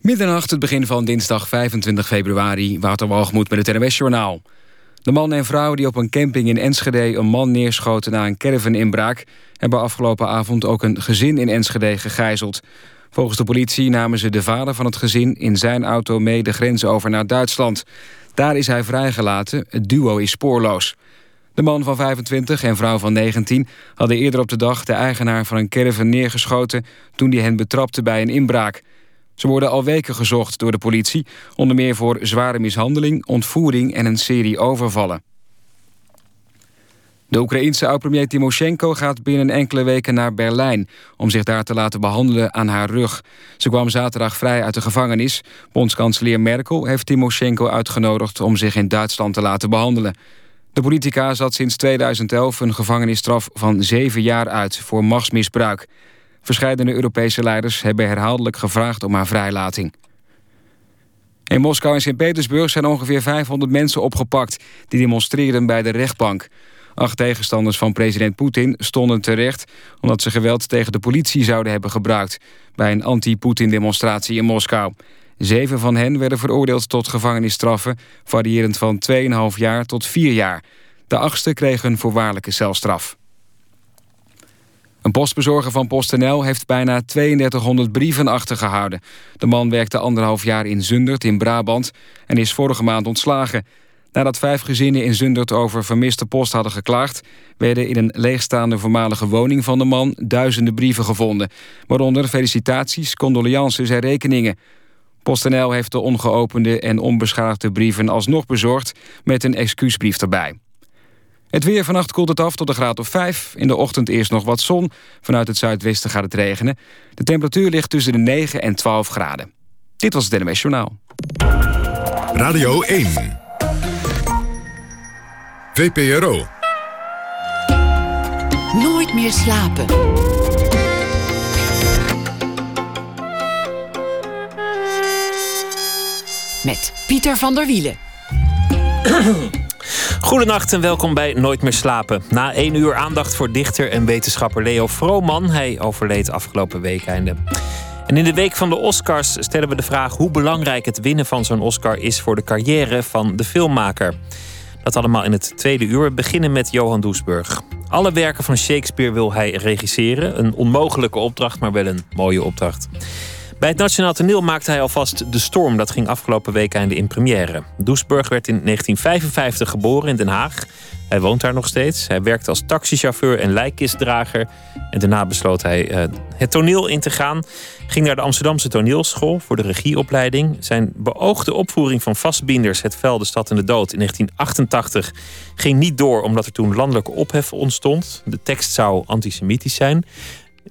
Middernacht, het begin van dinsdag 25 februari. Wouter Walgemoed met het NWS-journaal. De man en vrouw die op een camping in Enschede een man neerschoten na een caravan-inbraak... hebben afgelopen avond ook een gezin in Enschede gegijzeld. Volgens de politie namen ze de vader van het gezin in zijn auto mee de grens over naar Duitsland. Daar is hij vrijgelaten, het duo is spoorloos. De man van 25 en vrouw van 19 hadden eerder op de dag de eigenaar van een caravan neergeschoten... toen die hen betrapte bij een inbraak... Ze worden al weken gezocht door de politie, onder meer voor zware mishandeling, ontvoering en een serie overvallen. De Oekraïense oud-premier Timoshenko gaat binnen enkele weken naar Berlijn... om zich daar te laten behandelen aan haar rug. Ze kwam zaterdag vrij uit de gevangenis. Bondskanselier Merkel heeft Timoshenko uitgenodigd... om zich in Duitsland te laten behandelen. De politica zat sinds 2011 een gevangenisstraf van zeven jaar uit... voor machtsmisbruik. Verscheidene Europese leiders hebben herhaaldelijk gevraagd om haar vrijlating. In Moskou en Sint-Petersburg zijn ongeveer 500 mensen opgepakt... die demonstreerden bij de rechtbank. Acht tegenstanders van president Poetin stonden terecht... omdat ze geweld tegen de politie zouden hebben gebruikt... bij een anti-Poetin-demonstratie in Moskou. Zeven van hen werden veroordeeld tot gevangenisstraffen... variërend van 2,5 jaar tot 4 jaar. De achtste kreeg een voorwaardelijke celstraf. Een postbezorger van PostNL heeft bijna 3200 brieven achtergehouden. De man werkte anderhalf jaar in Zundert in Brabant en is vorige maand ontslagen. Nadat vijf gezinnen in Zundert over vermiste post hadden geklaagd... werden in een leegstaande voormalige woning van de man duizenden brieven gevonden. Waaronder felicitaties, condolences en rekeningen. PostNL heeft de ongeopende en onbeschadigde brieven alsnog bezorgd... met een excuusbrief erbij. Het weer vannacht koelt het af tot een graad of 5. In de ochtend eerst nog wat zon. Vanuit het zuidwesten gaat het regenen. De temperatuur ligt tussen de 9 en 12 graden. Dit was het NMS Journaal. Radio 1. VPRO. Nooit meer slapen. Met Pieter van der Wielen. Goedenacht en welkom bij Nooit meer slapen. Na één uur aandacht voor dichter en wetenschapper Leo Vrooman. Hij overleed afgelopen weekende. En in de week van de Oscars stellen we de vraag hoe belangrijk het winnen van zo'n Oscar is voor de carrière van de filmmaker. Dat allemaal in het tweede uur. Beginnen met Johan Doesburg. Alle werken van Shakespeare wil hij regisseren. Een onmogelijke opdracht, maar wel een mooie opdracht. Bij het Nationaal Toneel maakte hij alvast De Storm. Dat ging afgelopen week einde in première. Doesburg werd in 1955 geboren in Den Haag. Hij woont daar nog steeds. Hij werkte als taxichauffeur en lijkkistdrager. En daarna besloot hij uh, het toneel in te gaan. Ging naar de Amsterdamse toneelschool voor de regieopleiding. Zijn beoogde opvoering van Vastbinders, Het Vel, de Stad en de Dood in 1988 ging niet door omdat er toen landelijke ophef ontstond. De tekst zou antisemitisch zijn.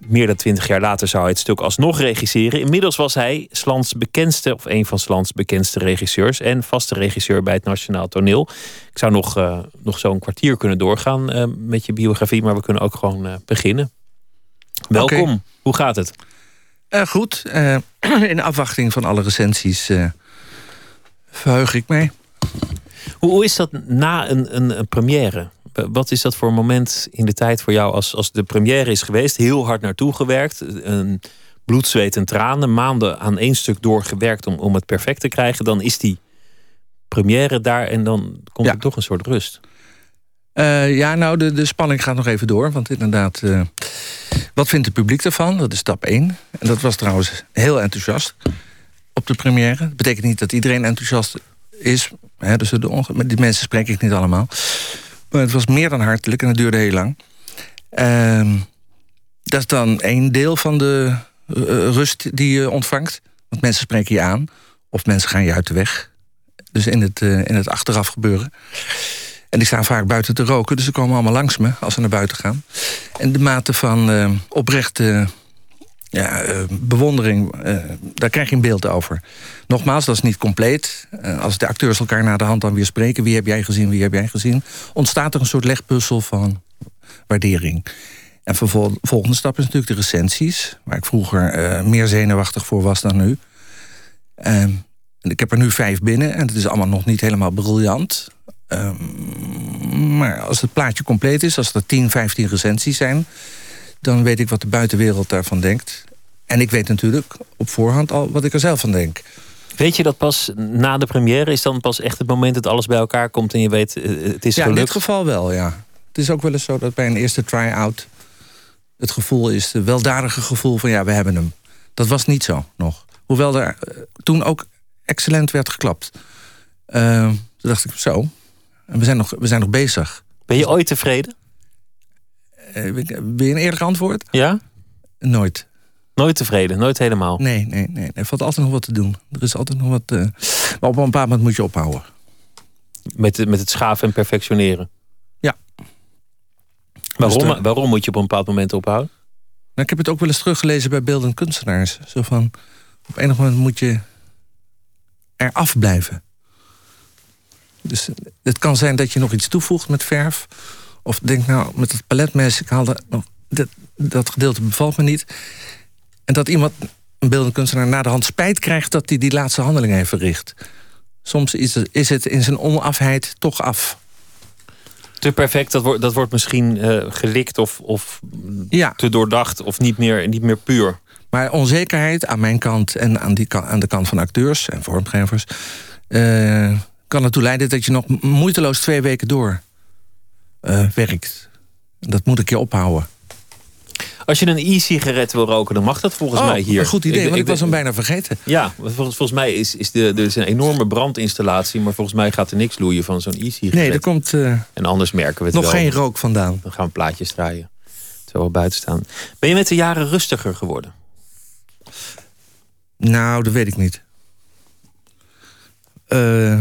Meer dan twintig jaar later zou hij het stuk alsnog regisseren. Inmiddels was hij Slans bekendste, of een van Slans bekendste regisseurs. En vaste regisseur bij het Nationaal Toneel. Ik zou nog, uh, nog zo'n kwartier kunnen doorgaan uh, met je biografie. Maar we kunnen ook gewoon uh, beginnen. Welkom. Okay. Hoe gaat het? goed. in afwachting van alle recensies verheug ik mij. Hoe, hoe is dat na een, een, een première? Wat is dat voor een moment in de tijd voor jou als, als de première is geweest? Heel hard naartoe gewerkt. Een bloed, zweet en tranen. Maanden aan één stuk doorgewerkt om, om het perfect te krijgen. Dan is die première daar en dan komt ja. er toch een soort rust. Uh, ja, nou, de, de spanning gaat nog even door. Want inderdaad, uh, wat vindt het publiek ervan? Dat is stap 1. En dat was trouwens heel enthousiast op de première. Dat betekent niet dat iedereen enthousiast is. Hè, dus de die mensen spreek ik niet allemaal. Maar het was meer dan hartelijk en het duurde heel lang. Uh, dat is dan één deel van de uh, rust die je ontvangt. Want mensen spreken je aan. Of mensen gaan je uit de weg. Dus in het, uh, in het achteraf gebeuren. En die staan vaak buiten te roken. Dus ze komen allemaal langs me als ze naar buiten gaan. En de mate van uh, oprechte ja, uh, bewondering, uh, daar krijg je een beeld over. Nogmaals, dat is niet compleet. Uh, als de acteurs elkaar na de hand dan weer spreken... wie heb jij gezien, wie heb jij gezien... ontstaat er een soort legpuzzel van waardering. En de volgende stap is natuurlijk de recensies... waar ik vroeger meer zenuwachtig voor was dan nu. Ehm, ik heb er nu vijf binnen en het is allemaal nog niet helemaal briljant. Um, maar als het plaatje compleet is, als er 10, 15 recensies zijn dan weet ik wat de buitenwereld daarvan denkt. En ik weet natuurlijk op voorhand al wat ik er zelf van denk. Weet je dat pas na de première is dan pas echt het moment dat alles bij elkaar komt en je weet het is ja, gelukt? in dit geval wel, ja. Het is ook wel eens zo dat bij een eerste try-out het gevoel is, het weldadige gevoel van ja, we hebben hem. Dat was niet zo nog. Hoewel er eh, toen ook excellent werd geklapt. Uh, toen dacht ik, zo, we zijn nog, we zijn nog bezig. Ben je ooit tevreden? Uh, wil je een eerlijk antwoord? Ja? Nooit. Nooit tevreden, nooit helemaal? Nee, nee, nee. Er valt altijd nog wat te doen. Er is altijd nog wat... Uh, maar op een bepaald moment moet je ophouden. Met, met het schaven en perfectioneren? Ja. Waarom, dus waarom moet je op een bepaald moment ophouden? Nou, ik heb het ook wel eens teruggelezen bij beeldend kunstenaars. Zo van, op enig moment moet je er afblijven. Dus het kan zijn dat je nog iets toevoegt met verf. Of denk nou, met het paletmes, ik. Dat, dat gedeelte bevalt me niet. En dat iemand, een beeldend kunstenaar, na de hand spijt krijgt... dat hij die laatste handeling heeft verricht. Soms is het, is het in zijn onafheid toch af. Te perfect, dat wordt, dat wordt misschien uh, gelikt of, of ja. te doordacht... of niet meer, niet meer puur. Maar onzekerheid aan mijn kant en aan, die, aan de kant van acteurs en vormgevers... Uh, kan ertoe leiden dat je nog moeiteloos twee weken door uh, werkt. Dat moet ik je ophouden. Als je een e-sigaret wil roken, dan mag dat volgens oh, mij hier. Een goed idee, ik, want ik, ik was hem bijna vergeten. Ja, volgens, volgens mij is, is de, er is een enorme brandinstallatie... maar volgens mij gaat er niks loeien van zo'n e-sigaret. Nee, er komt uh, en anders merken we het nog wel. geen rook vandaan. Dan gaan we plaatjes draaien. Terwijl we buiten staan. Ben je met de jaren rustiger geworden? Nou, dat weet ik niet. Uh,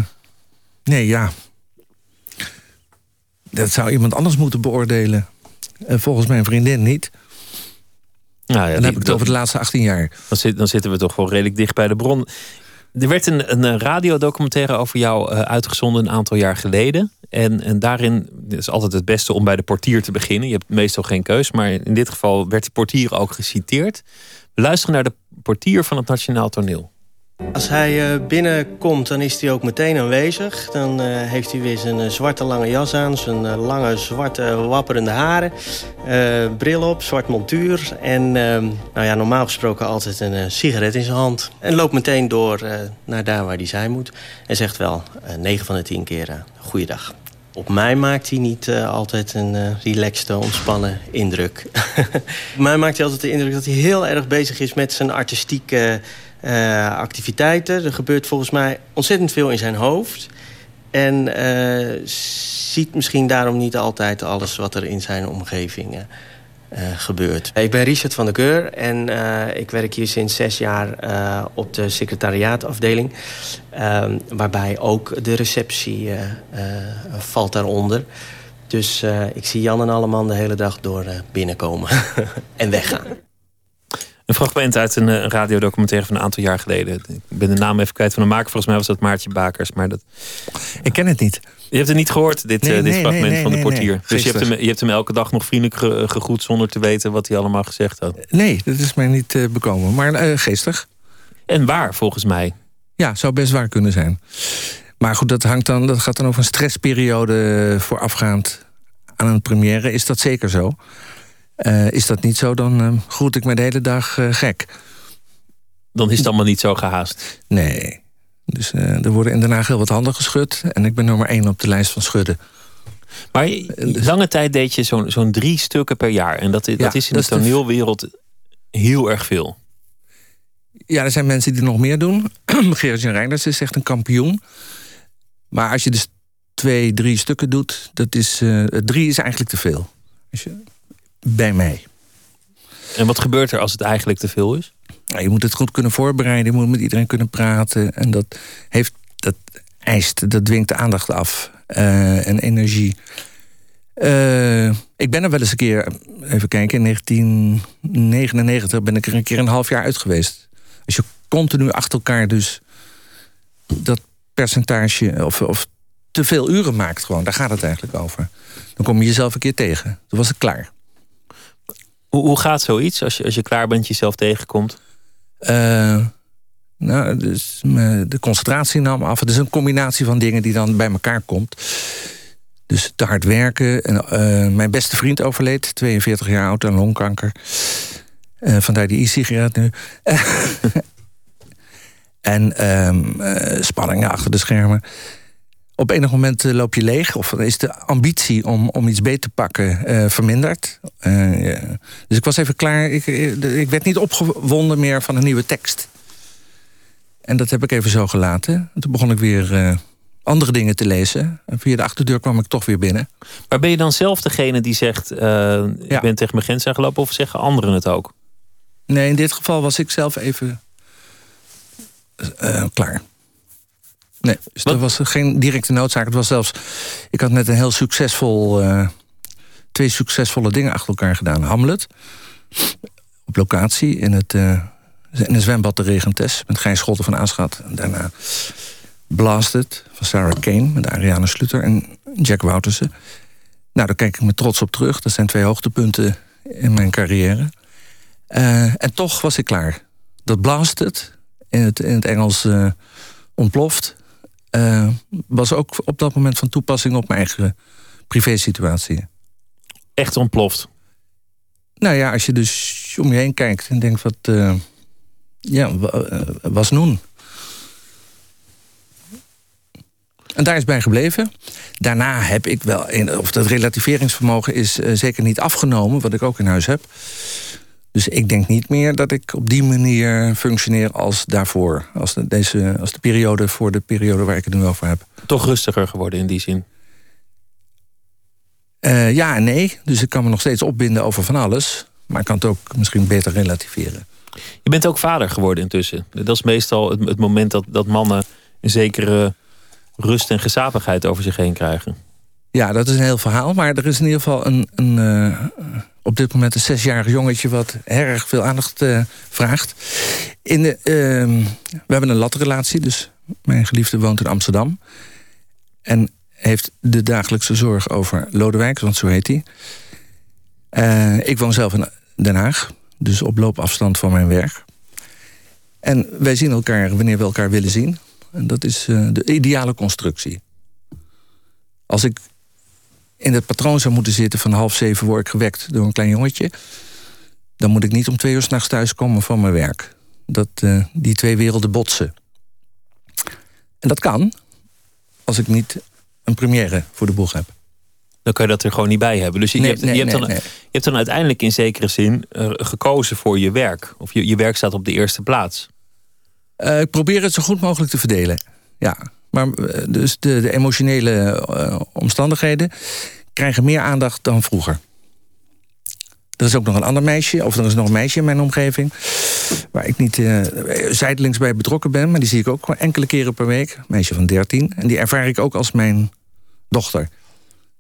nee, ja. Dat zou iemand anders moeten beoordelen. Uh, volgens mijn vriendin niet. Nou ja, dan heb ik het over de laatste 18 jaar. Dan, zit, dan, zitten we toch wel redelijk dicht bij de bron. Er werd een, een radiodocumentaire over jou uh, uitgezonden een aantal jaar geleden. En, en daarin is altijd het beste om bij de portier te beginnen. Je hebt meestal geen keus, maar in dit geval werd die portier ook geciteerd. We luisteren naar de portier van het Nationaal Toneel. Als hij uh, binnenkomt, dan is hij ook meteen aanwezig. Dan uh, heeft hij weer zijn uh, zwarte lange jas aan, zijn lange zwarte wapperende haren. bril op, zwart montuur en nou ja, normaal gesproken altijd een sigaret in zijn hand. En loopt meteen door naar daar waar hij zijn moet. En zegt wel 9 van de 10 keer goeiedag. Op mij maakt hij niet altijd een uh, relaxte, ontspannen indruk. Op mij maakt hij altijd de indruk dat hij heel erg bezig is met zijn artistieke uh, activiteiten. Er gebeurt volgens mij ontzettend veel in zijn hoofd. En ziet misschien daarom niet altijd alles wat er in zijn omgeving gebeurt. Ik ben Richard van der Keur en ik werk hier sinds zes jaar op de secretariaatafdeling. Ehm, waarbij ook de receptie valt daaronder. Dus ik zie Jan en Alleman de hele dag door binnenkomen en weggaan. Een fragment uit een, een radiodocumentaire van een aantal jaar geleden. Ik ben de naam even kwijt van de maker. Volgens mij was dat Maartje Bakers. Maar dat... Ik ken het niet. Je hebt het niet gehoord, dit, nee, uh, dit nee, fragment nee, van de portier. Dus je hebt, hem, je hebt hem elke dag nog vriendelijk ge, gegroet... zonder te weten wat hij allemaal gezegd had. Nee, dat is mij niet uh, bekomen. Maar uh, geestig. En waar, volgens mij. Ja, zou best waar kunnen zijn. Maar goed, dat, hangt dan, dat gaat dan over een stressperiode voorafgaand aan een première. Is dat zeker zo? Uh, is dat niet zo, dan uh, groet ik me de hele dag uh, gek. Dan is het allemaal niet zo gehaast? Nee. Dus er worden in Den Haag heel wat handen geschud. En ik ben nummer één op de lijst van schudden. Maar lange tijd deed je zo'n zo'n drie stukken per jaar. En dat, Ja, dat is in dat de is toneelwereld heel erg veel. Ja, er zijn mensen die nog meer doen. Gerard-Jan Reinders is echt een kampioen. Maar als je dus twee, drie stukken doet... Dat is, eh, drie is eigenlijk te veel. Als je, bij mij. En wat gebeurt er als het eigenlijk te veel is? Nou, je moet het goed kunnen voorbereiden. Je moet met iedereen kunnen praten. En dat, heeft, dat eist, dat dwingt de aandacht af. eh, en energie. Eh, ik ben er wel eens een keer, even kijken, in 1999 ben ik er een keer een half jaar uit geweest. Als je continu achter elkaar dus dat percentage of, of te veel uren maakt gewoon, daar gaat het eigenlijk over. Dan kom je jezelf een keer tegen. Toen was ik klaar. Hoe, gaat zoiets als je, als je klaar bent, jezelf tegenkomt? Eh, nou, dus me- de concentratie nam af. Het is een combinatie van dingen die dan bij elkaar komt. Dus te hard werken. En, eh, mijn beste vriend overleed, 42 jaar oud aan longkanker. Uh, vandaar die e-sigaret nu. en um, spanningen achter de schermen. Op enig moment loop je leeg, of is de ambitie om, om iets beter te pakken verminderd. Dus ik was even klaar. Ik, ik werd niet opgewonden meer van een nieuwe tekst. En dat heb ik even zo gelaten. toen begon ik weer andere dingen te lezen. En via de achterdeur kwam ik toch weer binnen. Maar ben je dan zelf degene die zegt... Ik ben tegen mijn grens aangelopen... of zeggen anderen het ook? Nee, in dit geval was ik zelf even klaar. Nee, dus er was geen directe noodzaak. Het was zelfs... Ik had net een heel succesvol... Uh, twee succesvolle dingen achter elkaar gedaan. Hamlet. Op locatie in het... in een zwembad de Regentes. Met Gijs Scholten van Aanschat. En daarna Blasted van Sarah Kane met Ariane Slutter en Jack Woutersen. Nou, daar kijk ik me trots op terug. Dat zijn twee hoogtepunten in mijn carrière. Uh, en toch was ik klaar. Dat Blasted, in het, in het Engels ontploft... Uh, was ook op dat moment van toepassing op mijn eigen privésituatie. Echt ontploft? Nou ja, als je dus om je heen kijkt en denkt wat... ja, was noen. En daar is bij gebleven. Daarna heb ik wel, of dat relativeringsvermogen is uh, zeker niet afgenomen, wat ik ook in huis heb. Dus ik denk niet meer dat ik op die manier functioneer als daarvoor. Als de, deze, als de periode voor de periode waar ik het nu over heb. Toch rustiger geworden in die zin? Uh, ja en nee. Dus ik kan me nog steeds opbinden over van alles. Maar ik kan het ook misschien beter relativeren. Je bent ook vader geworden intussen. Dat is meestal het, het moment dat, dat mannen een zekere rust en gezapigheid over zich heen krijgen. Ja, dat is een heel verhaal. Maar er is in ieder geval een, een uh, op dit moment een zesjarig jongetje... wat erg veel aandacht uh, vraagt. In de, uh, we hebben een latrelatie, dus mijn geliefde woont in Amsterdam. En heeft de dagelijkse zorg over Lodewijk, want zo heet hij. Uh, ik woon zelf in Den Haag, dus op loopafstand van mijn werk. En wij zien elkaar wanneer we elkaar willen zien. En dat is uh, de ideale constructie. Als ik in het patroon zou moeten zitten van half zeven word ik gewekt door een klein jongetje... dan moet ik niet om twee uur s'nachts thuiskomen van mijn werk. Dat uh, die twee werelden botsen. En dat kan als ik niet een première voor de boeg heb. Dan kan je dat er gewoon niet bij hebben. Dus je, nee, hebt, nee, je, hebt dan, nee. je hebt dan uiteindelijk in zekere zin uh, gekozen voor je werk. Of je, je werk staat op de eerste plaats. Uh, ik probeer het zo goed mogelijk te verdelen. Ja, maar uh, dus de, de emotionele uh, omstandigheden krijgen meer aandacht dan vroeger. Er is ook nog een ander meisje, of er is nog een meisje in mijn omgeving... waar ik niet zijdelings bij betrokken ben... maar die zie ik ook enkele keren per week. Een meisje van 13. En die ervaar ik ook als mijn dochter.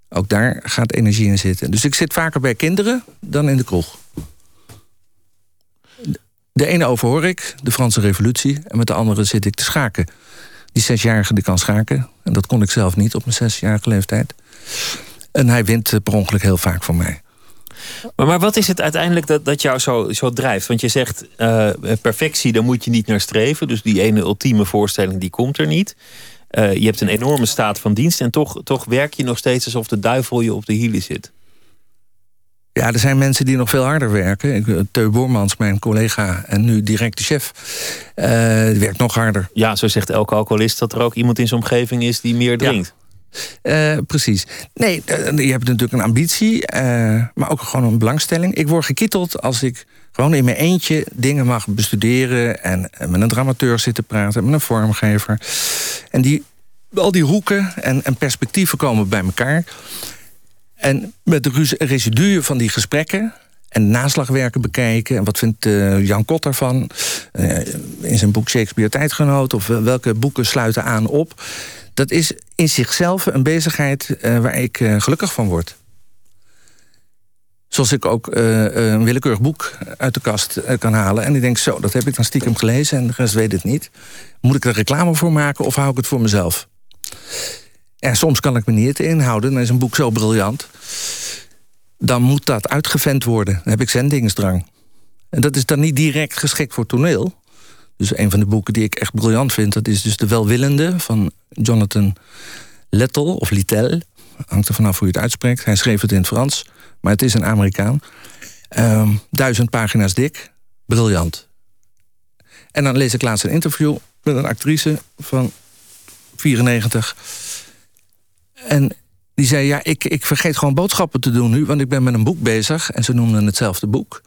Ook daar gaat energie in zitten. Dus ik zit vaker bij kinderen dan in de kroeg. De ene overhoor ik, de Franse revolutie... en met de andere zit ik te schaken. Die zesjarige die kan schaken. En dat kon ik zelf niet op mijn zesjarige leeftijd. En hij wint per ongeluk heel vaak van mij. Maar, maar wat is het uiteindelijk dat, dat jou zo, zo drijft? Want je zegt uh, perfectie, daar moet je niet naar streven. Dus die ene ultieme voorstelling, die komt er niet. Uh, je hebt een enorme staat van dienst... en toch, toch werk je nog steeds alsof de duivel je op de hielen zit. Ja, er zijn mensen die nog veel harder werken. Ik, Teu Boormans, mijn collega en nu direct de chef, uh, die werkt nog harder. Ja, zo zegt elke alcoholist dat er ook iemand in zijn omgeving is die meer drinkt. Ja. Uh, precies. Nee, je hebt natuurlijk een ambitie, uh, maar ook gewoon een belangstelling. Ik word gekitteld als ik gewoon in mijn eentje dingen mag bestuderen... en met een dramateur zitten praten, met een vormgever. En die, al die hoeken en, en perspectieven komen bij elkaar... En met de residuen van die gesprekken en naslagwerken bekijken. En wat vindt uh, Jan Kot daarvan? Uh, in zijn boek Shakespeare Tijdgenoot. Of welke boeken sluiten aan op. Dat is in zichzelf een bezigheid waar ik gelukkig van word. Zoals ik ook een willekeurig boek uit de kast kan halen. En ik denk, zo, dat heb ik dan stiekem gelezen en de rest weet het niet. Moet ik er reclame voor maken of hou ik het voor mezelf? En soms kan ik me niet inhouden. Dan is een boek zo briljant. Dan moet dat uitgevent worden. Dan heb ik zendingsdrang. En dat is dan niet direct geschikt voor toneel. Dus een van de boeken die ik echt briljant vind... dat is dus De Welwillende van Jonathan Lettel of Littel. Hangt er vanaf hoe je het uitspreekt. Hij schreef het in het Frans, maar het is een Amerikaan. Um, duizend pagina's dik. briljant. En dan lees ik laatst een interview met een actrice van 94. En die zei, ja, ik, ik vergeet gewoon boodschappen te doen nu... want ik ben met een boek bezig en ze noemden hetzelfde boek.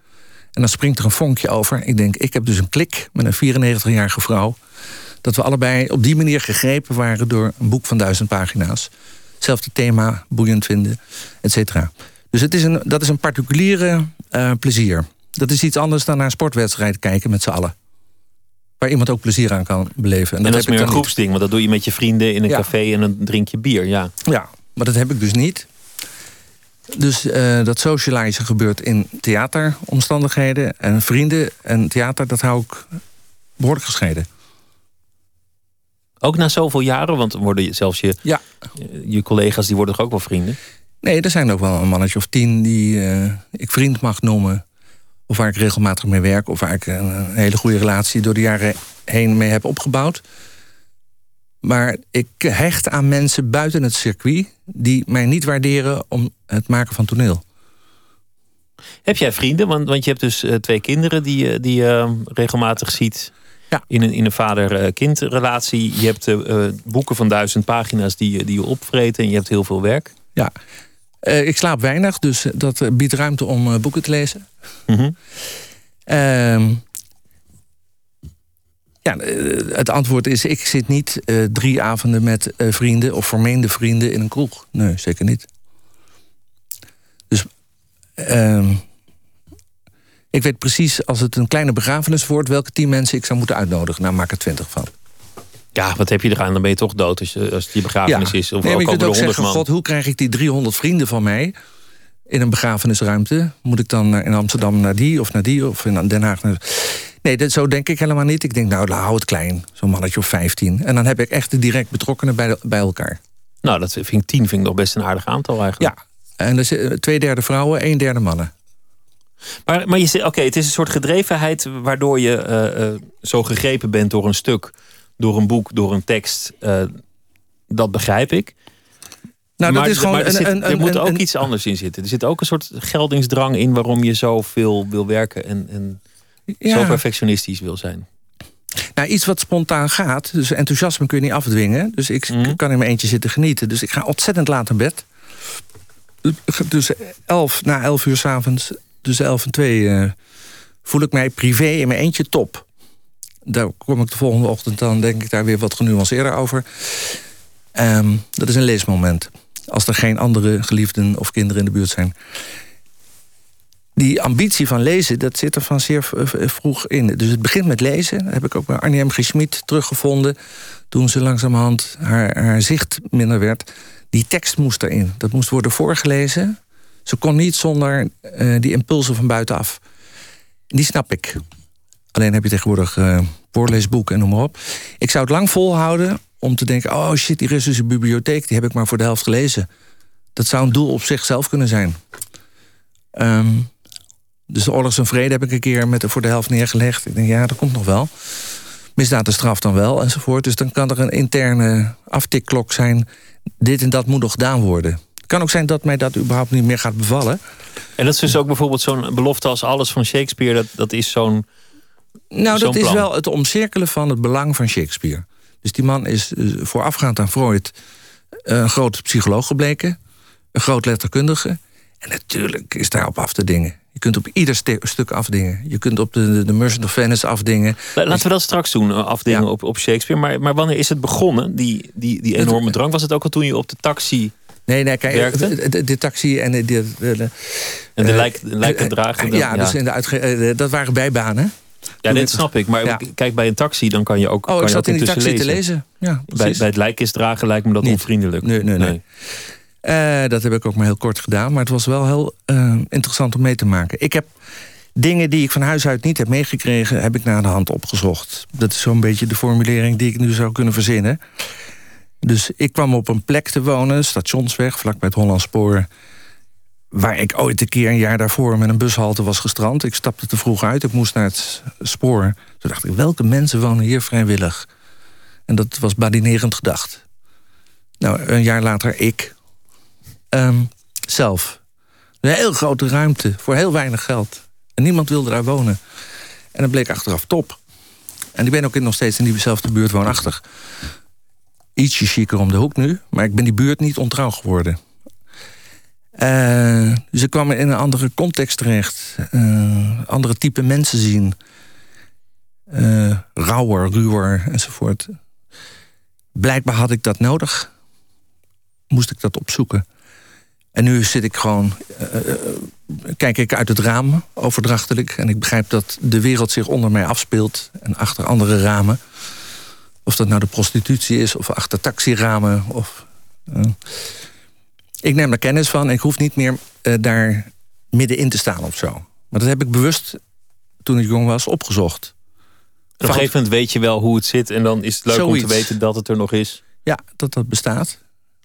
En dan springt er een vonkje over. Ik denk, ik heb dus een klik met een 94-jarige vrouw... dat we allebei op die manier gegrepen waren... door een boek van duizend pagina's. Hetzelfde thema, boeiend vinden, et cetera. Dus het is een, dat is een particuliere uh, plezier. Dat is iets anders dan naar een sportwedstrijd kijken met z'n allen. Waar iemand ook plezier aan kan beleven. En dat, is meer een groepsding, want dat doe je met je vrienden in een café en dan drink je bier. Ja. ja, maar dat heb ik dus niet. Dus uh, dat socializen gebeurt in theateromstandigheden. En vrienden en theater, dat hou ik behoorlijk gescheiden. Ook na zoveel jaren? Want worden zelfs je, ja. je collega's die worden toch ook wel vrienden? Nee, er zijn ook wel een mannetje of tien die uh, ik vriend mag noemen. Of waar ik regelmatig mee werk. Of waar ik een, hele goede relatie door de jaren heen mee heb opgebouwd. Maar ik hecht aan mensen buiten het circuit... die mij niet waarderen om het maken van toneel. Heb jij vrienden? Want, want je hebt dus uh, twee kinderen die, die je uh, regelmatig ziet... Ja. In een, in een vader-kindrelatie. Je hebt boeken van duizend pagina's die, die je opvreten. En je hebt heel veel werk. Ja, uh, ik slaap weinig, dus dat biedt ruimte om boeken te lezen. Mm -hmm. uh, ja, het antwoord is, ik zit niet drie avonden met vrienden... of vermeende vrienden in een kroeg. Nee, zeker niet. Dus ehm, ik weet precies, als het een kleine begrafenis wordt... welke tien mensen ik zou moeten uitnodigen. Nou, maak er twintig van. Ja, wat heb je eraan? Dan ben je toch dood als, je, als het je begrafenis is. Of nee, ook je kunt ook zeggen, god, hoe krijg ik die 300 vrienden van mij... in een begrafenisruimte? Moet ik dan in Amsterdam naar die of naar die of in Den Haag naar... Nee, dat, zo denk ik helemaal niet. Ik denk, nou, hou het klein. Zo'n mannetje of 15. En dan heb ik echt de direct betrokkenen bij, bij elkaar. Nou, dat vind ik tien vind ik nog best een aardig aantal eigenlijk. Ja, en er zijn twee derde vrouwen, een derde mannen. Maar, maar je oké, het is een soort gedrevenheid... waardoor je uh, uh, zo gegrepen bent door een stuk door een boek, door een tekst. Uh, dat begrijp ik. Nou, dat is gewoon er, zit, een, er moet ook iets anders in zitten. Er zit ook een soort geldingsdrang in waarom je zoveel wil werken en, en ja. zo perfectionistisch wil zijn. Nou, iets wat spontaan gaat. Dus enthousiasme kun je niet afdwingen. Dus ik mm. kan in mijn eentje zitten genieten. Dus ik ga ontzettend laat naar bed. Dus elf, na elf uur s'avonds, tussen elf en twee... Uh, voel ik mij privé in mijn eentje top daar kom ik de volgende ochtend dan denk ik daar weer wat genuanceerder over. Um, dat is een leesmoment. Als er geen andere geliefden of kinderen in de buurt zijn. Die ambitie van lezen, dat zit er van zeer vroeg in. Dus het begint met lezen. Dat heb ik ook bij Arnie M. G. Schmid teruggevonden. Toen ze langzamerhand haar, haar zicht minder werd. Die tekst moest erin. Dat moest worden voorgelezen. Ze kon niet zonder uh, die impulsen van buitenaf. Die snap ik. Alleen heb je tegenwoordig uh, voorleesboeken en noem maar op. Ik zou het lang volhouden om te denken... oh shit, die Russische bibliotheek, die heb ik maar voor de helft gelezen. Dat zou een doel op zichzelf kunnen zijn. Um, dus de Oorlogs en Vrede heb ik een keer met, voor de helft neergelegd. Ik denk, ja, dat komt nog wel. Misdaad en straf dan wel, enzovoort. Dus dan kan er een interne aftikklok zijn. Dit en dat moet nog gedaan worden. Kan ook zijn dat mij dat überhaupt niet meer gaat bevallen. En dat is dus ook bijvoorbeeld zo'n belofte als alles van Shakespeare. Dat, dat is zo'n nou, dat is wel het omcirkelen van het belang van Shakespeare. Dus die man is eh, voorafgaand aan Freud eh, een groot psycholoog gebleken. Een groot letterkundige. En natuurlijk is daarop af te dingen. Je kunt op ieder stuk afdingen. Je kunt op de, de Merchant of Venice afdingen. Laten we dat straks doen, eh, afdingen op, op Shakespeare. Maar, maar wanneer is het begonnen, die, die, die enorme drang? Was het ook al toen je op de taxi Nee, nee, kijk, de, de, taxi en de... de, de en de lijkendrager. Ja, ja, dus in de uitge, dat waren bijbanen. Ja, dit snap ik. Maar kijk, bij een taxi dan kan je ook. Oh, kan ik zat in die taxi lezen. te lezen. Ja, bij, bij het lijkjes dragen lijkt me dat Niet. onvriendelijk. Nee, nee, nee. nee. Uh, dat heb ik ook maar heel kort gedaan. Maar het was wel heel uh, interessant om mee te maken. Ik heb dingen die ik van huis uit niet heb meegekregen... heb ik naar de hand opgezocht. Dat is zo'n beetje de formulering die ik nu zou kunnen verzinnen. Dus ik kwam op een plek te wonen, stationsweg, vlakbij het Hollandspoor waar ik ooit een keer een jaar daarvoor met een bushalte was gestrand. Ik stapte te vroeg uit, ik moest naar het spoor. Toen dacht ik, welke mensen wonen hier vrijwillig? En dat was badinerend gedacht. Nou, een jaar later ik. Um, zelf. Een heel grote ruimte, voor heel weinig geld. En niemand wilde daar wonen. En dat bleek achteraf top. En ik ben ook nog steeds in diezelfde buurt woonachtig. Ietsje chiquer om de hoek nu, maar ik ben die buurt niet ontrouw geworden. Uh, ik kwam in een andere context terecht. Uh, andere type mensen zien. Uh, rauwer, ruwer enzovoort. Blijkbaar had ik dat nodig. Moest ik dat opzoeken. En nu zit ik gewoon. kijk ik uit het raam, overdrachtelijk. En ik begrijp dat de wereld zich onder mij afspeelt. En achter andere ramen. Of dat nou de prostitutie is, of achter taxiramen. Of, ik neem er kennis van en ik hoef niet meer uh, daar middenin te staan of zo. Maar dat heb ik bewust, toen ik jong was, opgezocht. Op een gegeven moment weet je wel hoe het zit... en dan is het leuk om te weten dat het er nog is. Ja, dat dat bestaat.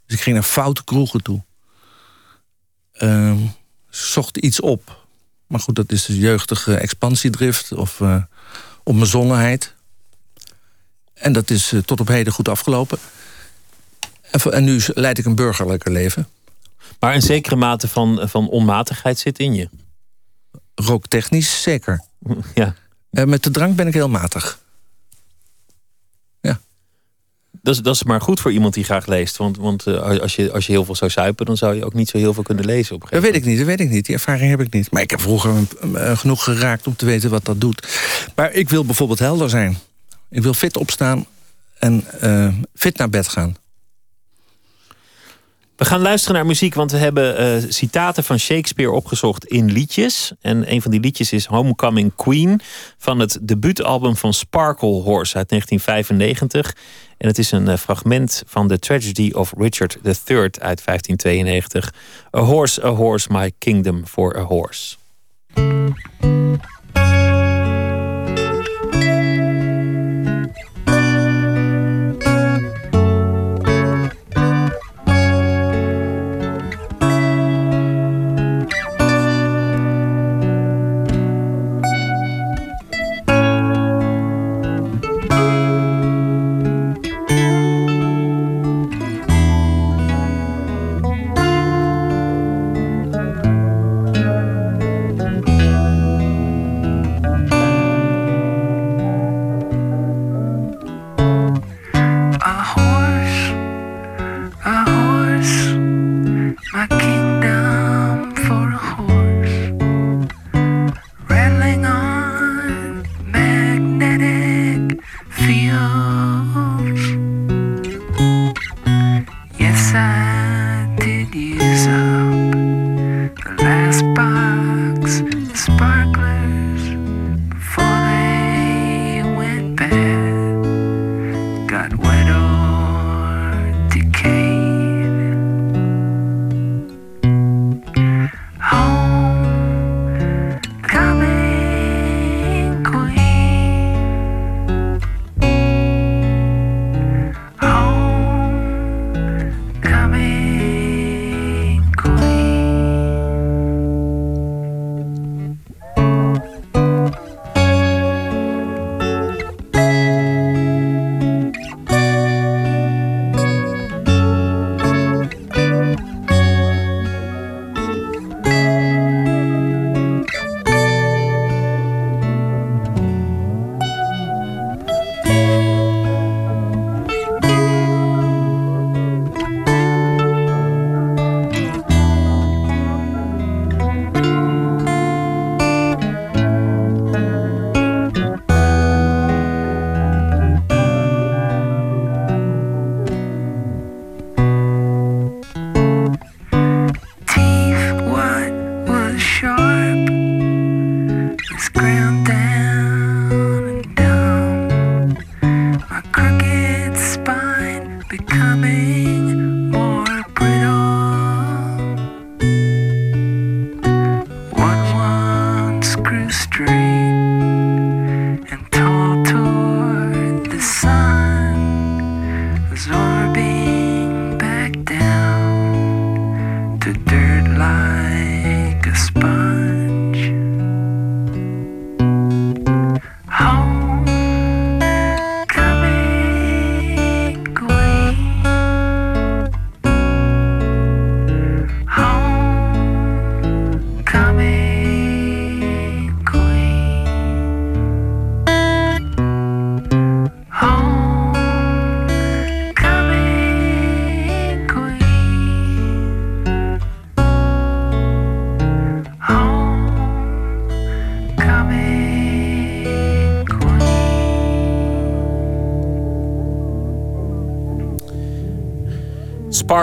Dus ik ging naar foute kroegen toe. Uh, zocht iets op. Maar goed, dat is de jeugdige expansiedrift of uh, onbezonnenheid. En dat is uh, tot op heden goed afgelopen. En, en nu leid ik een burgerlijke leven. Maar een zekere mate van, van onmatigheid zit in je. Rooktechnisch zeker. Ja. Uh, met de drank ben ik heel matig. Ja. Dat is, dat is maar goed voor iemand die graag leest. Want, want uh, als, je, als je heel veel zou zuipen, dan zou je ook niet zo heel veel kunnen lezen. Op een dat weet ik niet, dat weet ik niet. Die ervaring heb ik niet. Maar ik heb vroeger uh, genoeg geraakt om te weten wat dat doet. Maar ik wil bijvoorbeeld helder zijn. Ik wil fit opstaan en fit naar bed gaan. We gaan luisteren naar muziek, want we hebben uh, citaten van Shakespeare opgezocht in liedjes. En een van die liedjes is Homecoming Queen van het debuutalbum van Sparkle Horse uit 1995. En het is een uh, fragment van The Tragedy of Richard III uit 1592. A horse, a horse, my kingdom for a horse.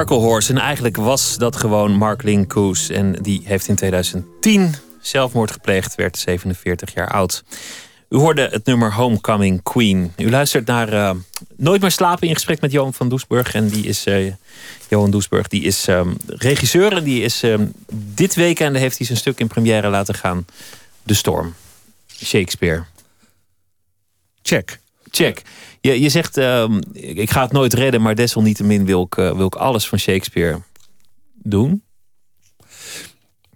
Horse. En eigenlijk was dat gewoon Mark Linkoes. En die heeft in 2010 zelfmoord gepleegd, werd 47 jaar oud. U hoorde het nummer Homecoming Queen. U luistert naar uh, Nooit meer slapen in gesprek met Johan van Doesburg. En die is, uh, Johan Doesburg, die is um, regisseur. En die is um, dit weekend heeft hij zijn stuk in première laten gaan. De Storm. Shakespeare. Check. Check. Je, je zegt, um, ik ga het nooit redden, maar desalniettemin wil ik, uh, wil ik alles van Shakespeare doen.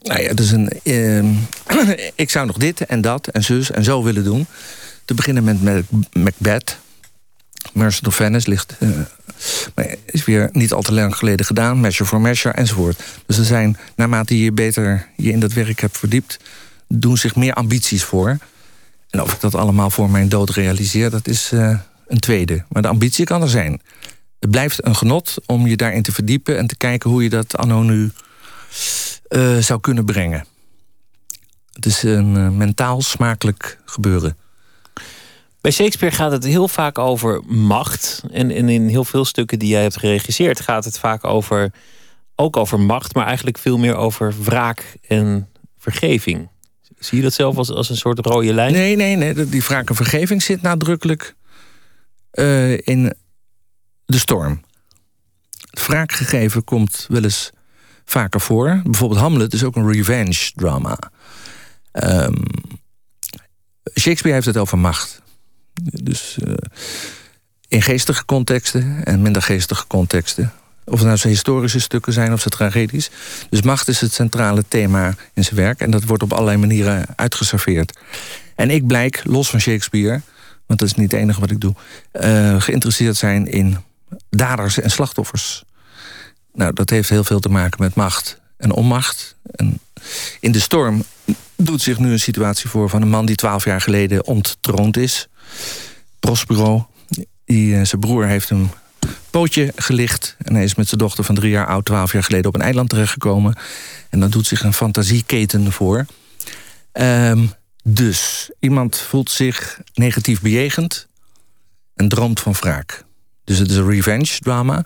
Nou ja, dus een, uh, ik zou nog dit en dat en zus en zo willen doen. Te beginnen met Macbeth. Merchant of Venice ligt, maar is weer niet al te lang geleden gedaan. Measure for Measure enzovoort. Dus er zijn, naarmate je beter je in dat werk hebt verdiept... doen zich meer ambities voor. En of ik dat allemaal voor mijn dood realiseer, dat is uh, een tweede. Maar de ambitie kan er zijn. Het blijft een genot om je daarin te verdiepen... en te kijken hoe je dat anno nu uh, zou kunnen brengen. Het is een uh, mentaal smakelijk gebeuren. Bij Shakespeare gaat het heel vaak over macht. En, en in heel veel stukken die jij hebt geregisseerd gaat het vaak over, ook over macht, maar eigenlijk veel meer over wraak en vergeving. Zie je dat zelf als, als een soort rode lijn? Nee, nee, nee. Die wraak en vergeving zit nadrukkelijk uh, in de storm. Het wraakgegeven komt wel eens vaker voor. Bijvoorbeeld Hamlet is ook een revenge drama. Um, Shakespeare heeft het over macht. Dus uh, in geestige contexten en minder geestige contexten. Of het nou zijn historische stukken zijn of zijn tragedies. Dus macht is het centrale thema in zijn werk. En dat wordt op allerlei manieren uitgeserveerd. En ik blijk, los van Shakespeare... want dat is niet het enige wat ik doe... Uh, geïnteresseerd zijn in daders en slachtoffers. Nou, dat heeft heel veel te maken met macht en onmacht. En in de storm doet zich nu een situatie voor van een man die twaalf jaar geleden onttroond is. Prospero, die, uh, zijn broer heeft hem pootje gelicht. En hij is met zijn dochter van drie jaar oud, twaalf jaar geleden, op een eiland terechtgekomen. En dan doet zich een fantasieketen voor. Um, dus iemand voelt zich negatief bejegend en droomt van wraak. Dus het is een revenge drama.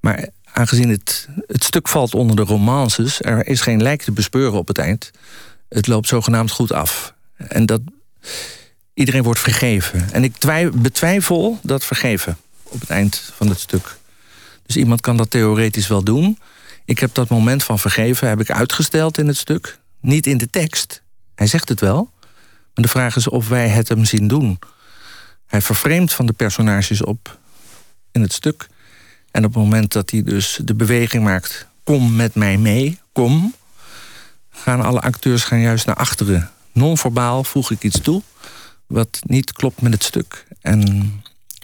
Maar aangezien het, het stuk valt onder de romances... er is geen lijk te bespeuren op het eind. Het loopt zogenaamd goed af. En dat... Iedereen wordt vergeven. En ik betwijfel dat vergeven op het eind van het stuk. Dus iemand kan dat theoretisch wel doen. Ik heb dat moment van vergeven heb ik uitgesteld in het stuk. Niet in de tekst. Hij zegt het wel. Maar de vraag is of wij het hem zien doen. Hij vervreemdt van de personages op in het stuk. En op het moment dat hij dus de beweging maakt... kom met mij mee, kom... gaan alle acteurs gaan juist naar achteren. Non-verbaal voeg ik iets toe... wat niet klopt met het stuk. En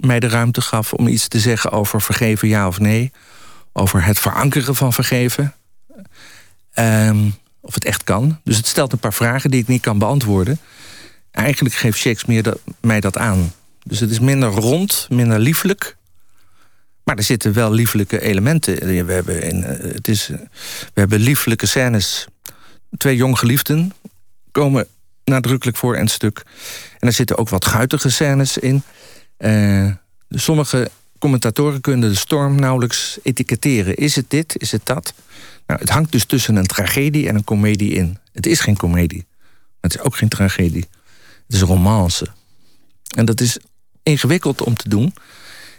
mij de ruimte gaf om iets te zeggen over vergeven ja of nee. Over het verankeren van vergeven. Um, of het echt kan. Dus het stelt een paar vragen die ik niet kan beantwoorden. Eigenlijk geeft Shakespeare mij dat aan. Dus het is minder rond, minder lieflijk. Maar er zitten wel lieflijke elementen. We hebben, in, eh, het is, we hebben lieflijke scènes. Twee jonggeliefden komen nadrukkelijk voor het stuk. En er zitten ook wat guitige scènes in. Uh, sommige commentatoren kunnen de storm nauwelijks etiketteren. Is het dit? Is het dat? Nou, het hangt dus tussen een tragedie en een komedie in. Het is geen komedie. Het is ook geen tragedie. Het is een romance. En dat is ingewikkeld om te doen.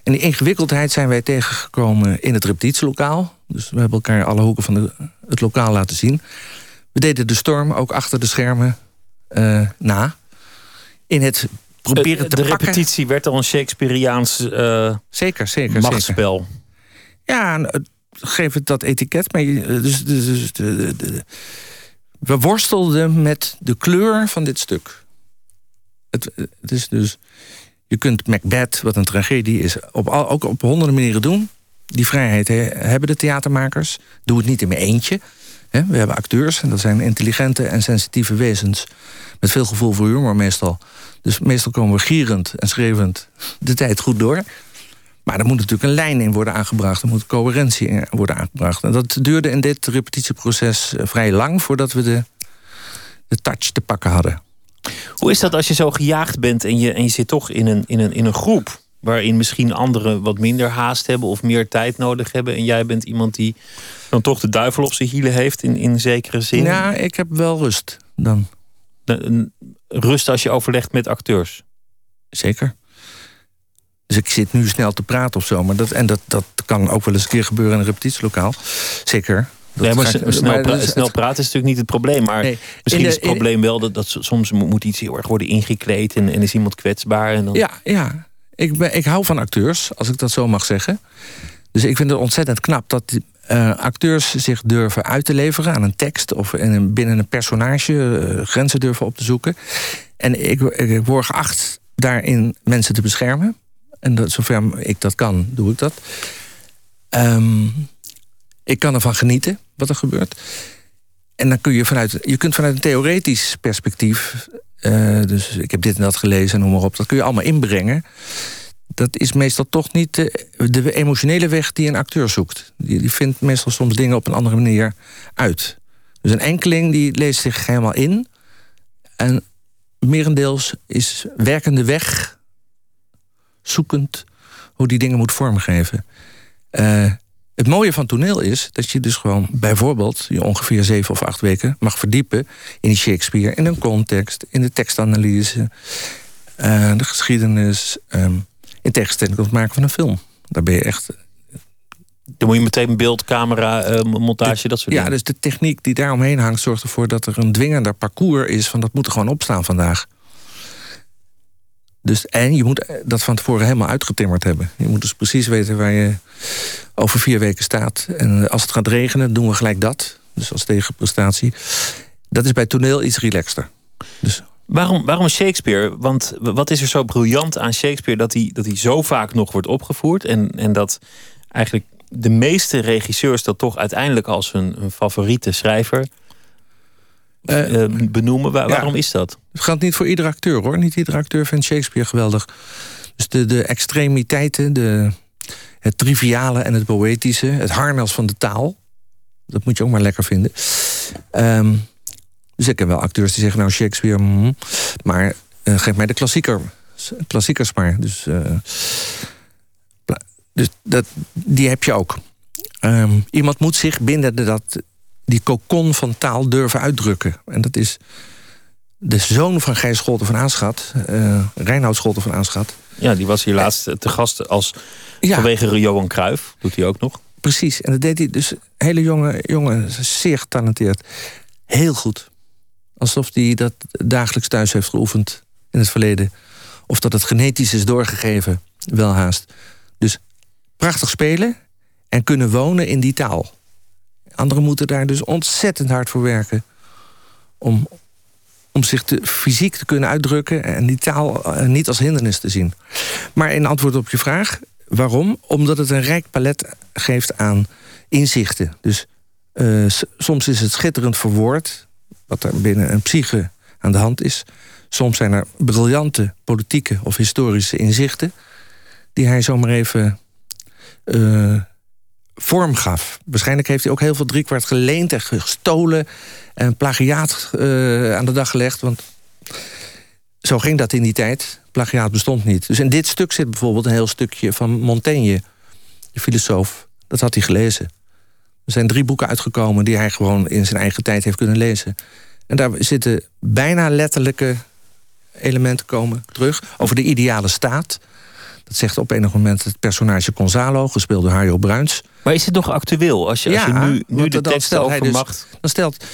En die ingewikkeldheid zijn wij tegengekomen in het repetitielokaal. Dus we hebben elkaar alle hoeken van de, het lokaal laten zien. We deden de storm ook achter de schermen uh, na. In het proberen de, te de repetitie werd al een Shakespeareaans uh, zeker, zeker, machtsspel. Zeker. Ja, geef het dat etiket. Maar dus, dus, dus de, de, we worstelden met de kleur van dit stuk. Het, is dus je kunt Macbeth, wat een tragedie is, op, ook op honderden manieren doen. Die vrijheid hebben de theatermakers. Doe het niet in mijn eentje. We hebben acteurs, en dat zijn intelligente en sensitieve wezens... met veel gevoel voor humor meestal. Dus meestal komen we gierend en schreeuwend de tijd goed door. Maar er moet natuurlijk een lijn in worden aangebracht. Er moet coherentie in worden aangebracht. En dat duurde in dit repetitieproces eh, vrij lang... voordat we de, de touch te pakken hadden. Hoe is dat als je zo gejaagd bent en je, en je zit toch in een, in, een, in een groep? waarin misschien anderen wat minder haast hebben of meer tijd nodig hebben. En jij bent iemand die dan toch de duivel op zijn hielen heeft in, in zekere zin. Ja, ik heb wel rust dan. rust als je overlegt met acteurs. Zeker. Dus ik zit nu snel te praten of zo. Maar dat, en dat, dat kan ook wel eens een keer gebeuren in een repetitielokaal. Zeker. Nee, maar, snel, snel praten is natuurlijk niet het probleem. Maar misschien is het probleem wel dat, dat soms moet iets heel erg worden ingekleed en, en is iemand kwetsbaar. En dan... Ja, ja. Ik, ben, ik hou van acteurs, als ik dat zo mag zeggen. Dus ik vind het ontzettend knap dat uh, acteurs zich durven uit te leveren aan een tekst of in een, binnen een personage uh, grenzen durven op te zoeken. En ik, ik word geacht daarin mensen te beschermen. En dat, zover ik dat kan, doe ik dat. Um, ik kan ervan genieten wat er gebeurt. En dan kun je vanuit, je kunt vanuit een theoretisch perspectief, uh, dus ik heb dit en dat gelezen, noem maar op, dat kun je allemaal inbrengen. Dat is meestal toch niet de, de emotionele weg die een acteur zoekt. Die, die, vindt meestal soms dingen op een andere manier uit. Dus een enkeling die leest zich helemaal in. En merendeels is werkende weg, zoekend hoe die dingen moet vormgeven. Uh, het mooie van toneel is dat je dus gewoon bijvoorbeeld je ongeveer zeven of acht weken mag verdiepen in die Shakespeare, in een context, in de tekstanalyse, uh, de geschiedenis, um, in tegenstelling tot het maken van een film. Daar ben je echt. Dan moet je meteen beeld, camera, uh, montage, dat soort ja, dingen. Ja, dus de techniek die daaromheen hangt zorgt ervoor dat er een dwingender parcours is van dat moet er gewoon opstaan vandaag. Dus, en je moet dat van tevoren helemaal uitgetimmerd hebben. Je moet dus precies weten waar je over vier weken staat. En als het gaat regenen, doen we gelijk dat. Dus als tegenprestatie. Dat is bij toneel iets relaxter. Dus. Waarom, waarom Shakespeare? Want wat is er zo briljant aan Shakespeare dat hij, dat hij zo vaak nog wordt opgevoerd? En, en dat eigenlijk de meeste regisseurs dat toch uiteindelijk als hun, hun favoriete schrijver uh, benoemen. waarom is dat? Het gaat niet voor iedere acteur hoor. Niet iedere acteur vindt Shakespeare geweldig. Dus de, de extremiteiten, de, het triviale en het poëtische, het harnas van de taal. Dat moet je ook maar lekker vinden. Um, dus ik heb wel acteurs die zeggen, nou Shakespeare, mm, maar uh, geef mij de klassieker, klassiekers maar. Dus, uh, dus dat, die heb je ook. Um, iemand moet zich binnen dat, die kokon van taal durven uitdrukken. En dat is de zoon van Gijs Scholten van Aanschat, uh, Reinoud Scholten van Aanschat. Ja, die was hier laatst te gast als ja. vanwege Johan Cruijff. Doet hij ook nog. Precies, en dat deed hij dus hele jonge, jonge zeer getalenteerd. Heel goed. Alsof hij dat dagelijks thuis heeft geoefend in het verleden. Of dat het genetisch is doorgegeven, wel haast. Dus prachtig spelen en kunnen wonen in die taal. Anderen moeten daar dus ontzettend hard voor werken. Om, om zich te, fysiek te kunnen uitdrukken en die taal eh, niet als hindernis te zien. Maar in antwoord op je vraag, waarom? Omdat het een rijk palet geeft aan inzichten. Dus uh, soms is het schitterend verwoord, wat er binnen een psyche aan de hand is. Soms zijn er briljante politieke of historische inzichten... die hij zomaar even uh, vorm gaf. Waarschijnlijk heeft hij ook heel veel driekwart geleend en gestolen... en plagiaat uh, aan de dag gelegd, want zo ging dat in die tijd. Plagiaat bestond niet. Dus in dit stuk zit bijvoorbeeld een heel stukje van Montaigne... de filosoof, dat had hij gelezen. Er zijn drie boeken uitgekomen die hij gewoon in zijn eigen tijd heeft kunnen lezen. En daar zitten bijna letterlijke elementen komen terug. Over de ideale staat. Dat zegt op enig moment het personage Gonzalo, gespeeld door Hario Bruins. Maar is het nog actueel? Als je, ja, als je nu, nu de tekst over dus, macht... Dan stelt,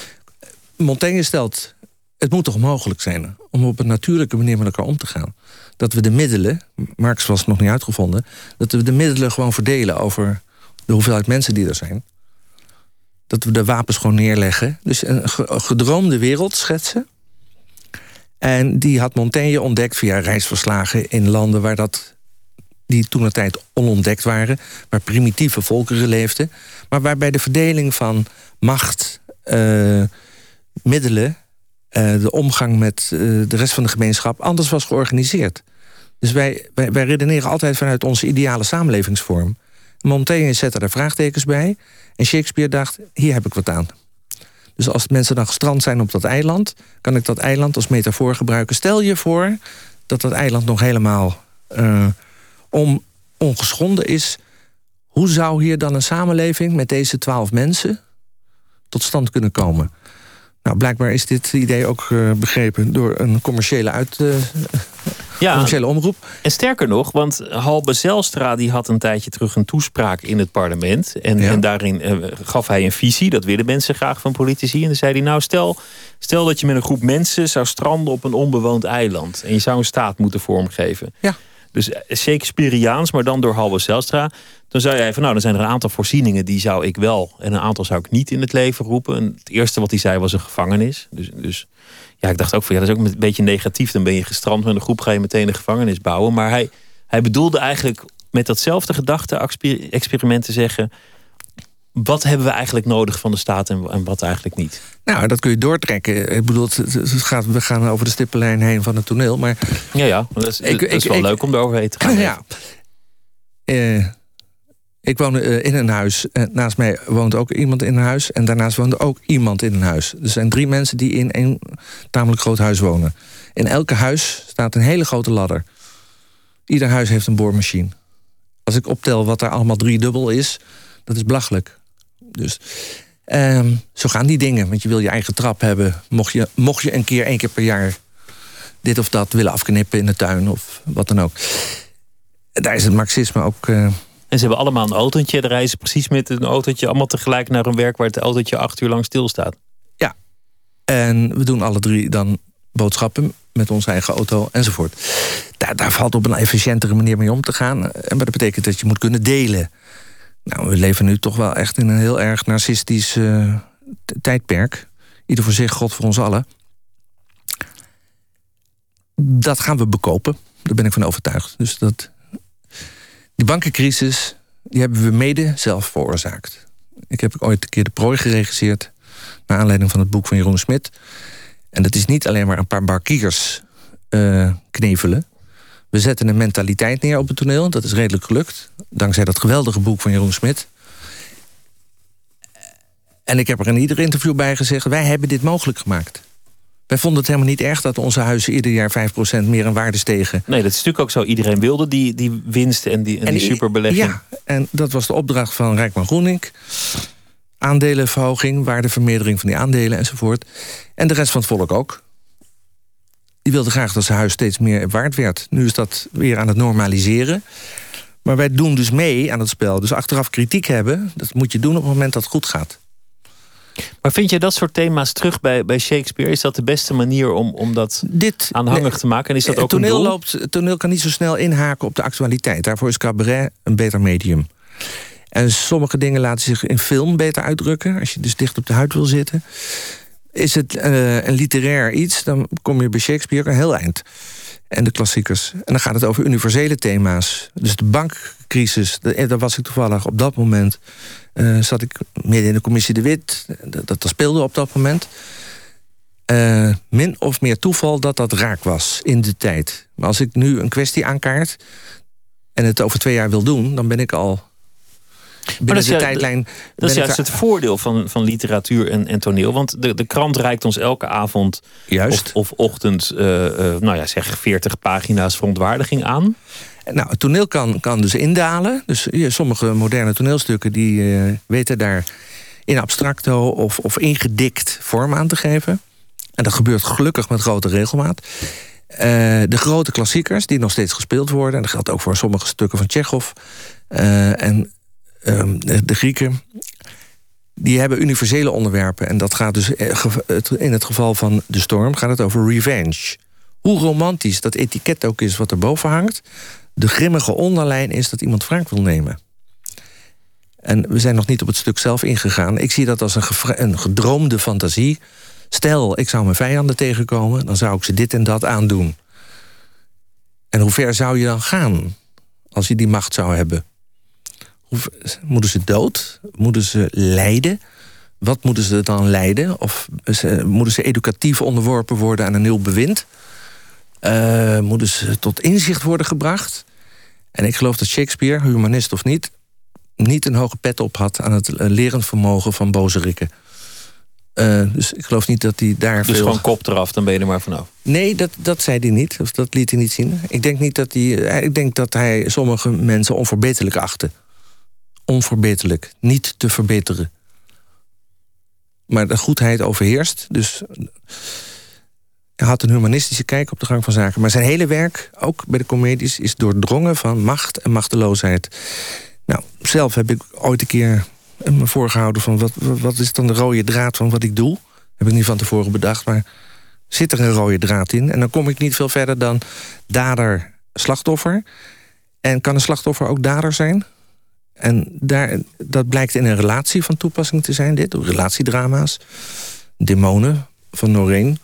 Montaigne stelt, het moet toch mogelijk zijn... om op een natuurlijke manier met elkaar om te gaan. Dat we de middelen, Marx was nog niet uitgevonden... dat we de middelen gewoon verdelen over de hoeveelheid mensen die er zijn. Dat we de wapens gewoon neerleggen. Dus een gedroomde wereld schetsen. En die had Montaigne ontdekt via reisverslagen in landen waar dat die toen een tijd onontdekt waren, waar primitieve volkeren leefden, maar waarbij de verdeling van macht, uh, middelen, uh, de omgang met uh, de rest van de gemeenschap anders was georganiseerd. Dus wij, wij, wij, redeneren altijd vanuit onze ideale samenlevingsvorm. Montaigne zette er vraagtekens bij en Shakespeare dacht, hier heb ik wat aan. Dus als mensen dan gestrand zijn op dat eiland, kan ik dat eiland als metafoor gebruiken. Stel je voor dat dat eiland nog helemaal om ongeschonden is. Hoe zou hier dan een samenleving met deze twaalf mensen tot stand kunnen komen? Nou, blijkbaar is dit idee ook uh, begrepen door een commerciële, uit, uh, ja, commerciële omroep. En sterker nog, want Halbe Zelstra die had een tijdje terug een toespraak in het parlement. En, en daarin uh, gaf hij een visie, dat willen mensen graag van politici. En dan zei hij, nou stel, stel dat je met een groep mensen zou stranden op een onbewoond eiland. En je zou een staat moeten vormgeven. Ja. Dus Shakespeareaans, maar dan door Halbe Zelstra. Dan zou jij van nou, dan zijn er een aantal voorzieningen die zou ik wel en een aantal zou ik niet in het leven roepen. En het eerste wat hij zei was een gevangenis. Dus, dus ja, ik dacht ook van ja, dat is ook een beetje negatief. Dan ben je gestrand met een groep, ga je meteen een gevangenis bouwen. Maar hij, hij bedoelde eigenlijk met datzelfde gedachte-experiment te zeggen. Wat hebben we eigenlijk nodig van de staat en, en wat eigenlijk niet? Nou, dat kun je doortrekken. Ik bedoel, het, gaat, we gaan over de stippenlijn heen van het toneel. Maar ja, ja dat is, ik, dat is wel leuk om eroverheen te gaan. Ja. Uh, ik woon uh, in een huis. Uh, naast mij woont ook iemand in een huis. En daarnaast woont ook iemand in een huis. Er zijn drie mensen die in een tamelijk groot huis wonen. In elke huis staat een hele grote ladder. Ieder huis heeft een boormachine. Als ik optel wat daar allemaal driedubbel is, dat is belachelijk. Dus ehm, zo gaan die dingen. Want je wil je eigen trap hebben. Mocht je, mocht je een keer, één keer per jaar... dit of dat willen afknippen in de tuin of wat dan ook. Daar is het marxisme ook... Uh, en ze hebben allemaal een autootje. De reizen precies met een autootje allemaal tegelijk naar hun werk... waar het autootje acht uur lang stilstaat. Ja. En we doen alle drie dan boodschappen met onze eigen auto enzovoort. Daar, daar valt op een efficiëntere manier mee om te gaan. Maar dat betekent dat je moet kunnen delen. Nou, we leven nu toch wel echt in een heel erg narcistisch uh, tijdperk. Ieder voor zich, God voor ons allen. Dat gaan we bekopen. Daar ben ik van overtuigd. Dus dat, die bankencrisis die hebben we mede zelf veroorzaakt. Ik heb ooit een keer de prooi geregisseerd... naar aanleiding van het boek van Jeroen Smit. En dat is niet alleen maar een paar barkiers uh, knevelen. We zetten een mentaliteit neer op het toneel. Dat is redelijk gelukt. Dankzij dat geweldige boek van Jeroen Smit. En ik heb er in ieder interview bij gezegd... wij hebben dit mogelijk gemaakt. Wij vonden het helemaal niet erg dat onze huizen ieder jaar 5% meer in waarde stegen. Nee, dat is natuurlijk ook zo. Iedereen wilde die, die winst en die, en, die superbelegging. Ja, en dat was de opdracht van Rijkman Groening. Aandelenverhoging, waardevermeerdering van die aandelen enzovoort. En de rest van het volk ook. Die wilde graag dat zijn huis steeds meer waard werd. Nu is dat weer aan het normaliseren. Maar wij doen dus mee aan het spel. Dus achteraf kritiek hebben, dat moet je doen op het moment dat het goed gaat. Maar vind je dat soort thema's terug bij, bij Shakespeare? Is dat de beste manier om, om dat Dit, aanhangig te maken? En is dat ook toneel een doel? Loopt, toneel kan niet zo snel inhaken op de actualiteit. Daarvoor is cabaret een beter medium. En sommige dingen laten zich in film beter uitdrukken. Als je dus dicht op de huid wil zitten. Is het uh, een literair iets, dan kom je bij Shakespeare een heel eind. En de klassiekers. En dan gaat het over universele thema's. Dus de bankcrisis, eh, daar was ik toevallig op dat moment... Uh, zat ik midden in de commissie De Wit. Dat, dat speelde op dat moment. Min of meer toeval dat dat raak was in de tijd. Maar als ik nu een kwestie aankaart... en het over twee jaar wil doen, dan ben ik al maar dat is, tijdlijn. Dat is juist het voordeel van, van literatuur en, en toneel. Want de, de krant reikt ons elke avond juist. Of, of ochtend, uh, nou ja, zeg 40 pagina's verontwaardiging aan. Nou, het toneel kan, kan dus indalen. Dus sommige moderne toneelstukken die uh, weten daar in abstracto of, of ingedikt vorm aan te geven. En dat gebeurt gelukkig met grote regelmaat. Uh, de grote klassiekers die nog steeds gespeeld worden... en dat geldt ook voor sommige stukken van Tsjechov... Uh, en Ehm, de Grieken die hebben universele onderwerpen. En dat gaat dus eh, in het geval van de storm gaat het over revenge. Hoe romantisch dat etiket ook is wat erboven hangt. De grimmige onderlijn is dat iemand wraak wil nemen. En we zijn nog niet op het stuk zelf ingegaan. Ik zie dat als een, een gedroomde fantasie. Stel, ik zou mijn vijanden tegenkomen, dan zou ik ze dit en dat aandoen. En hoe ver zou je dan gaan als je die macht zou hebben? Moeten ze dood? Moeten ze lijden? Wat moeten ze dan lijden? Of moeten ze educatief onderworpen worden aan een nieuw bewind? Uh, moeten ze tot inzicht worden gebracht? En ik geloof dat Shakespeare, humanist of niet... niet een hoge pet op had aan het lerend vermogen van bozerikken. Uh, dus ik geloof niet dat hij daar. Dus gewoon kop eraf, dan ben je er maar vanaf. Nee, dat, dat zei hij niet. Of dat liet hij niet zien. Ik denk, niet dat hij, eh, ik denk dat hij sommige mensen onverbeterlijk achtte. Onverbeterlijk. Niet te verbeteren. Maar de goedheid overheerst. Dus hij had een humanistische kijk op de gang van zaken. Maar zijn hele werk, ook bij de comedies, is doordrongen van macht en machteloosheid. Nou, zelf heb ik ooit een keer me voorgehouden van wat, wat is dan de rode draad van wat ik doe. Heb ik niet van tevoren bedacht, maar zit er een rode draad in. En dan kom ik niet veel verder dan dader, slachtoffer. En kan een slachtoffer ook dader zijn? En daar, dat blijkt in een relatie van toepassing te zijn, dit. Relatiedrama's, demonen van Noreen.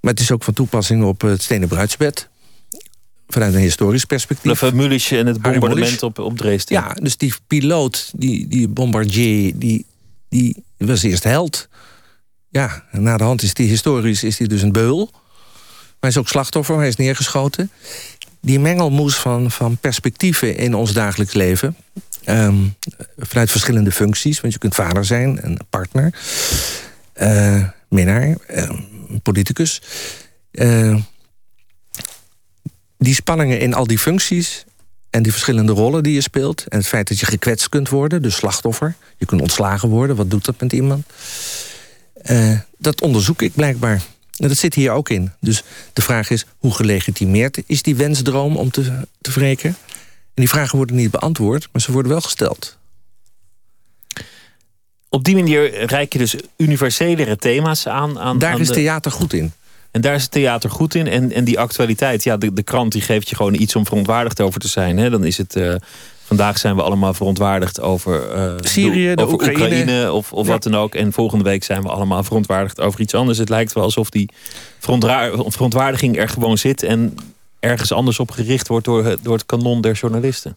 Maar het is ook van toepassing op het stenen bruidsbed. Vanuit een historisch perspectief. De Mulisch en het bombardement op, op Dresden. Ja, dus die piloot, die, die bombardier, die, die was eerst held. Ja, na de hand is die historisch is die dus een beul. Maar hij is ook slachtoffer, hij is neergeschoten. Die mengelmoes van, van perspectieven in ons dagelijks leven... Ehm, vanuit verschillende functies, want je kunt vader zijn, een partner... Uh, minnaar, uh, politicus. Uh, die spanningen in al die functies en die verschillende rollen die je speelt... en het feit dat je gekwetst kunt worden, dus slachtoffer... je kunt ontslagen worden, wat doet dat met iemand... Uh, dat onderzoek ik blijkbaar. En dat zit hier ook in. Dus de vraag is, hoe gelegitimeerd is die wensdroom om te, te wreken? En die vragen worden niet beantwoord, maar ze worden wel gesteld. Op die manier reik je dus universelere thema's aan. aan Daar is theater goed in. En daar is het theater goed in. En, en die actualiteit, ja, de, de krant die geeft je gewoon iets om verontwaardigd over te zijn. Hè? Dan is het. Uh, vandaag zijn we allemaal verontwaardigd over, uh, Syrië, de, over Oekraïne. Oekraïne of, of wat dan ook. En volgende week zijn we allemaal verontwaardigd over iets anders. Het lijkt wel alsof die verontwaardiging er gewoon zit en ergens anders op gericht wordt door, door het kanon der journalisten.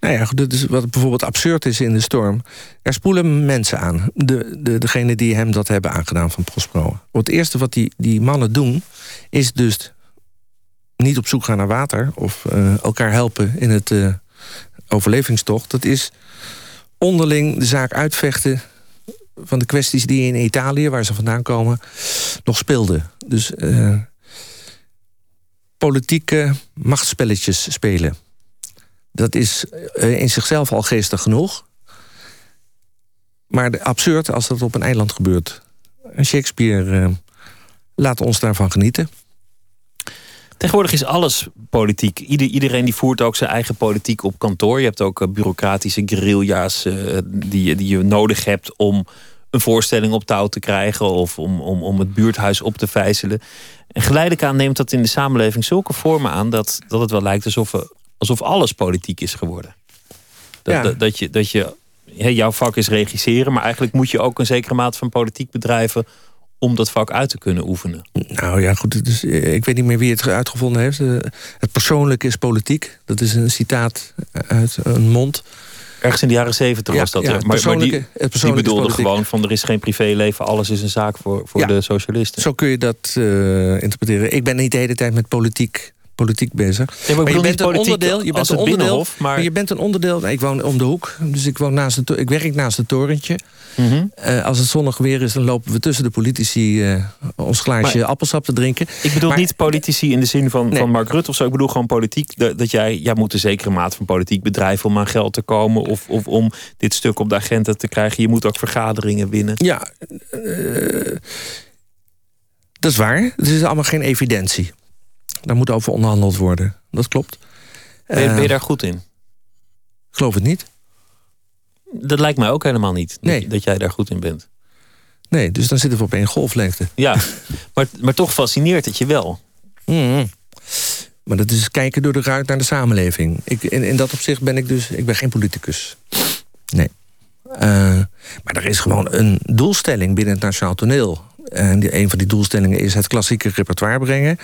Nou ja, wat bijvoorbeeld absurd is in de storm. Er spoelen mensen aan. De, de, degene die hem dat hebben aangedaan van Prospero. Het eerste wat die, die mannen doen... is dus niet op zoek gaan naar water... of uh, elkaar helpen in het uh, overlevingstocht. Dat is onderling de zaak uitvechten... van de kwesties die in Italië, waar ze vandaan komen... nog speelden. Dus uh, politieke machtsspelletjes spelen dat is eh, in zichzelf al geestig genoeg. Maar absurd als dat op een eiland gebeurt. Shakespeare uh, laat ons daarvan genieten. Tegenwoordig is alles politiek. iedereen die voert ook zijn eigen politiek op kantoor. Je hebt ook uh, bureaucratische guerrilla's die je nodig hebt om een voorstelling op touw te krijgen of om, om, om het buurthuis op te vijzelen. En geleidelijk aan neemt dat in de samenleving zulke vormen aan dat, dat het wel lijkt alsof we alsof alles politiek is geworden. Dat, dat, dat, je, dat je, jouw vak is regisseren, maar eigenlijk moet je ook een zekere mate van politiek bedrijven om dat vak uit te kunnen oefenen. Nou ja, goed. Dus, ik weet niet meer wie het uitgevonden heeft. Eh, het persoonlijke is politiek. Dat is een citaat uit een mond. Ergens in de jaren zeventig was dat. Ja, maar, maar die, die bedoelde gewoon van er is geen privéleven, alles is een zaak voor, voor de socialisten. Zo kun je dat uh, interpreteren. Ik ben niet de hele tijd met politiek politiek bezig. maar, je bent een onderdeel. Je bent een onderdeel. Maar... je bent een onderdeel. Ik woon om de hoek, dus ik, woon naast ik werk naast het torentje. Mm als het zonnig weer is, dan lopen we tussen de politici uh, ons glaasje appelsap te drinken. Ik bedoel niet politici in de zin van, van Mark Rutte of zo. Ik bedoel gewoon politiek. Dat, dat jij, jij moet een zekere mate van politiek bedrijven om aan geld te komen. Of, of om dit stuk op de agenda te krijgen. Je moet ook vergaderingen winnen. Ja, uh, dat is waar. Het is allemaal geen evidentie. Daar moet over onderhandeld worden. Dat klopt. Ben je, ben je eh, daar goed in? Ik geloof het niet. Dat lijkt mij ook helemaal niet. Nee. Dat jij daar goed in bent. Nee, dus dan zitten we op één golflengte. Ja, maar, maar toch fascineert het je wel. Mm Maar dat is kijken door de ruit naar de samenleving. Ik, in, in dat opzicht ben ik dus... Ik ben geen politicus. Nee. Uh, maar er is gewoon een doelstelling binnen het Nationaal Toneel. En die, een van die doelstellingen is het klassieke repertoire brengen.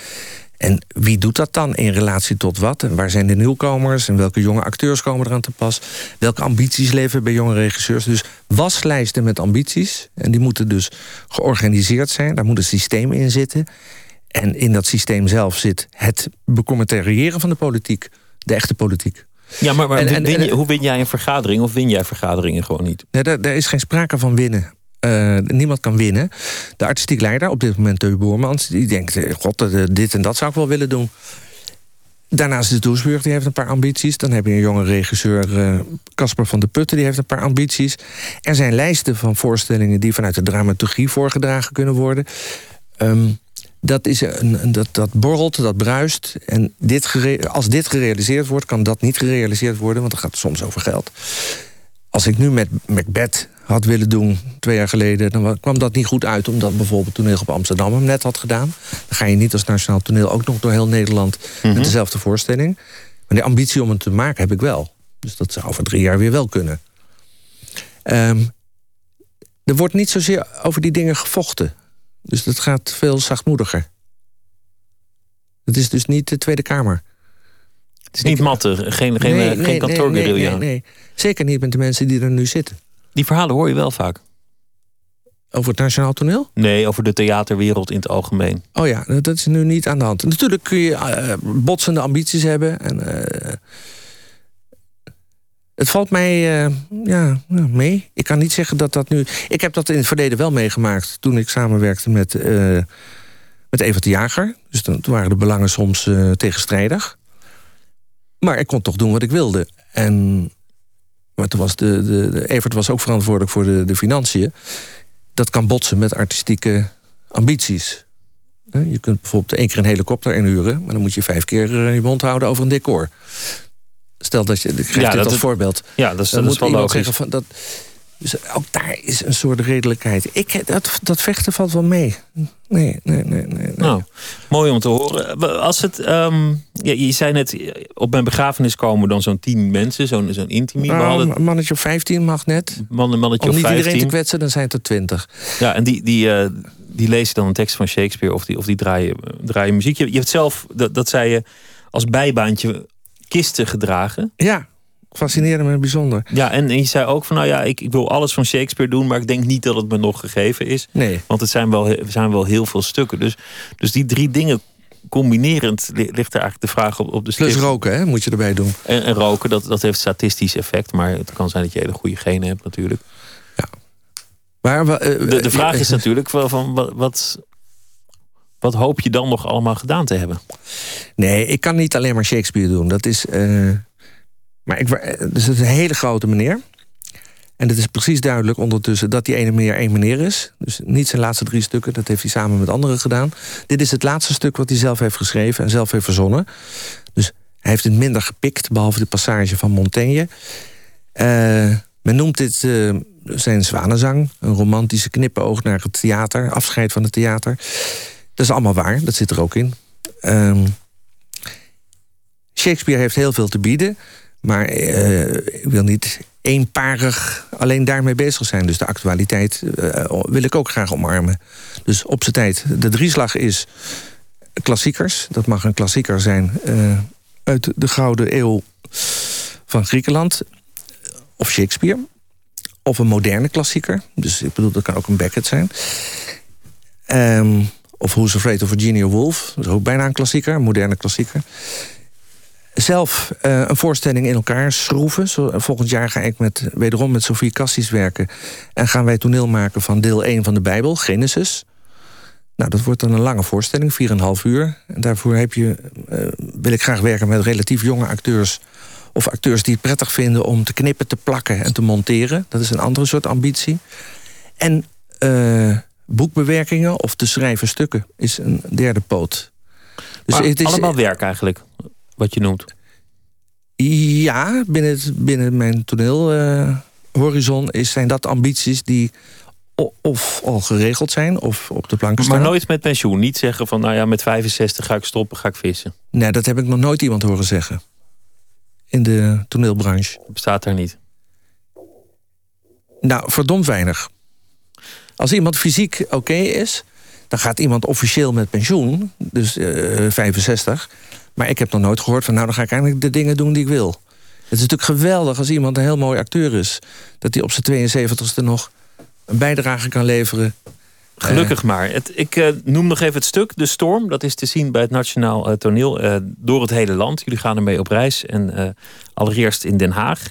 En wie doet dat dan in relatie tot wat? En waar zijn de nieuwkomers? En welke jonge acteurs komen eraan te pas? Welke ambities leven bij jonge regisseurs? Dus waslijsten met ambities. En die moeten dus georganiseerd zijn. Daar moet een systeem in zitten. En in dat systeem zelf zit het becommentariëren van de politiek. De echte politiek. Ja, maar, maar en, je, hoe win jij een vergadering? Of win jij vergaderingen gewoon niet? Nee, daar, daar is geen sprake van winnen. Uh, niemand kan winnen. De artistiek leider, op dit moment Teu Boermans... die denkt, eh, god, dit en dat zou ik wel willen doen. Daarnaast is Doesburg, die heeft een paar ambities. Dan heb je een jonge regisseur, Casper van der Putten... die heeft een paar ambities. Er zijn lijsten van voorstellingen... die vanuit de dramaturgie voorgedragen kunnen worden. Um, dat, is een, dat, dat borrelt, dat bruist. En dit als dit gerealiseerd wordt, kan dat niet gerealiseerd worden... want het gaat soms over geld. Als ik nu met Macbeth had willen doen, twee jaar geleden... dan kwam dat niet goed uit, omdat bijvoorbeeld Toneel op Amsterdam hem net had gedaan. Dan ga je niet als Nationaal Toneel ook nog door heel Nederland... met mhm. dezelfde voorstelling. Maar die ambitie om het te maken heb ik wel. Dus dat zou over drie jaar weer wel kunnen. Um, er wordt niet zozeer over die dingen gevochten. Dus dat gaat veel zachtmoediger. Het is dus niet de Tweede Kamer. Het is niet matte, geen, geen, nee, geen kantoorguerrilla. Nee, nee, nee, zeker niet met de mensen die er nu zitten. Die verhalen hoor je wel vaak. Over het nationaal toneel? Nee, over de theaterwereld in het algemeen. Oh ja, dat is nu niet aan de hand. Natuurlijk kun je uh, botsende ambities hebben. En, uh, het valt mij uh, ja, mee. Ik kan niet zeggen dat dat nu... Ik heb dat in het verleden wel meegemaakt... toen ik samenwerkte met, met Evert de Jager. Dus dan, toen waren de belangen soms tegenstrijdig. Maar ik kon toch doen wat ik wilde. En maar toen was de, de, de, Evert was ook verantwoordelijk voor de, de financiën. Dat kan botsen met artistieke ambities. Je kunt bijvoorbeeld één keer een helikopter inhuren... maar dan moet je vijf keer je mond houden over een decor. Stel dat je, ik geef ja, dit als voorbeeld. Ja, dat is, dat is wel logisch. Van, dat, dus ook daar is een soort redelijkheid. Ik, dat, dat vechten valt wel mee. Nee, nee, nee, nee. Nou, mooi om te horen. Als het, um, ja, je zei net, op mijn begrafenis komen dan zo'n tien mensen, zo'n zo'n intimie. Nou, een mannetje of 15 mag net. Man, mannetje om niet 15. iedereen te kwetsen, dan zijn het er twintig. Ja, en die, die, uh, die lezen dan een tekst van Shakespeare of die, of die draaien, draaien muziek. Je, je hebt zelf, dat, dat zei je, als bijbaantje kisten gedragen. Ja, fascinerend en bijzonder. Ja, en, en je zei ook van nou ja, ik, ik wil alles van Shakespeare doen, maar ik denk niet dat het me nog gegeven is. Nee. Want het zijn wel, zijn wel heel veel stukken. Dus, dus die drie dingen combinerend ligt er eigenlijk de vraag op, op de stift. Plus roken, hè, moet je erbij doen. En, en, roken, dat, dat heeft statistisch effect, maar het kan zijn dat je hele goede genen hebt natuurlijk. Ja. Maar, uh, de, de vraag is natuurlijk van wat, wat, wat hoop je dan nog allemaal gedaan te hebben? Nee, ik kan niet alleen maar Shakespeare doen. Dat is. Uh, maar ik, dus het is een hele grote meneer. En het is precies duidelijk ondertussen dat die ene meneer één meneer is. Dus niet zijn laatste drie stukken, dat heeft hij samen met anderen gedaan. Dit is het laatste stuk wat hij zelf heeft geschreven en zelf heeft verzonnen. Dus hij heeft het minder gepikt, behalve de passage van Montaigne. Uh, men noemt dit uh, zijn zwanenzang, een romantische knippenoog naar het theater, afscheid van het theater. Dat is allemaal waar, dat zit er ook in. Um, Shakespeare heeft heel veel te bieden, maar uh, ik wil niet eenparig alleen daarmee bezig zijn. Dus de actualiteit uh, wil ik ook graag omarmen. Dus op zijn tijd, de drieslag is klassiekers. Dat mag een klassieker zijn uh, uit de Gouden Eeuw van Griekenland. Of Shakespeare. Of een moderne klassieker. Dus ik bedoel, dat kan ook een Beckett zijn. Um, of Who's Afraid of Virginia Woolf. Dat is ook bijna een klassieker, een moderne klassieker. Zelf uh, een voorstelling in elkaar schroeven. Zo, volgend jaar ga ik met, wederom met Sofie Cassis werken. En gaan wij toneel maken van deel 1 van de Bijbel, Genesis. Nou, dat wordt dan een lange voorstelling, 4,5 uur. En daarvoor heb je, uh, wil ik graag werken met relatief jonge acteurs. Of acteurs die het prettig vinden om te knippen, te plakken en te monteren. Dat is een andere soort ambitie. En uh, boekbewerkingen of te schrijven stukken is een derde poot. Dus het is allemaal werk eigenlijk, wat je noemt. Ja, binnen, het, binnen mijn toneelhorizon zijn dat ambities die of al geregeld zijn of op de planken staan. Maar nooit met pensioen. Niet zeggen van nou ja, met 65 ga ik stoppen, ga ik vissen. Nee, dat heb ik nog nooit iemand horen zeggen. In de toneelbranche. Dat bestaat daar niet. Nou, verdomd weinig. Als iemand fysiek oké is, dan gaat iemand officieel met pensioen, dus uh, eh, 65. Maar ik heb nog nooit gehoord van, nou dan ga ik eigenlijk de dingen doen die ik wil. Het is natuurlijk geweldig als iemand een heel mooi acteur is, dat hij op zijn 72ste nog een bijdrage kan leveren. Gelukkig maar. Het, ik uh, noem nog even het stuk, De Storm. Dat is te zien bij het Nationaal uh, Toneel door het hele land. Jullie gaan ermee op reis. En allereerst in Den Haag.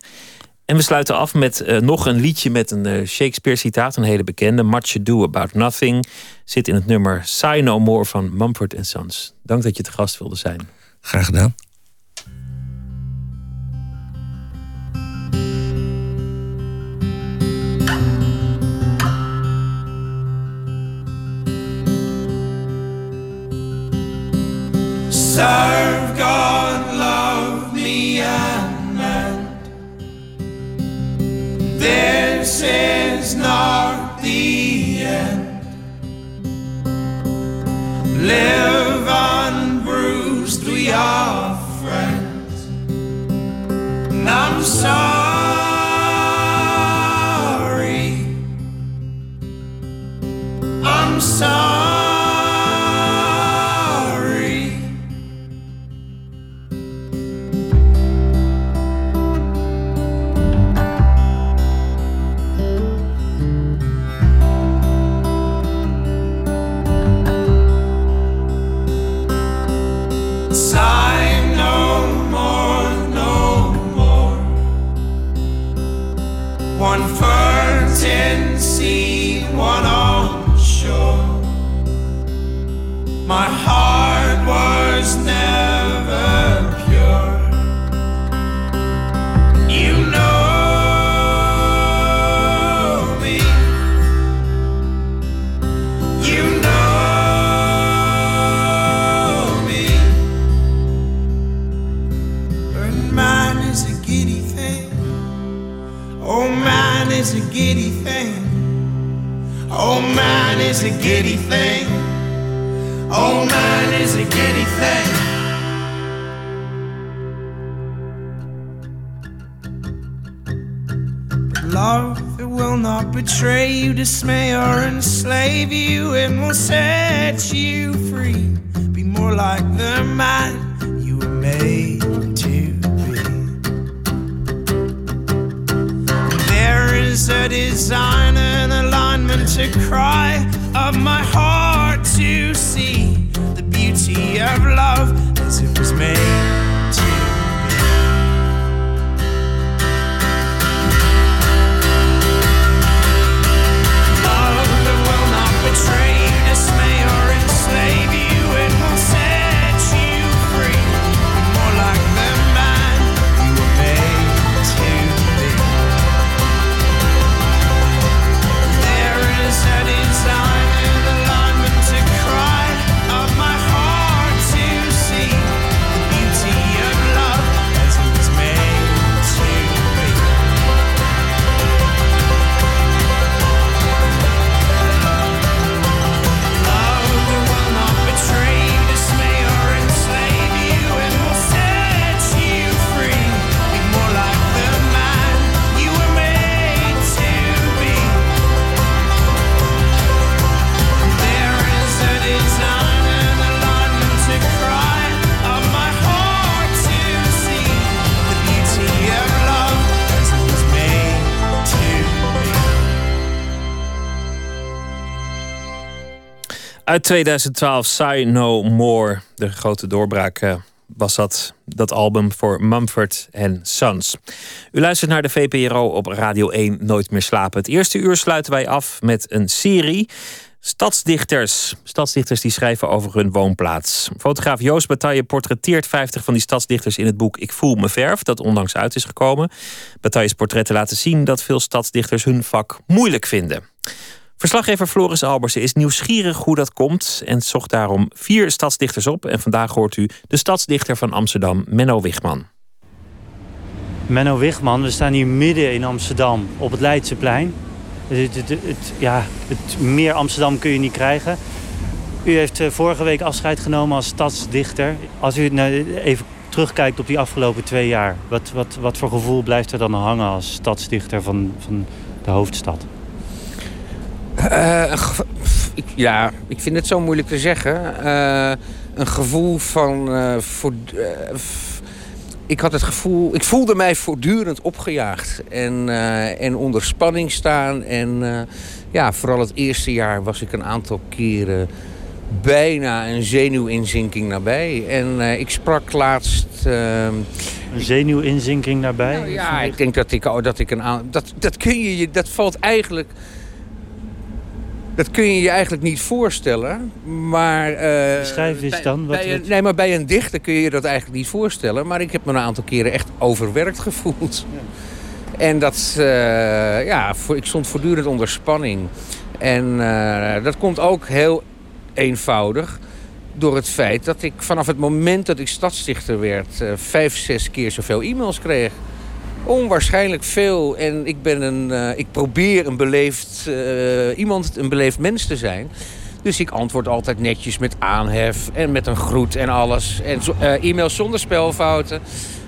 En we sluiten af met uh, nog een liedje met een uh, Shakespeare-citaat, een hele bekende. Much Ado About Nothing. Zit in het nummer Sigh No More van Mumford Sons. Dank dat je te gast wilde zijn. Graag gedaan. Serve God, love me and mend. This is not the end. Live unbruised, we are friends. And I'm sorry. I'm sorry. One ferns in sea, one on shore. My heart was never. Is a giddy thing. Oh man is a giddy thing. Love that will not betray you, dismay or enslave you, and will set you free. Be more like the man you were made to is a design and alignment to cry of my heart to see the beauty of love as it was made. Uit 2012, Sigh No More. De grote doorbraak uh, was dat, dat album voor Mumford Sons. U luistert naar de VPRO op Radio 1 Nooit meer slapen. Het eerste uur sluiten wij af met een serie... Stadsdichters. Stadsdichters die schrijven over hun woonplaats. Fotograaf Joost Bataille portretteert 50 van die stadsdichters in het boek Ik voel me verf, dat onlangs uit is gekomen. Bataille's portretten laten zien dat veel stadsdichters hun vak moeilijk vinden. Verslaggever Floris Albersen is nieuwsgierig hoe dat komt en zocht daarom vier stadsdichters op. En vandaag hoort u de stadsdichter van Amsterdam, Menno Wigman. Menno Wigman, we staan hier midden in Amsterdam op het Leidseplein. Het, het, ja, het meer Amsterdam kun je niet krijgen. U heeft eh, vorige week afscheid genomen als stadsdichter. Als u even terugkijkt op die afgelopen twee jaar, wat, wat, wat voor gevoel blijft er dan hangen als stadsdichter van, van de hoofdstad? Uh, ja, ik vind het zo moeilijk te zeggen. Uh, een gevoel van. Uh, voor, ik had het gevoel. Ik voelde mij voortdurend opgejaagd. En, en onder spanning staan. En ja, vooral het eerste jaar was ik een aantal keren bijna een zenuwinzinking nabij. En eh, ik sprak laatst... ehm, Een zenuwinzinking nabij? nou ja, ik denk dat ik, oh, dat ik een. Dat, dat kun je... Dat valt eigenlijk... Dat kun je je eigenlijk niet voorstellen. Maar... eh, Beschrijf eens bij- dan, wat- bij een- nee, maar bij een dichter kun je je dat eigenlijk niet voorstellen. Maar ik heb me een aantal keren echt overwerkt gevoeld. En dat... eh, ja, voor, ik stond voortdurend onder spanning. En eh, dat komt ook heel eenvoudig door het feit dat ik vanaf het moment dat ik stadsdichter werd... eh, vijf, zes keer zoveel e-mails kreeg. Onwaarschijnlijk veel. En ik, ben een, eh, ik probeer een beleefd eh, iemand, een beleefd mens te zijn. Dus ik antwoord altijd netjes met aanhef en met een groet en alles. En eh, e-mails zonder spelfouten.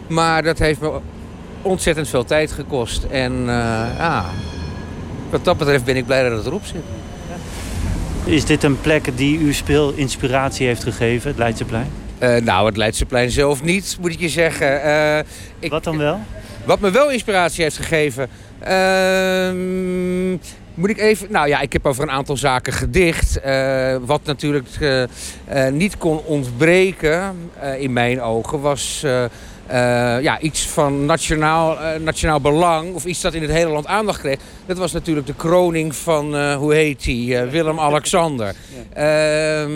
Maar dat heeft me ontzettend veel tijd gekost. En ja, wat dat betreft ben ik blij dat het erop zit. Is dit een plek die u speel inspiratie heeft gegeven, het Leidseplein? Eh, nou, het Leidseplein zelf niet, moet ik je zeggen. Ik, Wat dan wel? Wat me wel inspiratie heeft gegeven. ehm, moet ik even. Nou ja, ik heb over een aantal zaken gedicht. eh, wat natuurlijk eh, eh, niet kon ontbreken, in mijn ogen, was. Eh, ja, iets van nationaal, eh, nationaal belang, of iets dat in het hele land aandacht kreeg. Dat was natuurlijk de kroning van, eh, hoe heet hij, Willem-Alexander. Ehm,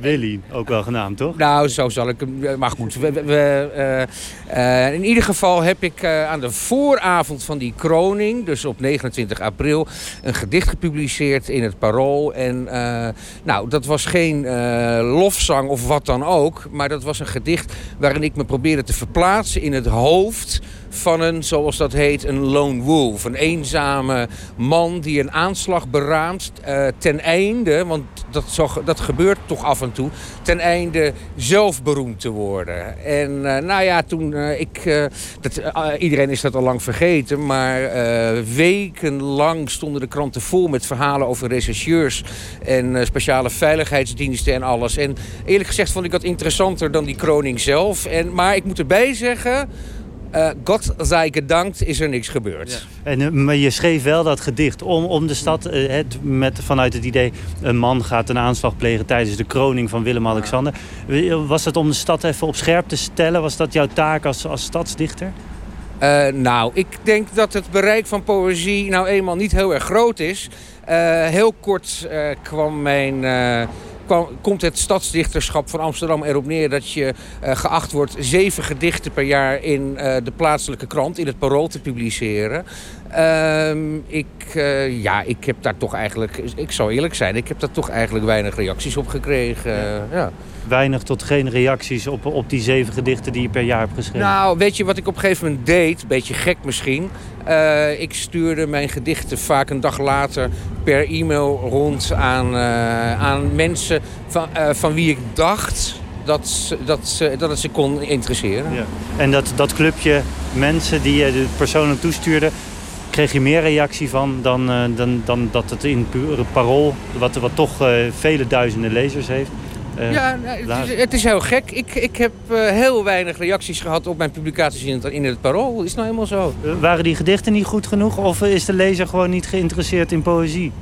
Willy, ook wel genaamd, toch? nou, zo zal ik hem. Maar goed, we, eh, eh, in ieder geval heb ik eh, aan de vooravond van die kroning, dus op 29 april, een gedicht gepubliceerd in het Parool. En eh, nou, dat was geen eh, lofzang of wat dan ook, maar dat was een gedicht waarin ik me probeerde te verplaatsen in het hoofd van een, zoals dat heet, een lone wolf. Een eenzame man die een aanslag beraamt eh, ten einde, want dat, dat gebeurt toch af en toe, ten einde zelf beroemd te worden. En eh, nou ja, toen eh, ik, dat, iedereen is dat al lang vergeten, maar wekenlang stonden de kranten vol met verhalen over rechercheurs en speciale veiligheidsdiensten en alles. En eerlijk gezegd vond ik dat interessanter dan die kroning zelf. En, maar ik moet erbij zeggen, eh God zij gedankt is er niks gebeurd. En, eh, maar je schreef wel dat gedicht om, om de stad, eh, het, met, vanuit het idee... een man gaat een aanslag plegen tijdens de kroning van Willem-Alexander. Eh, Was het om de stad even op scherp te stellen? Was dat jouw taak als, als stadsdichter? Eh, nou, ik denk dat het bereik van poëzie nou eenmaal niet heel erg groot is. Eh, heel kort eh, kwam mijn, eh, kwam, komt het stadsdichterschap van Amsterdam erop neer dat je eh, geacht wordt zeven gedichten per jaar in eh, de plaatselijke krant, in het Parool te publiceren. Ehm, ik, eh, ja, ik heb daar toch eigenlijk, ik zal eerlijk zijn, ik heb daar toch eigenlijk weinig reacties op gekregen. Ja. Weinig tot geen reacties op, op die zeven gedichten die je per jaar hebt geschreven. Nou, weet je wat ik op een gegeven moment deed? Beetje gek misschien. Eh, ik stuurde mijn gedichten vaak een dag later per e-mail rond aan, eh, aan mensen van, eh, van wie ik dacht dat, dat, ze- dat het ze kon interesseren. Ja. En dat, dat clubje mensen die je de persoonlijk toestuurde... kreeg je meer reactie van dan, dan, dan dat het in pu- het parool... wat, wat toch vele duizenden lezers heeft... eh, Ja, nou, het, is, het is heel gek. Ik, ik heb eh, heel weinig reacties gehad op mijn publicaties in het, in het Parool. Is nou helemaal zo. Eh, Waren die gedichten niet goed genoeg? Of is de lezer gewoon niet geïnteresseerd in poëzie?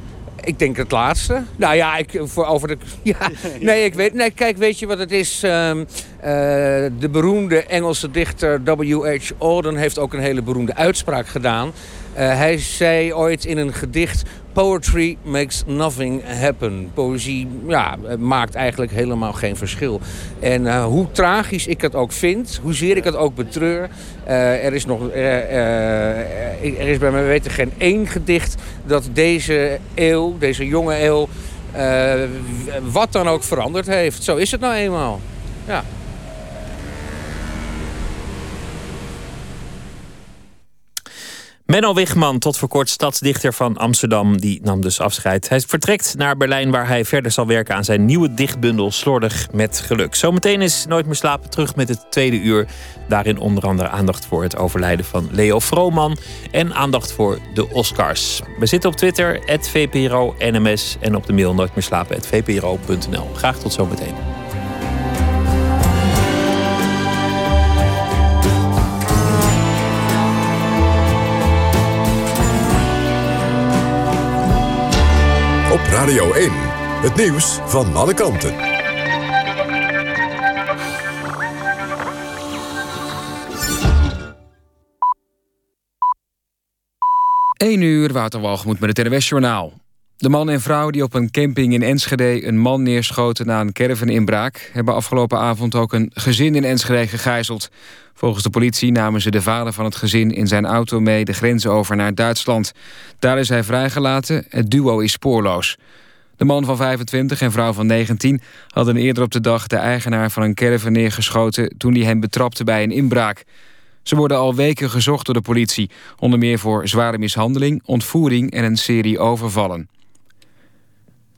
Ik denk het laatste. Nou ja, ik, voor over de. Ja, nee, ik weet. Nee, kijk, weet je wat het is? Ehm, eh, de beroemde Engelse dichter W.H. Auden heeft ook een hele beroemde uitspraak gedaan. Hij zei ooit in een gedicht: Poetry makes nothing happen. Poëzie ja, maakt eigenlijk helemaal geen verschil. En eh, hoe tragisch ik het ook vind, hoezeer ik het ook betreur, eh, er is nog, eh, er is bij mij weten geen één gedicht dat deze eeuw, deze jonge eeuw, wat dan ook veranderd heeft. Zo is het nou eenmaal. Ja. Menno Wigman, tot voor kort stadsdichter van Amsterdam, die nam dus afscheid. Hij vertrekt naar Berlijn, waar hij verder zal werken aan zijn nieuwe dichtbundel Slordig met Geluk. Zometeen is Nooit meer slapen terug met het tweede uur. Daarin onder andere aandacht voor het overlijden van Leo Vrooman en aandacht voor de Oscars. We zitten op Twitter, VPRO NMS en op de mail nooit meer slapen, VPRO.nl. Graag tot zometeen. Radio 1, Het nieuws van alle kanten. 1 uur, Waterwalgemoed met het NWS Journaal. De man en vrouw die op een camping in Enschede een man neerschoten na een caravan-inbraak... hebben afgelopen avond ook een gezin in Enschede gegijzeld. Volgens de politie namen ze de vader van het gezin in zijn auto mee... de grens over naar Duitsland. Daar is hij vrijgelaten, het duo is spoorloos. De man van 25 en vrouw van 19 hadden eerder op de dag... de eigenaar van een caravan neergeschoten toen hij hem betrapte bij een inbraak... Ze worden al weken gezocht door de politie. Onder meer voor zware mishandeling, ontvoering en een serie overvallen.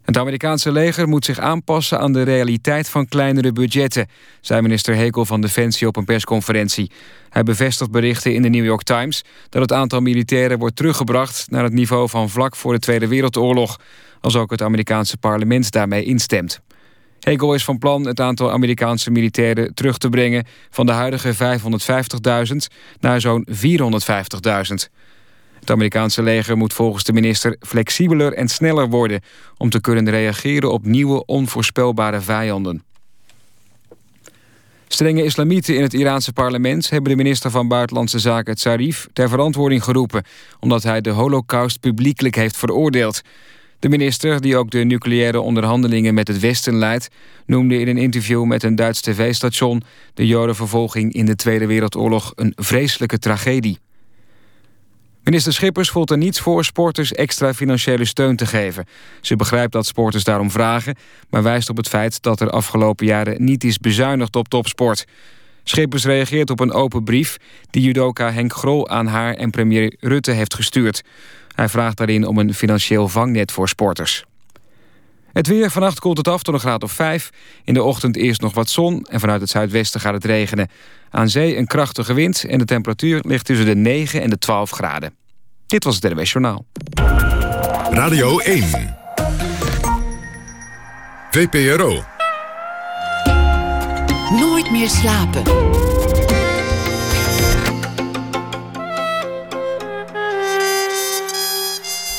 Het Amerikaanse leger moet zich aanpassen aan de realiteit van kleinere budgetten, zei minister Hekel van Defensie op een persconferentie. Hij bevestigt berichten in de New York Times dat het aantal militairen wordt teruggebracht naar het niveau van vlak voor de Tweede Wereldoorlog, als ook het Amerikaanse parlement daarmee instemt. Hegel is van plan het aantal Amerikaanse militairen terug te brengen... van de huidige 550.000 naar zo'n 450.000. Het Amerikaanse leger moet volgens de minister flexibeler en sneller worden... om te kunnen reageren op nieuwe onvoorspelbare vijanden. Strenge islamieten in het Iraanse parlement hebben de minister van Buitenlandse Zaken Zarif ter verantwoording geroepen, omdat hij de holocaust publiekelijk heeft veroordeeld. De minister, die ook de nucleaire onderhandelingen met het Westen leidt... noemde in een interview met een Duits tv-station... de jodenvervolging in de Tweede Wereldoorlog een vreselijke tragedie. Minister Schippers voelt er niets voor sporters extra financiële steun te geven. Ze begrijpt dat sporters daarom vragen... maar wijst op het feit dat er afgelopen jaren niet is bezuinigd op topsport. Schippers reageert op een open brief... die judoka Henk Grol aan haar en premier Rutte heeft gestuurd. Hij vraagt daarin om een financieel vangnet voor sporters. Het weer, vannacht koelt het af tot een graad of 5. In de ochtend eerst nog wat zon en vanuit het zuidwesten gaat het regenen. Aan zee een krachtige wind en de temperatuur ligt tussen de 9 en de 12 graden. Dit was het NWS Journaal. Radio 1. VPRO. Nooit meer slapen.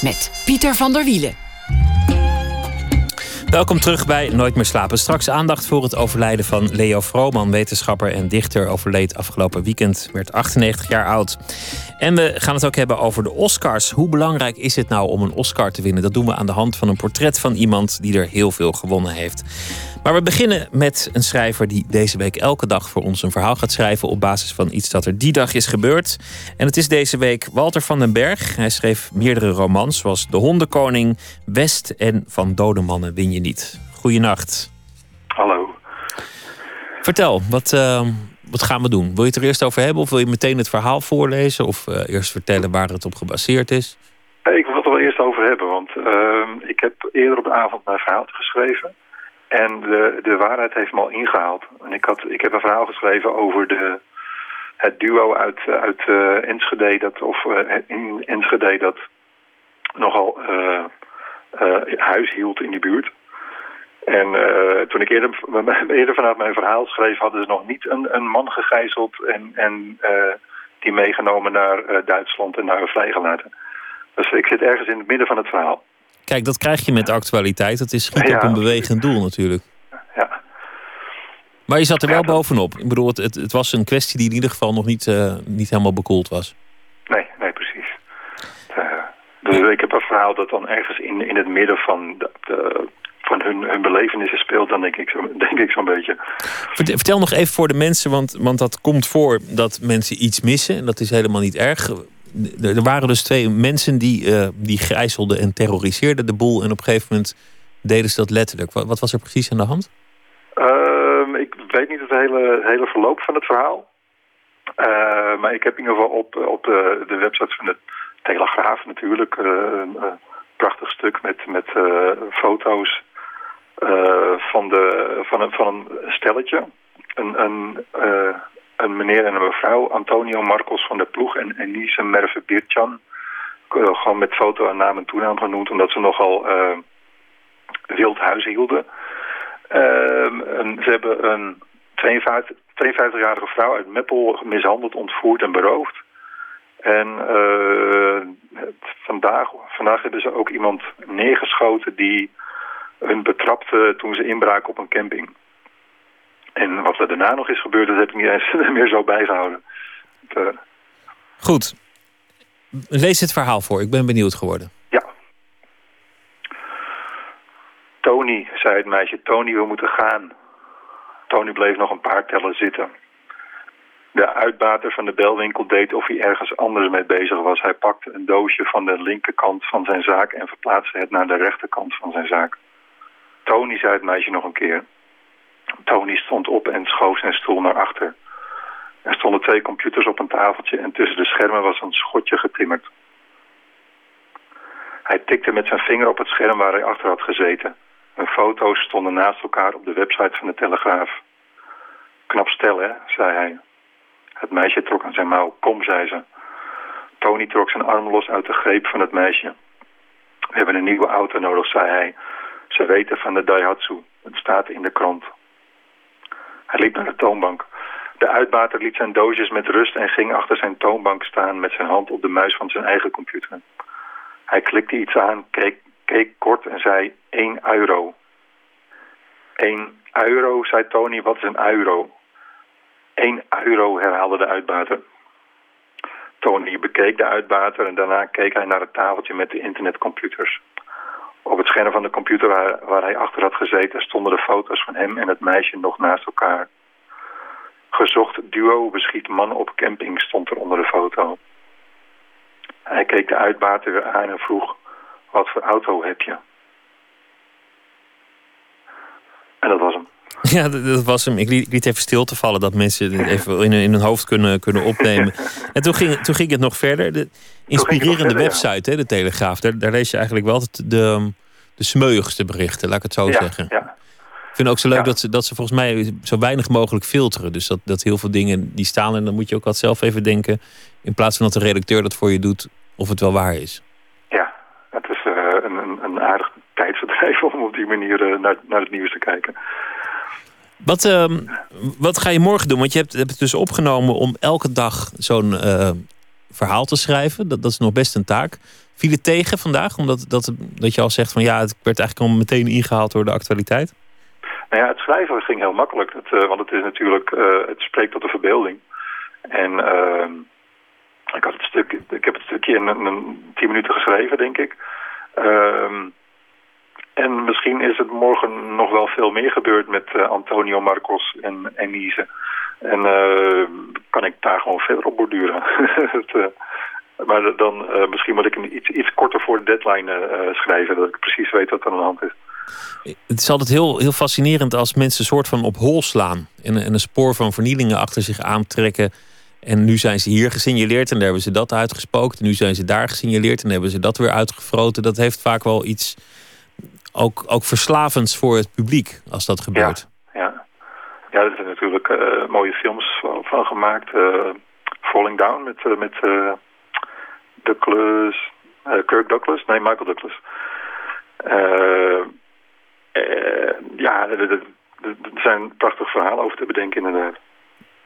met Pieter van der Wielen. Welkom terug bij Nooit meer slapen. Straks aandacht voor het overlijden van Leo Vrooman, wetenschapper en dichter. Overleed afgelopen weekend, werd 98 jaar oud. En we gaan het ook hebben over de Oscars. Hoe belangrijk is het nou om een Oscar te winnen? Dat doen we aan de hand van een portret van iemand die er heel veel gewonnen heeft. Maar we beginnen met een schrijver die deze week elke dag voor ons een verhaal gaat schrijven op basis van iets dat er die dag is gebeurd. En het is deze week Walter van den Berg. Hij schreef meerdere romans zoals De Hondenkoning, West en Van Dode Mannen win je niet. Goeienacht. Hallo. Vertel, wat, uh, wat gaan we doen? Wil je het er eerst over hebben of wil je meteen het verhaal voorlezen of uh, eerst vertellen waar het op gebaseerd is? Ik wil het er wel eerst over hebben, want uh, ik heb eerder op de avond mijn verhaal geschreven. En de, de waarheid heeft me al ingehaald. En ik, had, ik heb een verhaal geschreven over de, het duo uit, uit uh, Enschede, dat, of uh, in Enschede dat nogal uh, huis hield in die buurt. En toen ik eerder, eerder vanuit mijn verhaal schreef, hadden ze nog niet een, een man gegijzeld en, en die meegenomen naar Duitsland en naar vrijgelaten. Dus ik zit ergens in het midden van het verhaal. Kijk, dat krijg je met de actualiteit. Dat is schiet op een bewegend doel natuurlijk. Ja. Maar je zat er wel bovenop. Ik bedoel, het, het, was een kwestie die in ieder geval nog niet, uh, niet helemaal bekoeld was. Nee, nee, precies. Uh, dus ik heb een verhaal dat dan ergens in, in het midden van, de, de, van hun, hun belevenissen speelt, dan denk ik, zo, denk ik zo'n beetje. Vertel nog even voor de mensen, want, want dat komt voor dat mensen iets missen. En dat is helemaal niet erg er waren dus twee mensen die, uh, die gijzelden en terroriseerden de boel. En op een gegeven moment deden ze dat letterlijk. Wat, wat was er precies aan de hand? Uh, ik weet niet het hele, hele verloop van het verhaal. Uh, maar ik heb in ieder geval op, op de, de website van de Telegraaf natuurlijk uh, een prachtig stuk met, met foto's van, de, van, een, van een stelletje. Een, een een meneer en een mevrouw, Antonio Marcos van der Ploeg en Enise Merve Birtjan. Gewoon met foto en naam en toenaam genoemd, omdat ze nogal uh, wild huis hielden. En ze hebben een 52-jarige vrouw uit Meppel mishandeld, ontvoerd en beroofd. En uh, vandaag, vandaag hebben ze ook iemand neergeschoten die hun betrapte toen ze inbraken op een camping. En wat er daarna nog is gebeurd, dat heb ik niet eens meer zo bijgehouden. Het, uh... Goed. Lees het verhaal voor, ik ben benieuwd geworden. Ja. Tony, zei het meisje, Tony, we moeten gaan. Tony bleef nog een paar tellen zitten. De uitbater van de belwinkel deed of hij ergens anders mee bezig was. Hij pakte een doosje van de linkerkant van zijn zaak en verplaatste het naar de rechterkant van zijn zaak. Tony, zei het meisje nog een keer. Tony stond op en schoof zijn stoel naar achter. Er stonden twee computers op een tafeltje en tussen de schermen was een schotje getimmerd. Hij tikte met zijn vinger op het scherm waar hij achter had gezeten. Hun foto's stonden naast elkaar op de website van de Telegraaf. Knap stel, hè, zei hij. Het meisje trok aan zijn mouw. Kom, zei ze. Tony trok zijn arm los uit de greep van het meisje. We hebben een nieuwe auto nodig, zei hij. Ze weten van de Daihatsu. Het staat in de krant. Hij liep naar de toonbank. De uitbater liet zijn doosjes met rust en ging achter zijn toonbank staan met zijn hand op de muis van zijn eigen computer. Hij klikte iets aan, keek, kort en zei 1 euro. 1 euro, zei Tony, wat is een euro? 1 euro, herhaalde de uitbater. Tony bekeek de uitbater en daarna keek hij naar het tafeltje met de internetcomputers. Op het scherm van de computer waar, waar, hij achter had gezeten stonden de foto's van hem en het meisje nog naast elkaar. Gezocht duo beschiet man op camping stond er onder de foto. Hij keek de uitbater weer aan en vroeg, wat voor auto heb je? En dat was hem. Ja, dat was hem. Ik liet, even stil te vallen dat mensen dit even in, in hun hoofd kunnen, kunnen opnemen. En toen ging, toen ging het nog verder. De inspirerende website, hè, de Telegraaf. Daar, daar lees je eigenlijk wel de, de smeuigste berichten, laat ik het zo zeggen. Ja. Ik vind ook zo leuk dat, ze, dat ze volgens mij zo weinig mogelijk filteren. Dus dat, dat heel veel dingen die staan. En dan moet je ook altijd zelf even denken. In plaats van dat de redacteur dat voor je doet, of het wel waar is. Ja, het is uh, een, een, een aardig tijdsverdrijf om op die manier uh, naar, naar het nieuws te kijken. Wat, uh, wat ga je morgen doen? Want je hebt, hebt het dus opgenomen om elke dag zo'n uh, verhaal te schrijven. Dat, dat is nog best een taak. Viel het tegen vandaag? Omdat dat, dat je al zegt van ja, het werd eigenlijk al meteen ingehaald door de actualiteit. Nou ja, het schrijven ging heel makkelijk. Het, uh, want het is natuurlijk, uh, het spreekt tot de verbeelding. En uh, ik, had het stuk, ik heb het stukje in een tien minuten geschreven, denk ik. Ehm, en misschien is het morgen nog wel veel meer gebeurd met uh, Antonio Marcos en Enise. En kan ik daar gewoon verder op borduren. het, maar dan misschien moet ik een iets, iets korter voor de deadline schrijven, dat ik precies weet wat er aan de hand is. Het is altijd heel, heel fascinerend als mensen een soort van op hol slaan. En, en een spoor van vernielingen achter zich aantrekken. En nu zijn ze hier gesignaleerd en daar hebben ze dat uitgespookt. En nu zijn ze daar gesignaleerd en hebben ze dat weer uitgefroten. Dat heeft vaak wel iets ook, ook verslavends voor het publiek als dat gebeurt. Ja, ja. ja er zijn natuurlijk uh, mooie films van, van gemaakt. Uh, Falling Down met, uh, met Douglas, Kirk Douglas. Nee, Michael Douglas. Ja, er zijn prachtige verhalen over te bedenken inderdaad.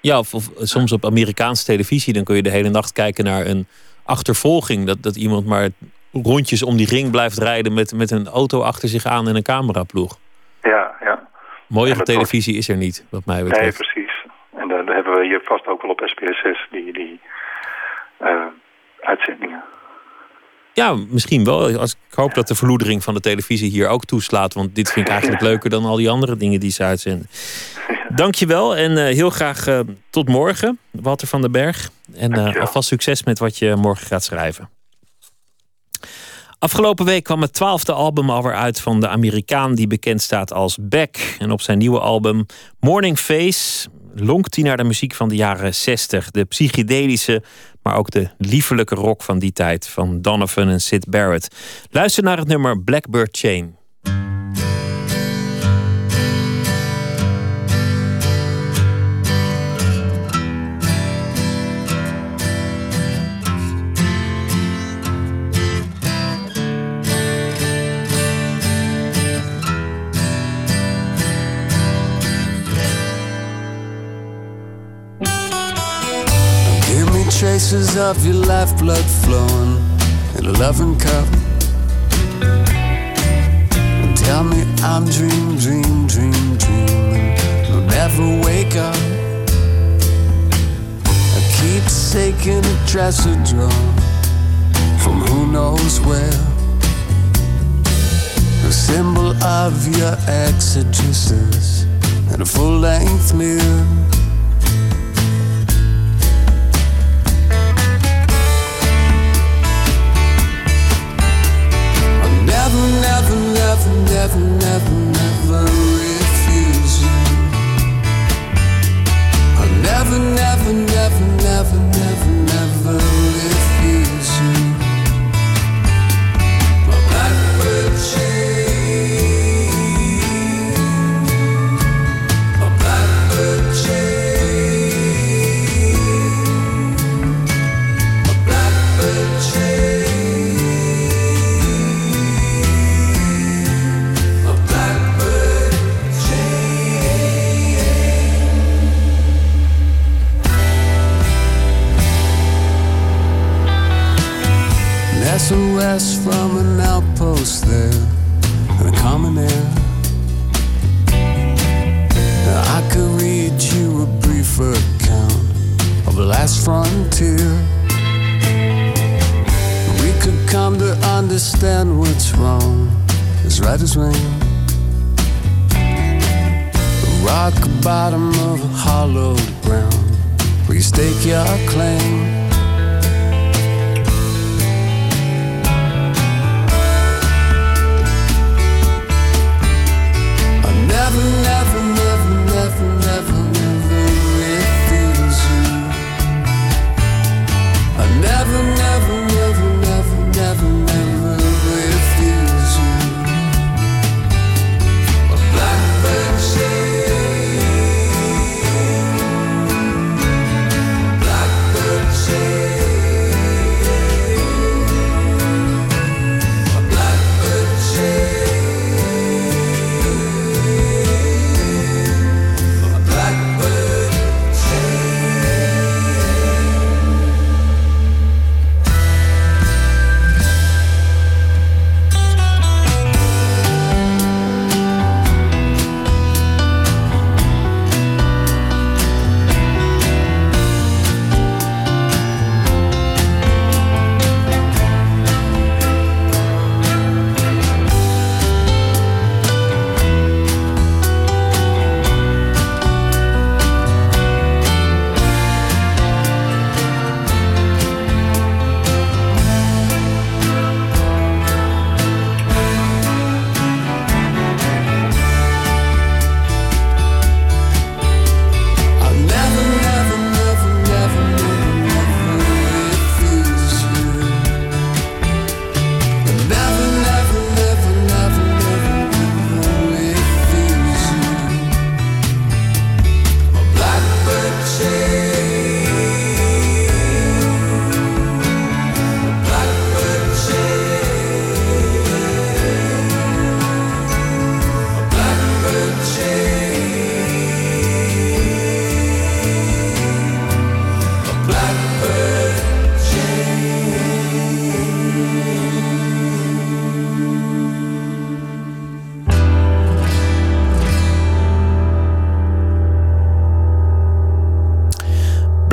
Ja, of, of, soms op Amerikaanse televisie... dan kun je de hele nacht kijken naar een achtervolging. Dat, dat iemand maar rondjes om die ring blijft rijden... met, met een auto achter zich aan en een cameraploeg. Ja, ja. Mooiere televisie is er niet, wat mij betreft. Nee, precies. En dan hebben we hier vast ook wel op SBS6 die, die uh, uitzendingen. Ja, misschien wel. Als, ik hoop dat de verloedering van de televisie hier ook toeslaat. Want dit vind ik eigenlijk leuker dan al die andere dingen die ze uitzenden. Dankjewel en uh, heel graag uh, tot morgen, Walter van den Berg. En uh, alvast succes met wat je morgen gaat schrijven. Afgelopen week kwam het twaalfde album alweer uit van de Amerikaan die bekend staat als Beck. En op zijn nieuwe album Morning Face lonkt hij naar de muziek van de jaren 60. De psychedelische, maar ook de liefelijke rock van die tijd van Donovan en Sid Barrett. Luister naar het nummer Blackbird Chain. Traces of your lifeblood flowing in a loving cup. tell me I'm dream, dream, dream, dreaming. I'll never wake up. I keep taking a dresser drawer from who knows where. A symbol of your exegesis and a full length mirror. Never, never, never, never, refuse you. I'll never, never, never, never SOS from an outpost there, and a common air. I could read you a brief account of the last frontier. We could come to understand what's wrong, as right as rain. The rock bottom of a hollowed ground, where you stake your claim.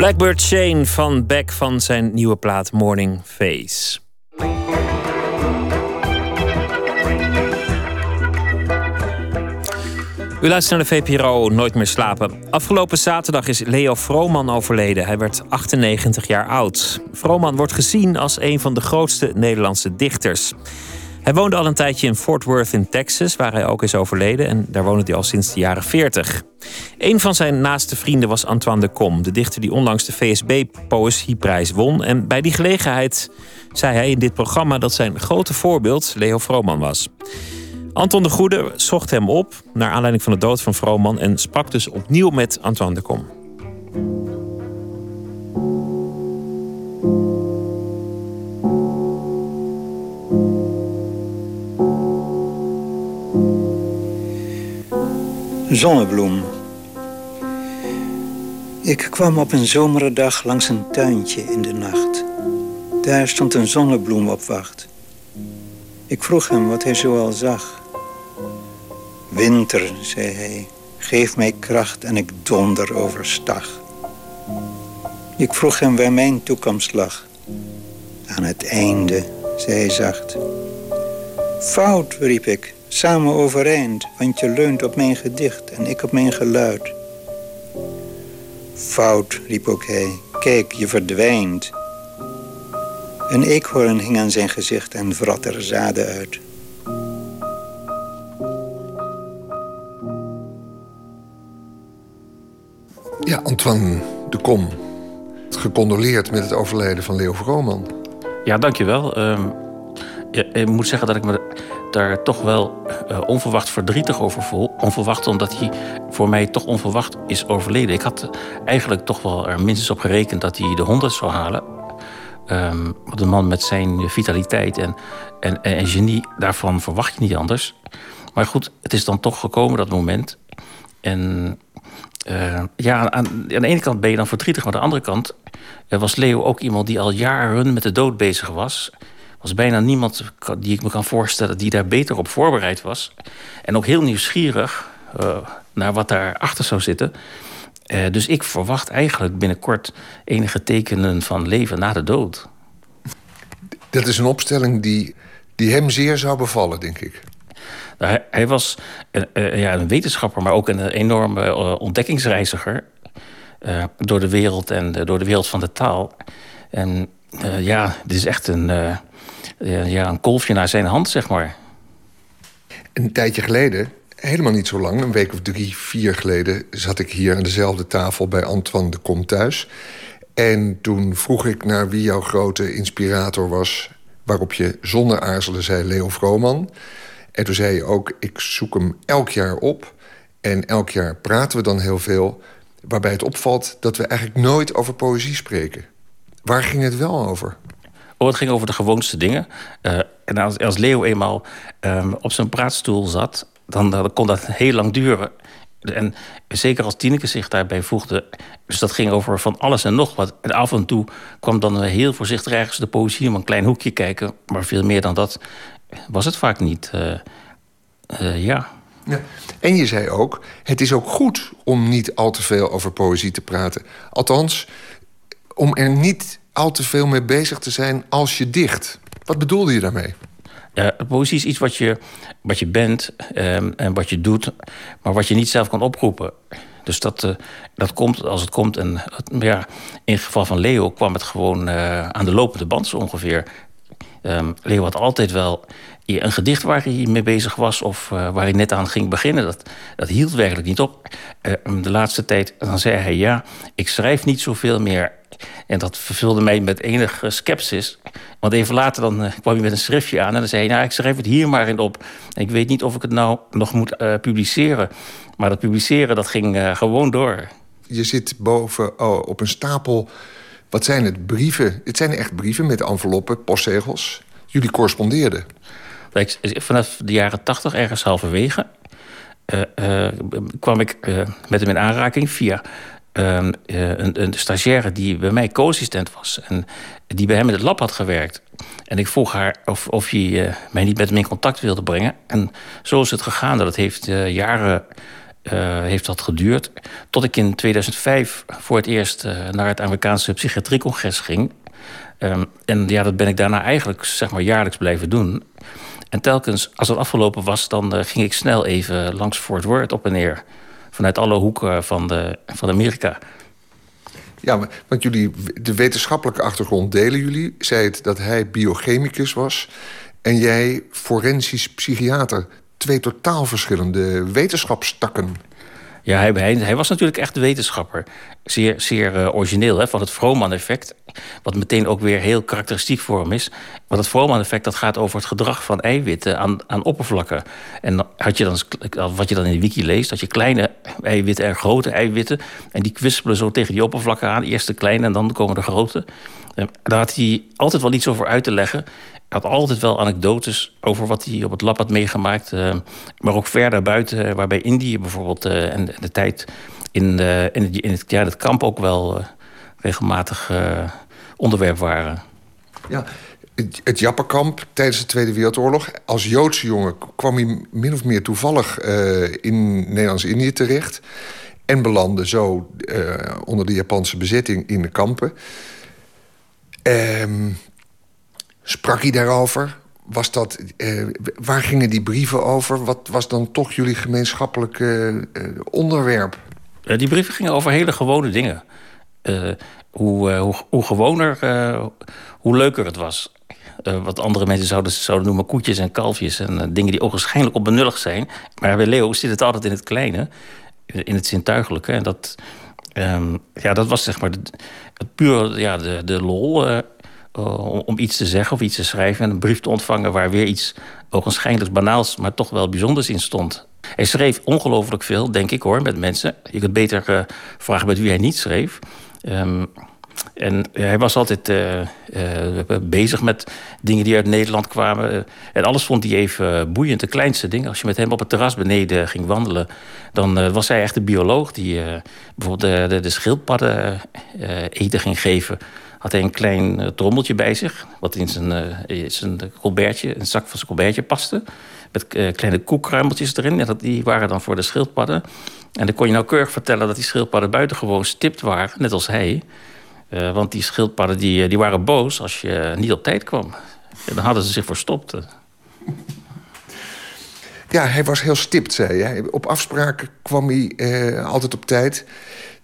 Blackbird Shane van Beck van zijn nieuwe plaat Morning Face. U luistert naar de VPRO Nooit meer slapen. Afgelopen zaterdag is Leo Vrooman overleden. Hij werd 98 jaar oud. Vrooman wordt gezien als een van de grootste Nederlandse dichters. Hij woonde al een tijdje in Fort Worth in Texas, waar hij ook is overleden. En daar woonde hij al sinds de jaren 40. Een van zijn naaste vrienden was Antoine de Kom, de dichter die onlangs de VSB Poëzieprijs won. En bij die gelegenheid zei hij in dit programma dat zijn grote voorbeeld Leo Vrooman was. Anton de Goede zocht hem op naar aanleiding van de dood van Vrooman en sprak dus opnieuw met Antoine de Kom. Zonnebloem. Ik kwam op een zomerdag langs een tuintje in de nacht. Daar stond een zonnebloem op wacht. Ik vroeg hem wat hij zoal zag. Winter, zei hij, geef mij kracht en ik donder overstag. Ik vroeg hem waar mijn toekomst lag. Aan het einde, zei hij zacht. Fout, riep ik, samen overeind, want je leunt op mijn gedicht en ik op mijn geluid. Fout, riep ook hij, kijk, je verdwijnt. Een eekhoorn hing aan zijn gezicht en vrat er zaden uit. Ja, Antoine de Kom. Gecondoleerd met het overlijden van Leo Vrooman. Ja, dankjewel. Um, ja, ik moet zeggen dat ik me daar toch wel uh, onverwacht verdrietig over voel. Onverwacht omdat hij voor mij toch onverwacht is overleden. Ik had eigenlijk toch wel er minstens op gerekend dat hij de 100 zou halen. Um, want een man met zijn vitaliteit en, en, en genie, daarvan verwacht je niet anders. Maar goed, het is dan toch gekomen, dat moment. En uh, ja, aan, aan, de ene kant ben je dan verdrietig, maar aan de andere kant was Leo ook iemand die al jaren met de dood bezig was. Er was bijna niemand die ik me kan voorstellen die daar beter op voorbereid was. En ook heel nieuwsgierig uh, naar wat daarachter zou zitten. Uh, dus ik verwacht eigenlijk binnenkort enige tekenen van leven na de dood. Dat is een opstelling die, die hem zeer zou bevallen, denk ik. Nou, hij, hij, was uh, uh, ja, een wetenschapper, maar ook een enorme ontdekkingsreiziger. door de wereld en door de wereld van de taal. En ja, dit is echt een, ja, een kolfje naar zijn hand, zeg maar. Een tijdje geleden, helemaal niet zo lang, een week of drie, vier geleden, zat ik hier aan dezelfde tafel bij Antoine de Kom thuis. En toen vroeg ik naar wie jouw grote inspirator was. Waarop je zonder aarzelen zei Leo Vrooman. En toen zei je ook, ik zoek hem elk jaar op. En elk jaar praten we dan heel veel. Waarbij het opvalt dat we eigenlijk nooit over poëzie spreken. Waar ging het wel over? Oh, het ging over de gewoonste dingen. Uh, en als, Leo eenmaal um, op zijn praatstoel zat... Dan, dan kon dat heel lang duren. En zeker als Tineke zich daarbij voegde. Dus dat ging over van alles en nog wat. En af en toe kwam dan heel voorzichtig ergens de poëzie... om een klein hoekje kijken. Maar veel meer dan dat was het vaak niet. Uh, uh, ja. ja. En je zei ook, het is ook goed om niet al te veel over poëzie te praten. Althans, om er niet al te veel mee bezig te zijn als je dicht. Wat bedoelde je daarmee? Ja, poëzie is iets wat je, wat je bent um, en wat je doet, maar wat je niet zelf kan oproepen. Dus dat, uh, dat komt als het komt. En ja, in het geval van Leo kwam het gewoon uh, aan de lopende band zo ongeveer. Um, Leo had altijd wel een gedicht waar hij mee bezig was... of uh, waar hij net aan ging beginnen. Dat, dat hield werkelijk niet op. Uh, de laatste tijd dan zei hij... ja, ik schrijf niet zoveel meer. En dat vervulde mij met enige sceptisch. Want even later dan, uh, kwam hij met een schriftje aan... en dan zei hij, nou, ik schrijf het hier maar in op. Ik weet niet of ik het nou nog moet publiceren. Maar dat publiceren, dat ging gewoon door. Je zit boven oh, op een stapel... Wat zijn het? Brieven. Het zijn echt brieven met enveloppen, postzegels. Jullie correspondeerden. Vanaf de jaren tachtig, ergens halverwege... Uh, uh, kwam ik uh, met hem in aanraking via ehm, een, een, stagiaire... die bij mij co-assistent was en die bij hem in het lab had gewerkt. En ik vroeg haar of, of hij mij niet met hem in contact wilde brengen. En zo is het gegaan. Dat heeft jaren heeft dat geduurd. Tot ik in 2005 voor het eerst naar het Amerikaanse psychiatriecongres ging. Um, en ja, dat ben ik daarna eigenlijk zeg maar, jaarlijks blijven doen. En telkens, als het afgelopen was, dan uh, ging ik snel even langs Fort Worth op en neer. Vanuit alle hoeken van, de, van Amerika. Ja, want jullie, de wetenschappelijke achtergrond delen jullie. Zei het dat hij biochemicus was en jij forensisch psychiater twee totaal verschillende wetenschapstakken. Ja, hij, hij, was natuurlijk echt wetenschapper. Zeer, zeer uh, origineel, hè, van het Vroman-effect. Wat meteen ook weer heel karakteristiek voor hem is. Want het Vroman-effect dat gaat over het gedrag van eiwitten aan, aan oppervlakken. En had je dan, wat je dan in de wiki leest... dat je kleine eiwitten en grote eiwitten... en die kwispelen zo tegen die oppervlakken aan. Eerst de kleine en dan komen de grote. daar had hij altijd wel iets over uit te leggen had altijd wel anekdotes over wat hij op het lab had meegemaakt. Uh, maar ook verder buiten, waarbij Indië bijvoorbeeld uh, en de, tijd in, de, in, het, in het, ja, het kamp ook wel regelmatig onderwerp waren. Ja, het, het Jappenkamp tijdens de Tweede Wereldoorlog. Als Joodse jongen kwam hij min of meer toevallig in Nederlands-Indië terecht. En belandde zo onder de Japanse bezetting in de kampen. Um, sprak hij daarover? Was dat, uh, waar gingen die brieven over? Wat was dan toch jullie gemeenschappelijke onderwerp? die brieven gingen over hele gewone dingen. hoe, hoe, hoe gewoner, hoe leuker het was. Wat andere mensen zouden, zouden noemen koetjes en kalfjes. En dingen die ogenschijnlijk onbenullig zijn. Maar bij Leo zit het altijd in het kleine. In het zintuigelijke. En dat, um, ja, dat was zeg maar het puur ja, de, de lol. Om, om iets te zeggen of iets te schrijven. En een brief te ontvangen waar weer iets ogenschijnlijk banaals. maar toch wel bijzonders in stond. Hij schreef ongelooflijk veel, denk ik hoor, met mensen. Je kunt beter vragen met wie hij niet schreef. Um, en hij was altijd uh, bezig met dingen die uit Nederland kwamen. En alles vond hij even boeiend. De kleinste dingen. Als je met hem op het terras beneden ging wandelen... dan was hij echt een bioloog die bijvoorbeeld de, de, schildpadden eten ging geven. Had hij een klein trommeltje bij zich... wat in zijn, zijn colbertje, een zak van zijn colbertje paste. Met kleine koekkruimeltjes erin. En die waren dan voor de schildpadden. En dan kon je nauwkeurig vertellen dat die schildpadden buitengewoon stipt waren. Net als hij... Uh, want die schildpadden die, eh, die waren boos als je niet op tijd kwam. En dan hadden ze zich verstopt. Ja, hij was heel stipt, zei hij. Op afspraken kwam hij uh, altijd op tijd.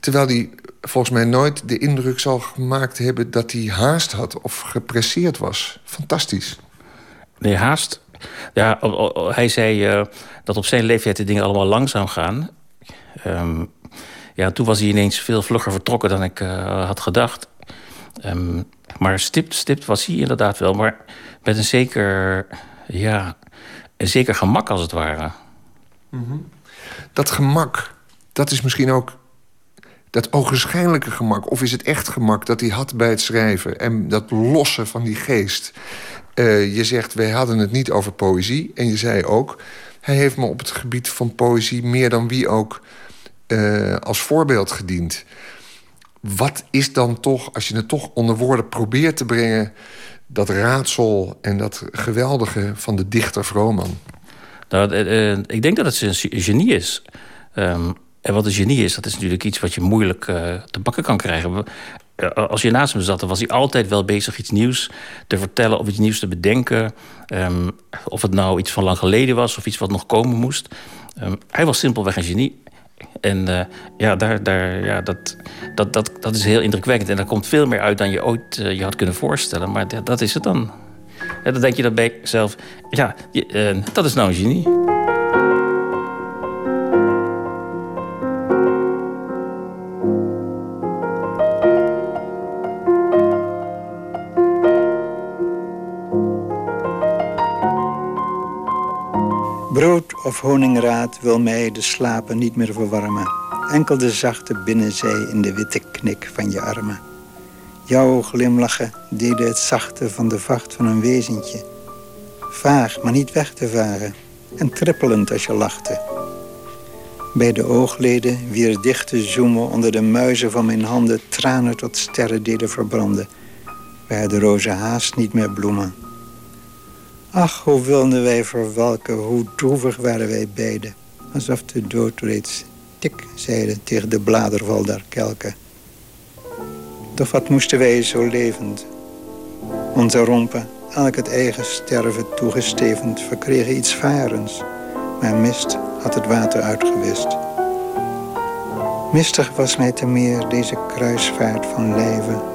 Terwijl hij volgens mij nooit de indruk zal gemaakt hebben... dat hij haast had of gepresseerd was. Fantastisch. Nee, haast. Ja, hij zei uh, dat op zijn leeftijd de dingen allemaal langzaam gaan. Um, ja, toen was hij ineens veel vlugger vertrokken dan ik uh, had gedacht. Um, maar stipt, stipt was hij inderdaad wel. Maar met een zeker, ja, een zeker gemak als het ware. Mm -hmm. Dat gemak, dat is misschien ook dat ogenschijnlijke gemak. Of is het echt gemak dat hij had bij het schrijven? En dat lossen van die geest. Uh, je zegt, wij hadden het niet over poëzie. En je zei ook, hij heeft me op het gebied van poëzie... meer dan wie ook uh, als voorbeeld gediend. Wat is dan toch, als je het toch onder woorden probeert te brengen... dat raadsel en dat geweldige van de dichter Vrooman? Nou, uh, ik denk dat het een genie is. Um, en wat een genie is, dat is natuurlijk iets wat je moeilijk uh, te bakken kan krijgen. Als je naast hem zat, dan was hij altijd wel bezig iets nieuws te vertellen of iets nieuws te bedenken. Um, of het nou iets van lang geleden was of iets wat nog komen moest. Um, hij was simpelweg een genie. En uh, ja, daar, daar, ja dat, dat, dat, dat is heel indrukwekkend. En daar komt veel meer uit dan je ooit je had kunnen voorstellen. Maar dat, is het dan. Ja, dan denk je dat bij jezelf... Ja, dat is nou een genie. Of honingraad wil mij de slapen niet meer verwarmen. Enkel de zachte binnenzij in de witte knik van je armen. Jouw glimlachen deden het zachte van de vacht van een wezentje. Vaag, maar niet weg te varen. En trippelend als je lachte. Bij de oogleden wier dichte zoemen onder de muizen van mijn handen tranen tot sterren deden verbranden. Waar de rozen haast niet meer bloemen. Ach, hoe wilden wij verwelken, hoe droevig waren wij beiden. Alsof de dood reeds tik zeide tegen de bladerval der kelken. Doch wat moesten wij zo levend? Onze rompen, elk het eigen sterven toegestevend, verkregen iets varens. Maar mist had het water uitgewist. Mistig was mij te meer deze kruisvaart van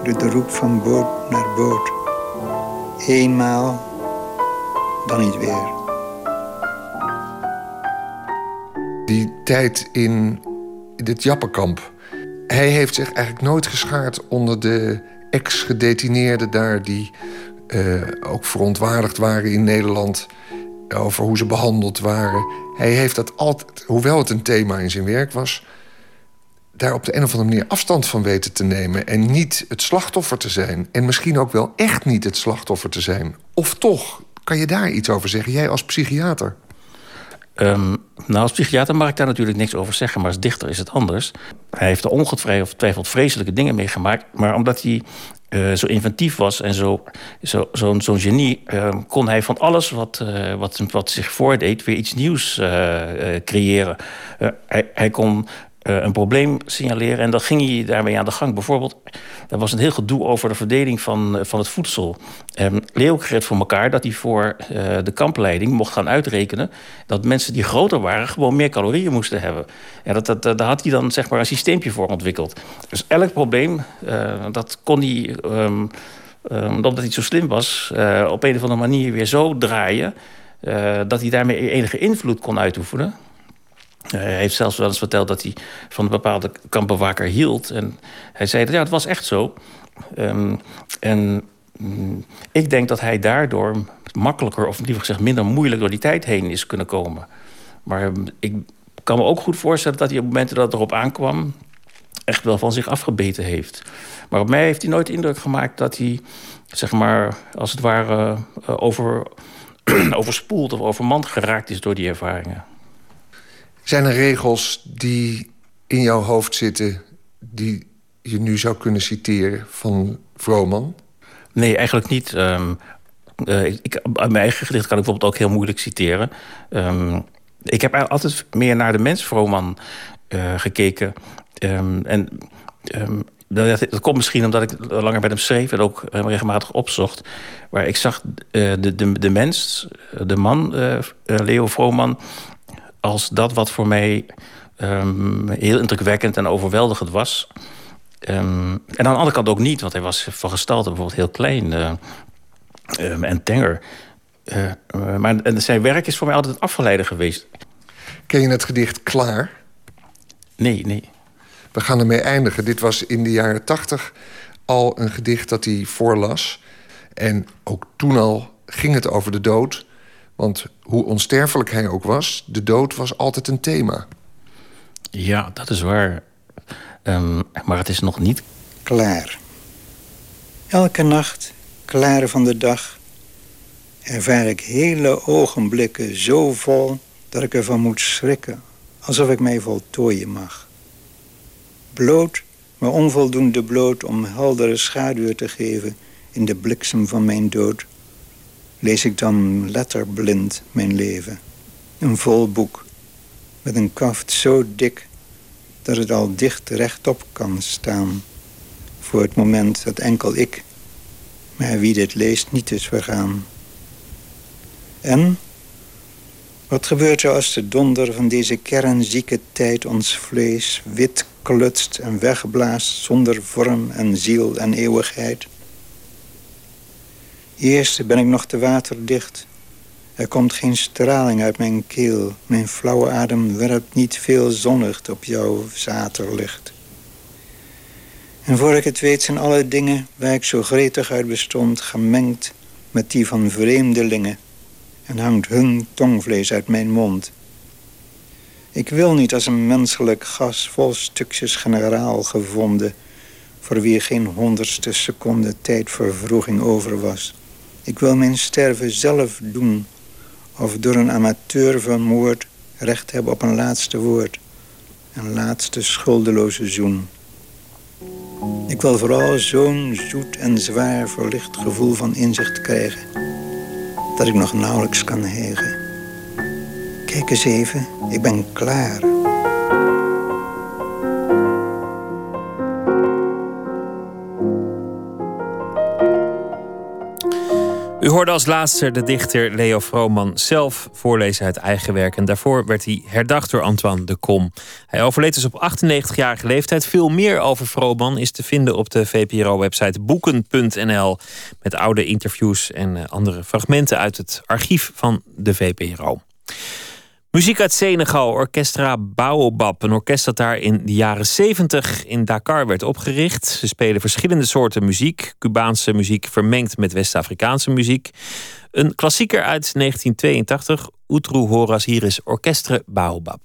door de roep van boot naar boot. Eenmaal dan niet weer. Die tijd in dit Jappenkamp. Hij heeft zich eigenlijk nooit geschaard onder de ex-gedetineerden daar... die uh, ook verontwaardigd waren in Nederland over hoe ze behandeld waren. Hij heeft dat altijd, hoewel het een thema in zijn werk was... daar op de een of andere manier afstand van weten te nemen... en niet het slachtoffer te zijn. En misschien ook wel echt niet het slachtoffer te zijn. Of toch, kan je daar iets over zeggen, jij als psychiater? Um, nou, als psychiater mag ik daar natuurlijk niks over zeggen, maar als dichter is het anders. Hij heeft er ongetwijfeld vreselijke dingen meegemaakt, maar omdat hij uh, zo inventief was en zo'n zo, zo, zo genie, uh, kon hij van alles wat, uh, wat, wat zich voordeed weer iets nieuws creëren. Hij, hij, kon een probleem signaleren. En dan ging hij daarmee aan de gang. Bijvoorbeeld, er was een heel gedoe over de verdeling van, uh, van het voedsel. Um, Leo kreeg voor elkaar dat hij voor uh, de kampleiding mocht gaan uitrekenen... dat mensen die groter waren gewoon meer calorieën moesten hebben. En dat, dat, daar had hij dan zeg maar een systeempje voor ontwikkeld. Dus elk probleem, dat kon hij... Um, um, omdat hij zo slim was, op een of andere manier weer zo draaien... dat hij daarmee enige invloed kon uitoefenen. Hij heeft zelfs wel eens verteld dat hij van een bepaalde kampbewaker hield. En hij zei dat ja, het was echt zo. Um, en um, ik denk dat hij daardoor makkelijker, of liever gezegd minder moeilijk, door die tijd heen is kunnen komen. Maar um, ik kan me ook goed voorstellen dat hij op momenten dat het erop aankwam, echt wel van zich afgebeten heeft. Maar op mij heeft hij nooit indruk gemaakt dat hij, zeg maar, als het ware, uh, over, overspoeld of overmand geraakt is door die ervaringen. Zijn er regels die in jouw hoofd zitten... die je nu zou kunnen citeren van Vrooman? Nee, eigenlijk niet. Um, ik, mijn eigen gedicht kan ik bijvoorbeeld ook heel moeilijk citeren. Um, ik heb altijd meer naar de mens Vrooman uh, gekeken. Um, en dat, dat, komt misschien omdat ik langer met hem schreef... en ook regelmatig opzocht. Maar ik zag de, de, de mens, de man, Leo Vrooman als dat wat voor mij um, heel indrukwekkend en overweldigend was. Um, en aan de andere kant ook niet, want hij was van gestalte bijvoorbeeld heel klein uh, um, en tenger. Uh, uh, maar zijn werk is voor mij altijd een afgeleider geweest. Ken je het gedicht Klaar? Nee, nee. We gaan ermee eindigen. Dit was in de jaren tachtig al een gedicht dat hij voorlas. En ook toen al ging het over de dood. Want hoe onsterfelijk hij ook was, de dood was altijd een thema. Ja, dat is waar. Um, maar het is nog niet... Klaar. Elke nacht, klaar van de dag... ervaar ik hele ogenblikken zo vol... dat ik ervan moet schrikken, alsof ik mij voltooien mag. Bloot, maar onvoldoende bloot om heldere schaduw te geven... in de bliksem van mijn dood lees ik dan letterblind mijn leven. Een vol boek met een kaft zo dik dat het al dicht rechtop kan staan. Voor het moment dat enkel ik, maar wie dit leest, niet is vergaan. En wat gebeurt er als de donder van deze kernzieke tijd ons vlees wit klutst en wegblaast zonder vorm en ziel en eeuwigheid? Eerst ben ik nog te waterdicht. Er komt geen straling uit mijn keel. Mijn flauwe adem werpt niet veel zonlicht op jouw zaterlicht. En voor ik het weet zijn alle dingen waar ik zo gretig uit bestond... gemengd met die van vreemdelingen. En hangt hun tongvlees uit mijn mond. Ik wil niet als een menselijk gas vol stukjes generaal gevonden... voor wie geen honderdste seconde tijdvervroeging over was... Ik wil mijn sterven zelf doen. Of door een amateur vermoord recht hebben op een laatste woord. Een laatste schuldeloze zoen. Ik wil vooral zo'n zoet en zwaar verlicht gevoel van inzicht krijgen. Dat ik nog nauwelijks kan hegen. Kijk eens even, ik ben klaar. U hoorde als laatste de dichter Leo Vrooman zelf voorlezen uit eigen werk. En daarvoor werd hij herdacht door Antoine de Kom. Hij overleed dus op 98-jarige leeftijd. Veel meer over Vrooman is te vinden op de VPRO-website boeken.nl. Met oude interviews en eh, andere fragmenten uit het archief van de VPRO. Muziek uit Senegal, Orchestra Baobab. Een orkest dat daar in de jaren 70 in Dakar werd opgericht. Ze spelen verschillende soorten muziek. Cubaanse muziek vermengd met West-Afrikaanse muziek. Een klassieker uit 1982. Utru Horas hier is Orchestra Baobab.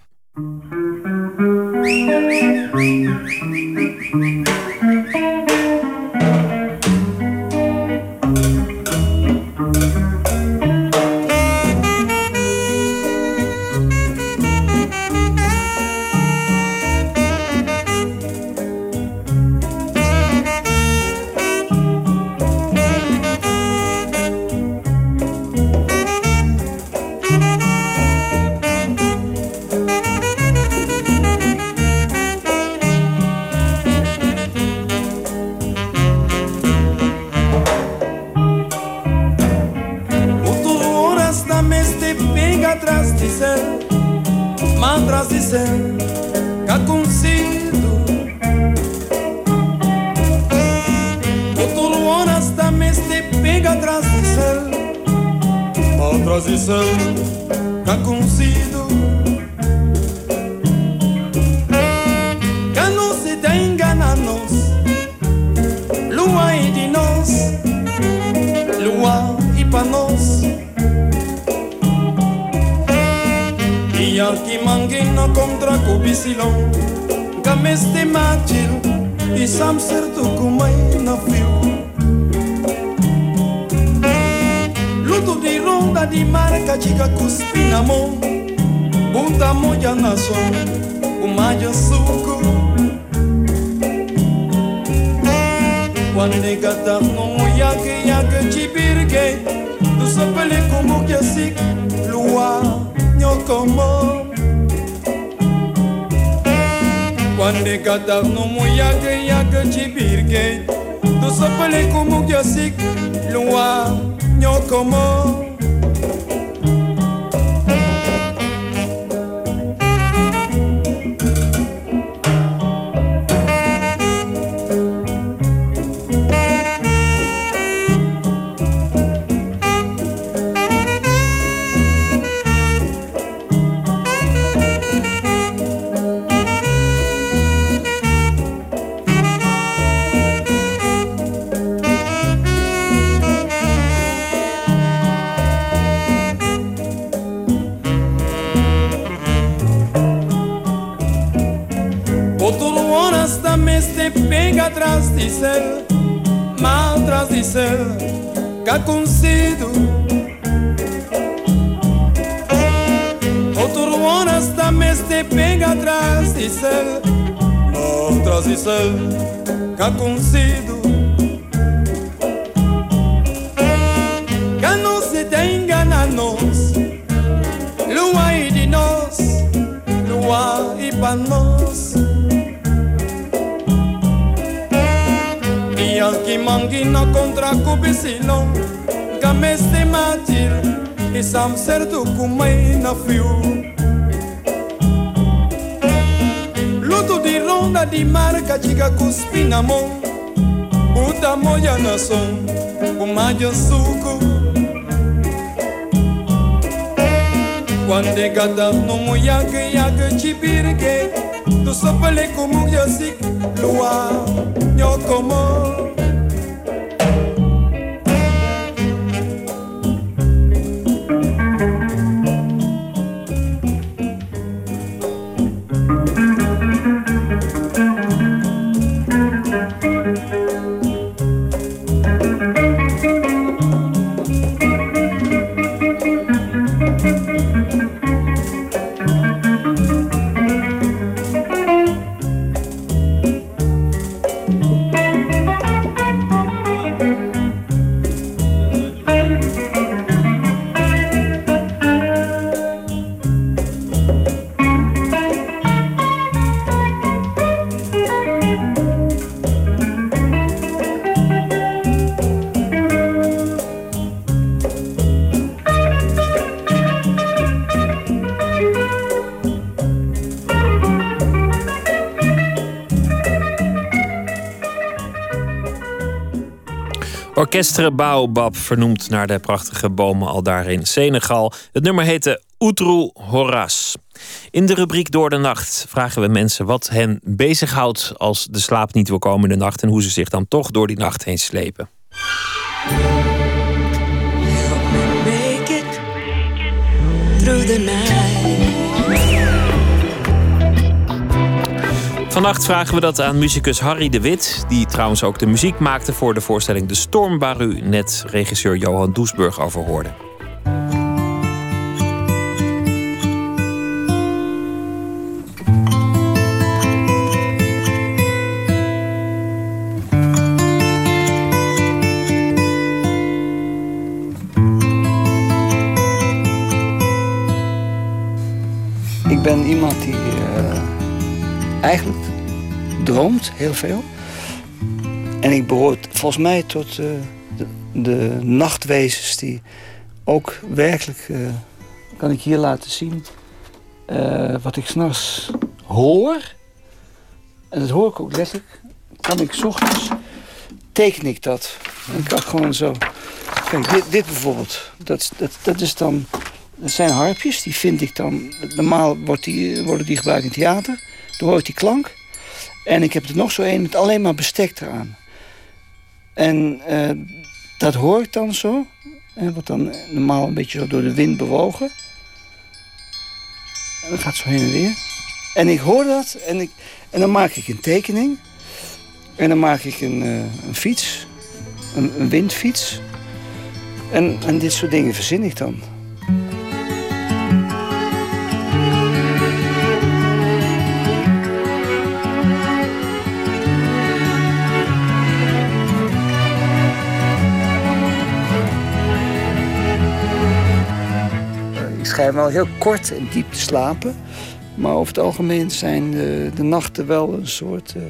fica trasdice, ma trasdice, ca consido. Totul onestamente pega trasdice, de trasdice, ca consido. arkimanginna kontra kubisilan games ty majil i sam sertukumay na fiu lutu di ronda di marca chica cuspinamo. Bunda moya naso umayo suku Quando gata no yake yake chibirge Tu sopele como que así Lua nyokomo Quando cada no muiaga e aga de birgue Tu como que assim Lua, nho como consigo. Outro ano está mestre pega atrás de céu. atrás de céu, cá consigo. cerdo comei na fio Luto de ronda de marca, chica cuspi na Uta Puta molha na som, fumadja suco Quando é gata no moiaque, iaque, chipirque Tu só falei como eu sei, lua, nhocomo Orchestre Baobab, vernoemd naar de prachtige bomen al daar in Senegal. Het nummer heette Outru Horas. In de rubriek Door de Nacht vragen we mensen wat hen bezighoudt als de slaap niet wil komen in de nacht en hoe ze zich dan toch door die nacht heen slepen. Vannacht vragen we dat aan muzikus Harry de Wit, die trouwens ook de muziek maakte voor de voorstelling De Storm, waar u net regisseur Johan Doesburg over hoorde. Ik ben iemand die eigenlijk droomt heel veel. En ik behoor volgens mij tot eh, de, nachtwezens die ook werkelijk eh, kan ik hier laten zien eh, wat ik s'nachts hoor. En dat hoor ik ook letterlijk. Kan ik 's ochtends, teken ik dat. En ik kan gewoon zo... Kijk, dit, dit bijvoorbeeld. Dat, dat, dat is dan... Dat zijn harpjes, die vind ik dan... Normaal wordt die, worden die gebruikt in theater. Dan hoor ik die klank. En ik heb er nog zo een met alleen maar bestek eraan. En eh, dat hoor ik dan zo. En wordt dan normaal een beetje zo door de wind bewogen. En dat gaat zo heen en weer. En ik hoor dat en, ik, en dan maak ik een tekening. En dan maak ik een, eh, een fiets. Een, een windfiets. En, en dit soort dingen verzin ik dan. Ik schijn wel heel kort en diep slapen. Maar over het algemeen zijn de, de nachten wel een soort eh,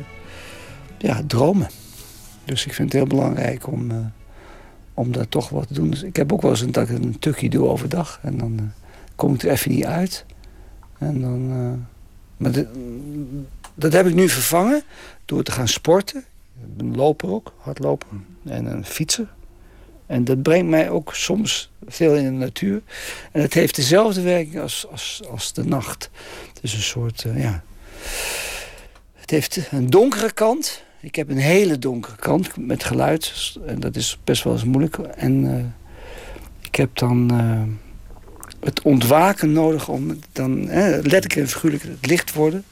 ja, dromen. Dus ik vind het heel belangrijk om, eh, om daar toch wat te doen. Dus ik heb ook wel eens een, dat ik een tukje doe overdag. En dan eh, kom ik er even niet uit. En dan, maar dat heb ik nu vervangen door te gaan sporten. Ik ben loper ook, hardloper. En een fietser. En dat brengt mij ook soms veel in de natuur. En het heeft dezelfde werking als, als, als de nacht. Het is een soort, eh, ja... Het heeft een donkere kant. Ik heb een hele donkere kant met geluid. En dat is best wel eens moeilijk. En eh, ik heb dan eh, het ontwaken nodig om dan letterlijk en figuurlijk het licht worden.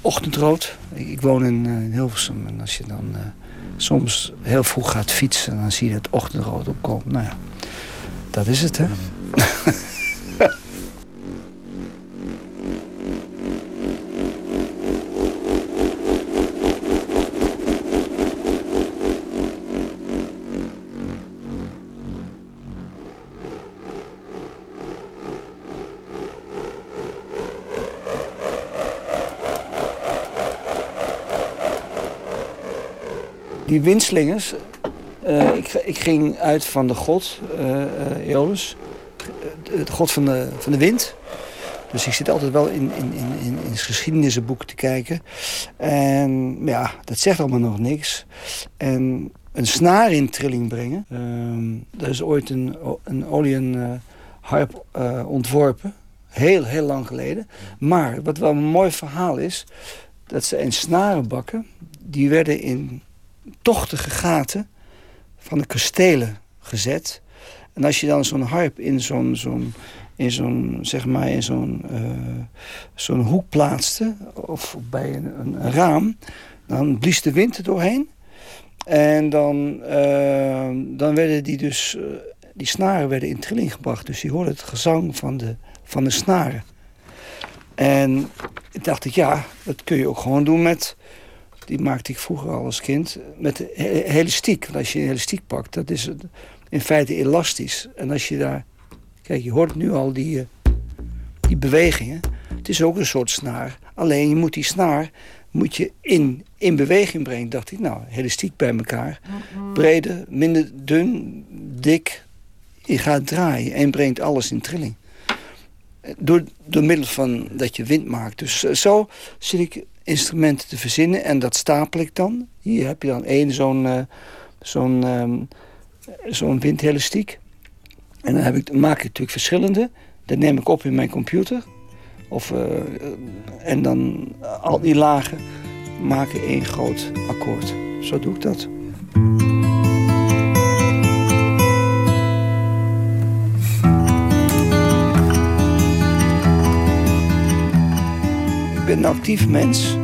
Ochtendrood. Ik, woon in, in Hilversum. En als je dan soms heel vroeg gaat fietsen... dan zie je het ochtendrood opkomen. Nou ja, dat is het, hè. Die windslingers, eh, ik, ik ging uit van de god, eh, Aeolus, de, god van de, van de wind. Dus ik zit altijd wel in, in, in, in, in geschiedenisboeken te kijken. En ja, dat zegt allemaal nog niks. En een snaar in trilling brengen. ehm er is ooit een, een Olian eh, harp ontworpen. Heel, heel lang geleden. Maar wat wel een mooi verhaal is... dat ze een snarenbakken... die werden in tochtige gaten van de kastelen gezet. En als je dan zo'n harp in zo'n zo'n in zo'n zeg maar in zo'n eh, zo'n hoek plaatste of bij een, een, raam, dan blies de wind er doorheen. En dan, eh, dan werden die dus eh, die snaren werden in trilling gebracht. Dus je hoorde het gezang van de, van de snaren. En ik dacht ik, ja, dat kun je ook gewoon doen met die maakte ik vroeger al als kind, met elastiek. Want als je een elastiek pakt, dat is in feite elastisch. En als je daar... Kijk, je hoort nu al die, eh, die bewegingen. Het is ook een soort snaar. Alleen je moet die snaar moet je in, in beweging brengen. Dacht ik, nou, elastiek bij elkaar. Brede, minder dun, dik. Je gaat draaien en brengt alles in trilling. Door, door middel van dat je wind maakt. Dus eh, zo zit ik instrumenten te verzinnen en dat stapel ik dan. Hier heb je dan één zo'n eh, zo'n ehm, zo'n windelastiek. En dan heb ik, maak ik natuurlijk verschillende. Dat neem ik op in mijn computer. Of, eh, en dan al die lagen maken één groot akkoord. Zo doe ik dat. Ben een actief mens.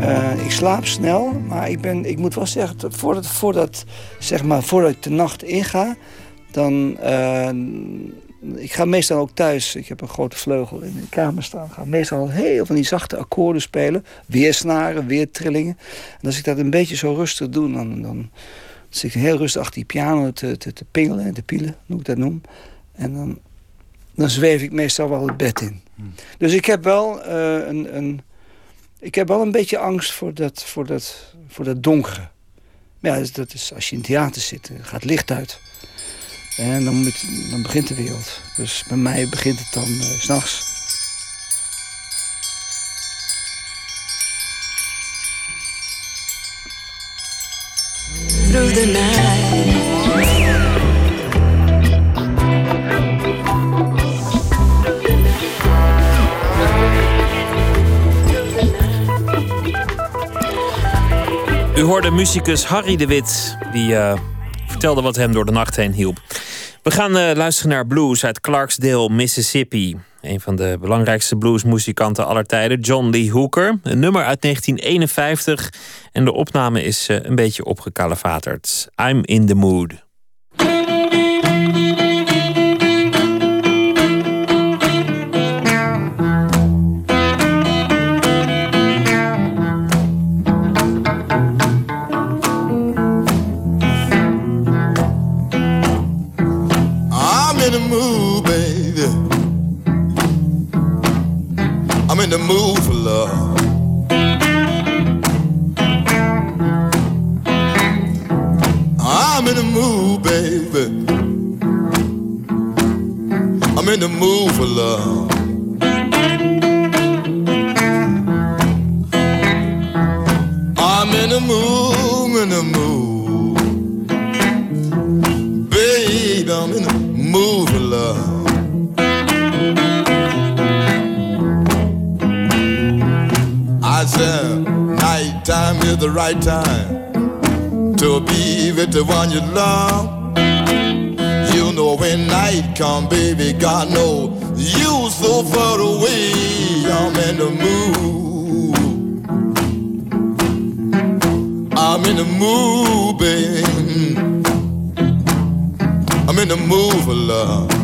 Eh, ik slaap snel, maar ik, ben, ik moet wel zeggen, dat voordat, voordat, zeg maar, voordat ik de nacht inga, dan. eh, ik ga meestal ook thuis. Ik heb een grote vleugel in de kamer staan. Ga meestal heel van die zachte akkoorden spelen. Weer snaren, weer trillingen. En als ik dat een beetje zo rustig doe, dan, dan zit ik heel rustig achter die piano te, te, te pingelen en te pielen, hoe ik dat noem. En dan, dan zweef ik meestal wel het bed in. Dus ik heb wel eh, een, een, ik heb wel een beetje angst voor dat, voor dat, voor dat donkere. Maar ja, dus dat is, als je in theater zit, eh, gaat het licht uit. En dan, moet, dan begint de wereld. Dus bij mij begint het dan uh, s'nachts. Through the night. U hoorde muzikus Harry de Wit, die uh, vertelde wat hem door de nacht heen hielp. We gaan uh, luisteren naar blues uit Clarksdale, Mississippi. Een van de belangrijkste bluesmuzikanten aller tijden, John Lee Hooker. Een nummer uit 1951 en de opname is uh, een beetje opgekalevaterd. I'm in the mood. In the mood for love. I'm in the mood, baby. I'm in the mood for love. I'm in the mood, in the mood. Is the right time to be with the one you love. You know when night come, baby, God know you so far away. I'm in the mood. I'm in the mood, baby. I'm in the mood for love.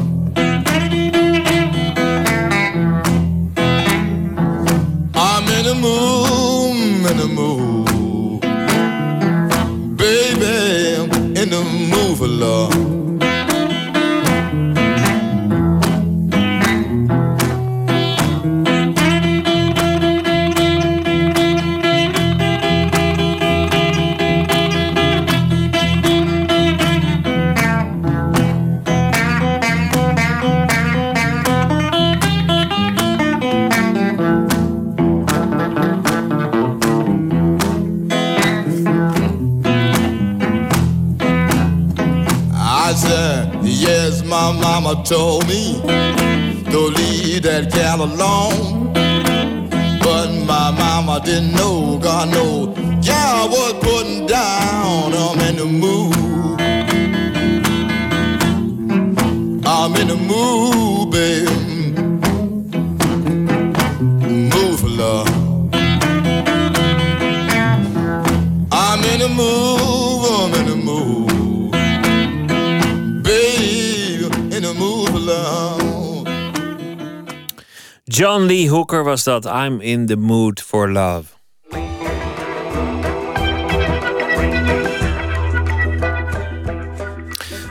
Long. Was dat. I'm in the mood for love.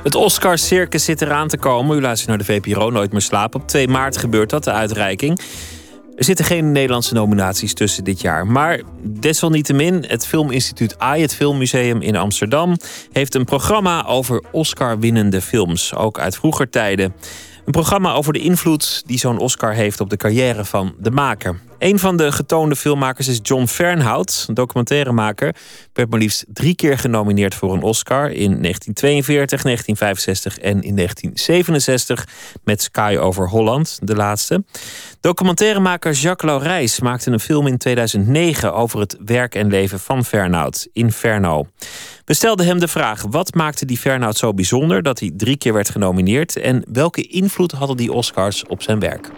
Het Oscar-circus zit eraan te komen. U luistert naar de VPRO, Nooit meer slapen. Op 2 maart gebeurt dat, de uitreiking. Er zitten geen Nederlandse nominaties tussen dit jaar. Maar desalniettemin, het Filminstituut AI, het Filmmuseum in Amsterdam, heeft een programma over Oscar-winnende films, ook uit vroeger tijden. Een programma over de invloed die zo'n Oscar heeft op de carrière van de maker. Een van de getoonde filmmakers is John Fernhout, een documentairemaker. Werd maar liefst drie keer genomineerd voor een Oscar. In 1942, 1965 en in 1967 met Sky over Holland, de laatste. Documentairemaker Jacques Laurijs maakte een film in 2009 over het werk en leven van Fernhout, Inferno. We stelden hem de vraag: wat maakte die Fernhout zo bijzonder dat hij drie keer werd genomineerd en welke invloed hadden die Oscars op zijn werk?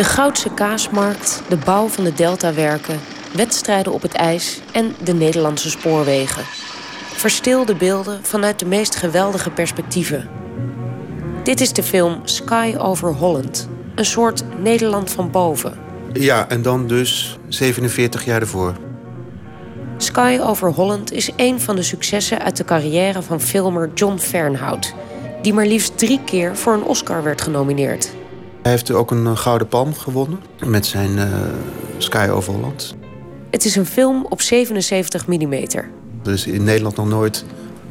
De Goudse kaasmarkt, de bouw van de deltawerken, wedstrijden op het ijs en de Nederlandse spoorwegen. Verstilde beelden vanuit de meest geweldige perspectieven. Dit is de film Sky over Holland, een soort Nederland van boven. Ja, en dan dus 47 jaar ervoor. Sky over Holland is een van de successen uit de carrière van filmer John Fernhout, die maar liefst drie keer voor een Oscar werd genomineerd. Hij heeft ook een eh, Gouden Palm gewonnen met zijn uh, Sky over Holland. Het is een film op 77 mm. Er is in Nederland nog nooit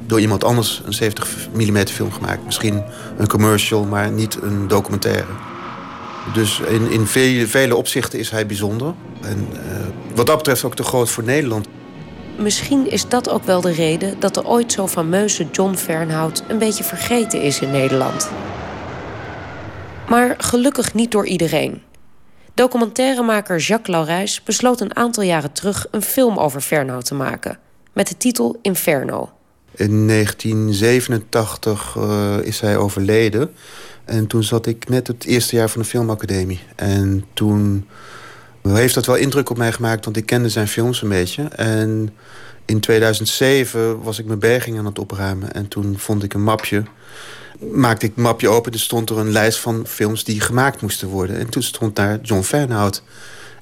door iemand anders een 70 mm film gemaakt. Misschien een commercial, maar niet een documentaire. Dus in, in vele, vele opzichten is hij bijzonder. En uh, wat dat betreft ook te groot voor Nederland. Misschien is dat ook wel de reden dat de ooit zo fameuze John Fernhout een beetje vergeten is in Nederland. Maar gelukkig niet door iedereen. Documentairemaker Jacques Laurijs besloot een aantal jaren terug een film over Fernhout te maken. Met de titel Inferno. In 1987 uh, is hij overleden. En toen zat ik net het eerste jaar van de filmacademie. En toen heeft dat wel indruk op mij gemaakt, want ik kende zijn films een beetje. En in 2007 was ik mijn berging aan het opruimen. En toen vond ik een mapje. Maakte ik het mapje open, er stond er een lijst van films die gemaakt moesten worden. En toen stond daar John Fernhout.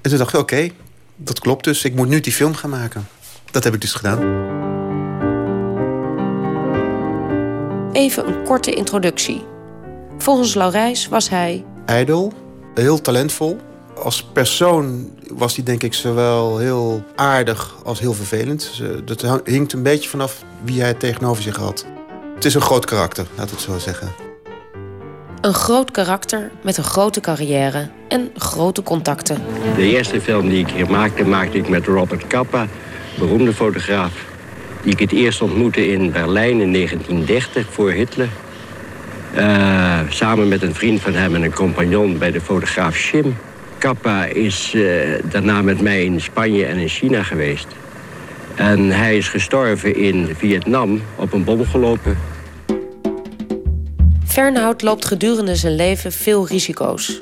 En toen dacht ik, oké, dat klopt dus. Ik moet nu die film gaan maken. Dat heb ik dus gedaan. Even een korte introductie. Volgens Laurijs was hij... Ijdel, heel talentvol. Als persoon was hij denk ik zowel heel aardig als heel vervelend. Dat hinkt een beetje vanaf wie hij tegenover zich had. Het is een groot karakter, laat het zo zeggen. Een groot karakter met een grote carrière en grote contacten. De eerste film die ik hier maakte, maakte ik met Robert Capa, beroemde fotograaf. Die ik het eerst ontmoette in Berlijn in 1930 voor Hitler. Uh, samen met een vriend van hem en een compagnon bij de fotograaf Schim. Kappa is uh, daarna met mij in Spanje en in China geweest. En hij is gestorven in Vietnam op een bom gelopen. Fernhout loopt gedurende zijn leven veel risico's.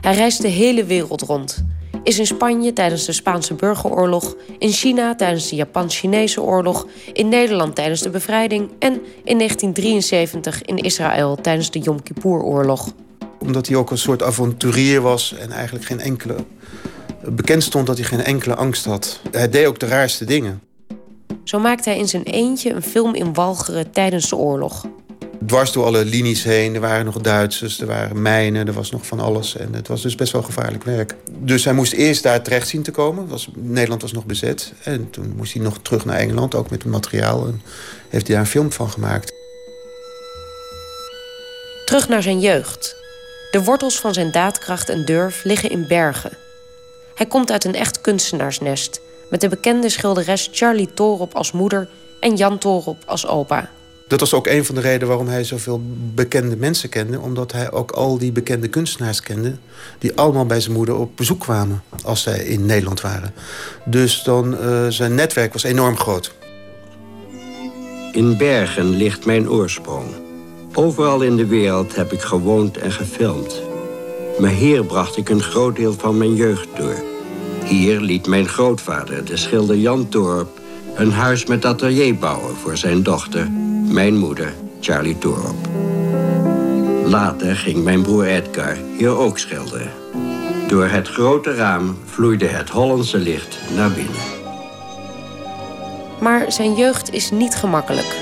Hij reist de hele wereld rond. Is in Spanje tijdens de Spaanse burgeroorlog, in China tijdens de Japan-Chinese oorlog, in Nederland tijdens de bevrijding en in 1973 in Israël tijdens de Yom Kippur-oorlog omdat hij ook een soort avonturier was en eigenlijk geen enkele... bekend stond dat hij geen enkele angst had. Hij deed ook de raarste dingen. Zo maakte hij in zijn eentje een film in Walcheren tijdens de oorlog. Dwars door alle linies heen. Er waren nog Duitsers, er waren mijnen, er was nog van alles. En het was dus best wel gevaarlijk werk. Dus hij moest eerst daar terecht zien te komen. Was, Nederland was nog bezet. En toen moest hij nog terug naar Engeland, ook met het materiaal. En heeft hij daar een film van gemaakt. Terug naar zijn jeugd. De wortels van zijn daadkracht en durf liggen in bergen. Hij komt uit een echt kunstenaarsnest, met de bekende schilderes Charlie Torop als moeder en Jan Torop als opa. Dat was ook een van de redenen waarom hij zoveel bekende mensen kende. Omdat hij ook al die bekende kunstenaars kende. Die allemaal bij zijn moeder op bezoek kwamen als zij in Nederland waren. Dus dan, uh, zijn netwerk was enorm groot. In Bergen ligt mijn oorsprong. Overal in de wereld heb ik gewoond en gefilmd. Maar hier bracht ik een groot deel van mijn jeugd door. Hier liet mijn grootvader, de schilder Jan Torp, een huis met atelier bouwen voor zijn dochter, mijn moeder, Charlie Torp. Later ging mijn broer Edgar hier ook schilderen. Door het grote raam vloeide het Hollandse licht naar binnen. Maar zijn jeugd is niet gemakkelijk.